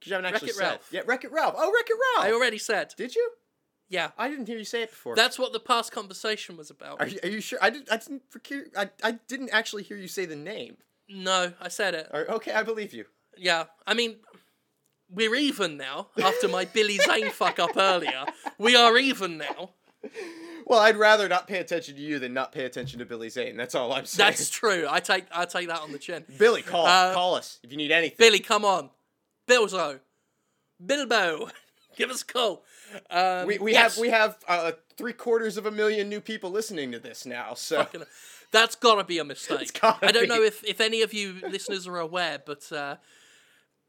'Cause you haven't actually Wreck-It said. Ralph. Yeah, Wreck It Ralph. Oh, Wreck It Ralph. I already said. Did you? Yeah, I didn't hear you say it before. that's what the past conversation was about. Are you, are you sure? I didn't. I didn't. I, I didn't actually hear you say the name. No, I said it. Or, okay, I believe you. Yeah, I mean, we're even now after my Billy Zane fuck up earlier. We are even now. Well, I'd rather not pay attention to you than not pay attention to Billy Zane. That's all I'm saying. That's true. I take I take that on the chin. Billy. Call Uh, call us if you need anything. Billy, come on, Bilzo, Bilbo, give us a call. Um, we we yes. have we have uh, three quarters of a million new people listening to this now. So Fucking- That's gotta be a mistake. I don't be. know if, if any of you listeners are aware, but uh,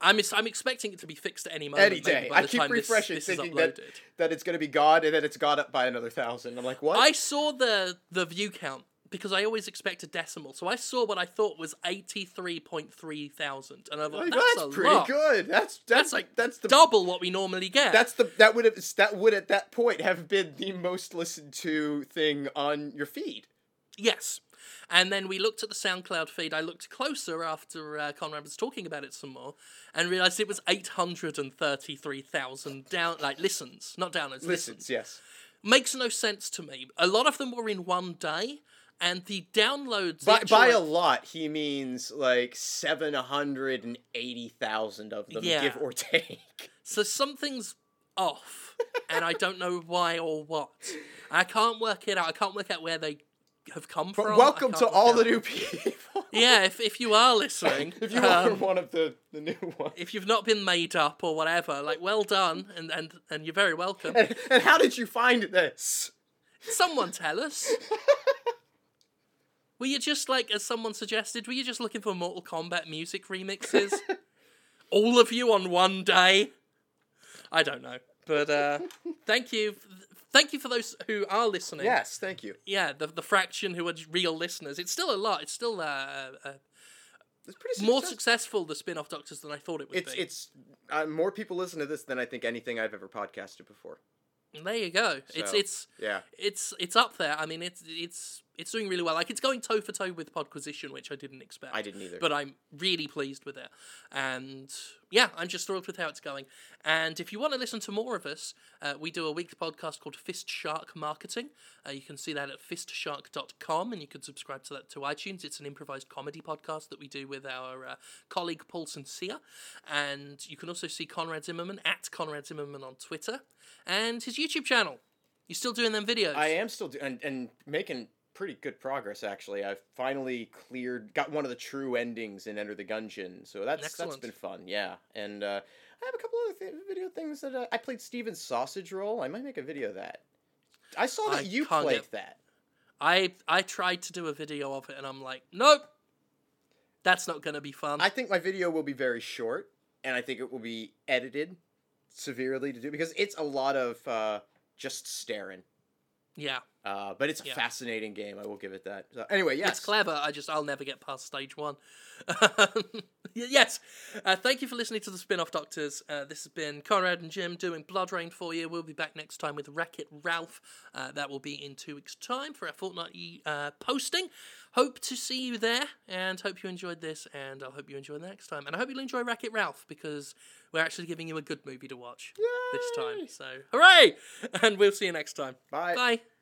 I'm I'm expecting it to be fixed at any moment. any day, by I the keep time this- refreshing, this is thinking that that it's going to be God and that it's got up by another thousand. I'm like, what? I saw the the view count because I always expect a decimal, so I saw what I thought was eighty three point three thousand, and I thought Like, that's, that's, pretty lot. good. That's that's, That's like that's the double what we normally get. that's the that would have that would at that point have been the most listened to thing on your feed. Yes. And then we looked at the SoundCloud feed. I looked closer after uh, Conrad was talking about it some more, and realized it was eight hundred and thirty-three thousand down like listens, not downloads. Listens, Listens. yes. makes no sense to me. A lot of them were in one day, and the downloads. By, by a lot, he means like seven hundred and eighty thousand of them, Yeah. give or take. so something's off, and I don't know why or what. I can't work it out. I can't work out where they have come But from. Welcome to all the new people. Yeah, if if you are listening, if you are um, one of the, the new ones. if you've not been made up or whatever, like well done, and and and you're very welcome. And, and how did you find this? Someone tell us. Were you just like, as someone suggested, were you just looking for Mortal Kombat music remixes? All of you on one day? I don't know, but uh, thank you, thank you for those who are listening. Yes, thank you. yeah, the the fraction who are real listeners. It's still a lot. It's still uh, uh, It's pretty more successful the spin-off Doctors than I thought it would It's be. it's uh, more people listen to this than I think anything I've ever podcasted before. there you go. It's it's Yeah. it's it's up there. I mean, it's it's it's doing really well. Like it's going toe for toe with Podquisition, which I didn't expect. I didn't either. but I'm really pleased with it. And yeah, I'm just thrilled with how it's going. And if you want to listen to more of us, uh, we do a weekly podcast called Fist Shark Marketing. Uh, you can see that at fistshark.com and you can subscribe to that to iTunes. It's an improvised comedy podcast that we do with our uh, colleague Paul Sincere. And you can also see Conrad Zimmerman at Conrad Zimmerman on Twitter and his YouTube channel. You're still doing them videos. I am still doing and, and making pretty good progress actually. I've finally cleared, got one of the true endings in Enter the Gungeon, so that's Excellent. that's been fun. Yeah, and uh, I have a couple other th- video things that uh, I played Stephen's Sausage Roll. I might make a video of that. I saw that I you played get- that. I I tried to do a video of it and I'm like, nope, that's not gonna be fun. I think my video will be very short, and I think it will be edited severely to do because it's a lot of uh, just staring. yeah, Uh, but it's a Yeah. fascinating game. I will give it that. So, anyway, yes, it's clever. I just I'll never get past stage one. Yes, uh, thank you for listening to the Spin-off Doctors. Uh, this has been Conrad and Jim doing BloodRayne for you. We'll be back next time with Wreck It Ralph. Uh, that will be in two weeks' time for our fortnightly uh, posting. Hope to see you there, and hope you enjoyed this, and I hope you enjoy the next time. And I hope you'll enjoy Wreck It Ralph because we're actually giving you a good movie to watch this time. So hooray! And we'll see you next time. Bye. Bye.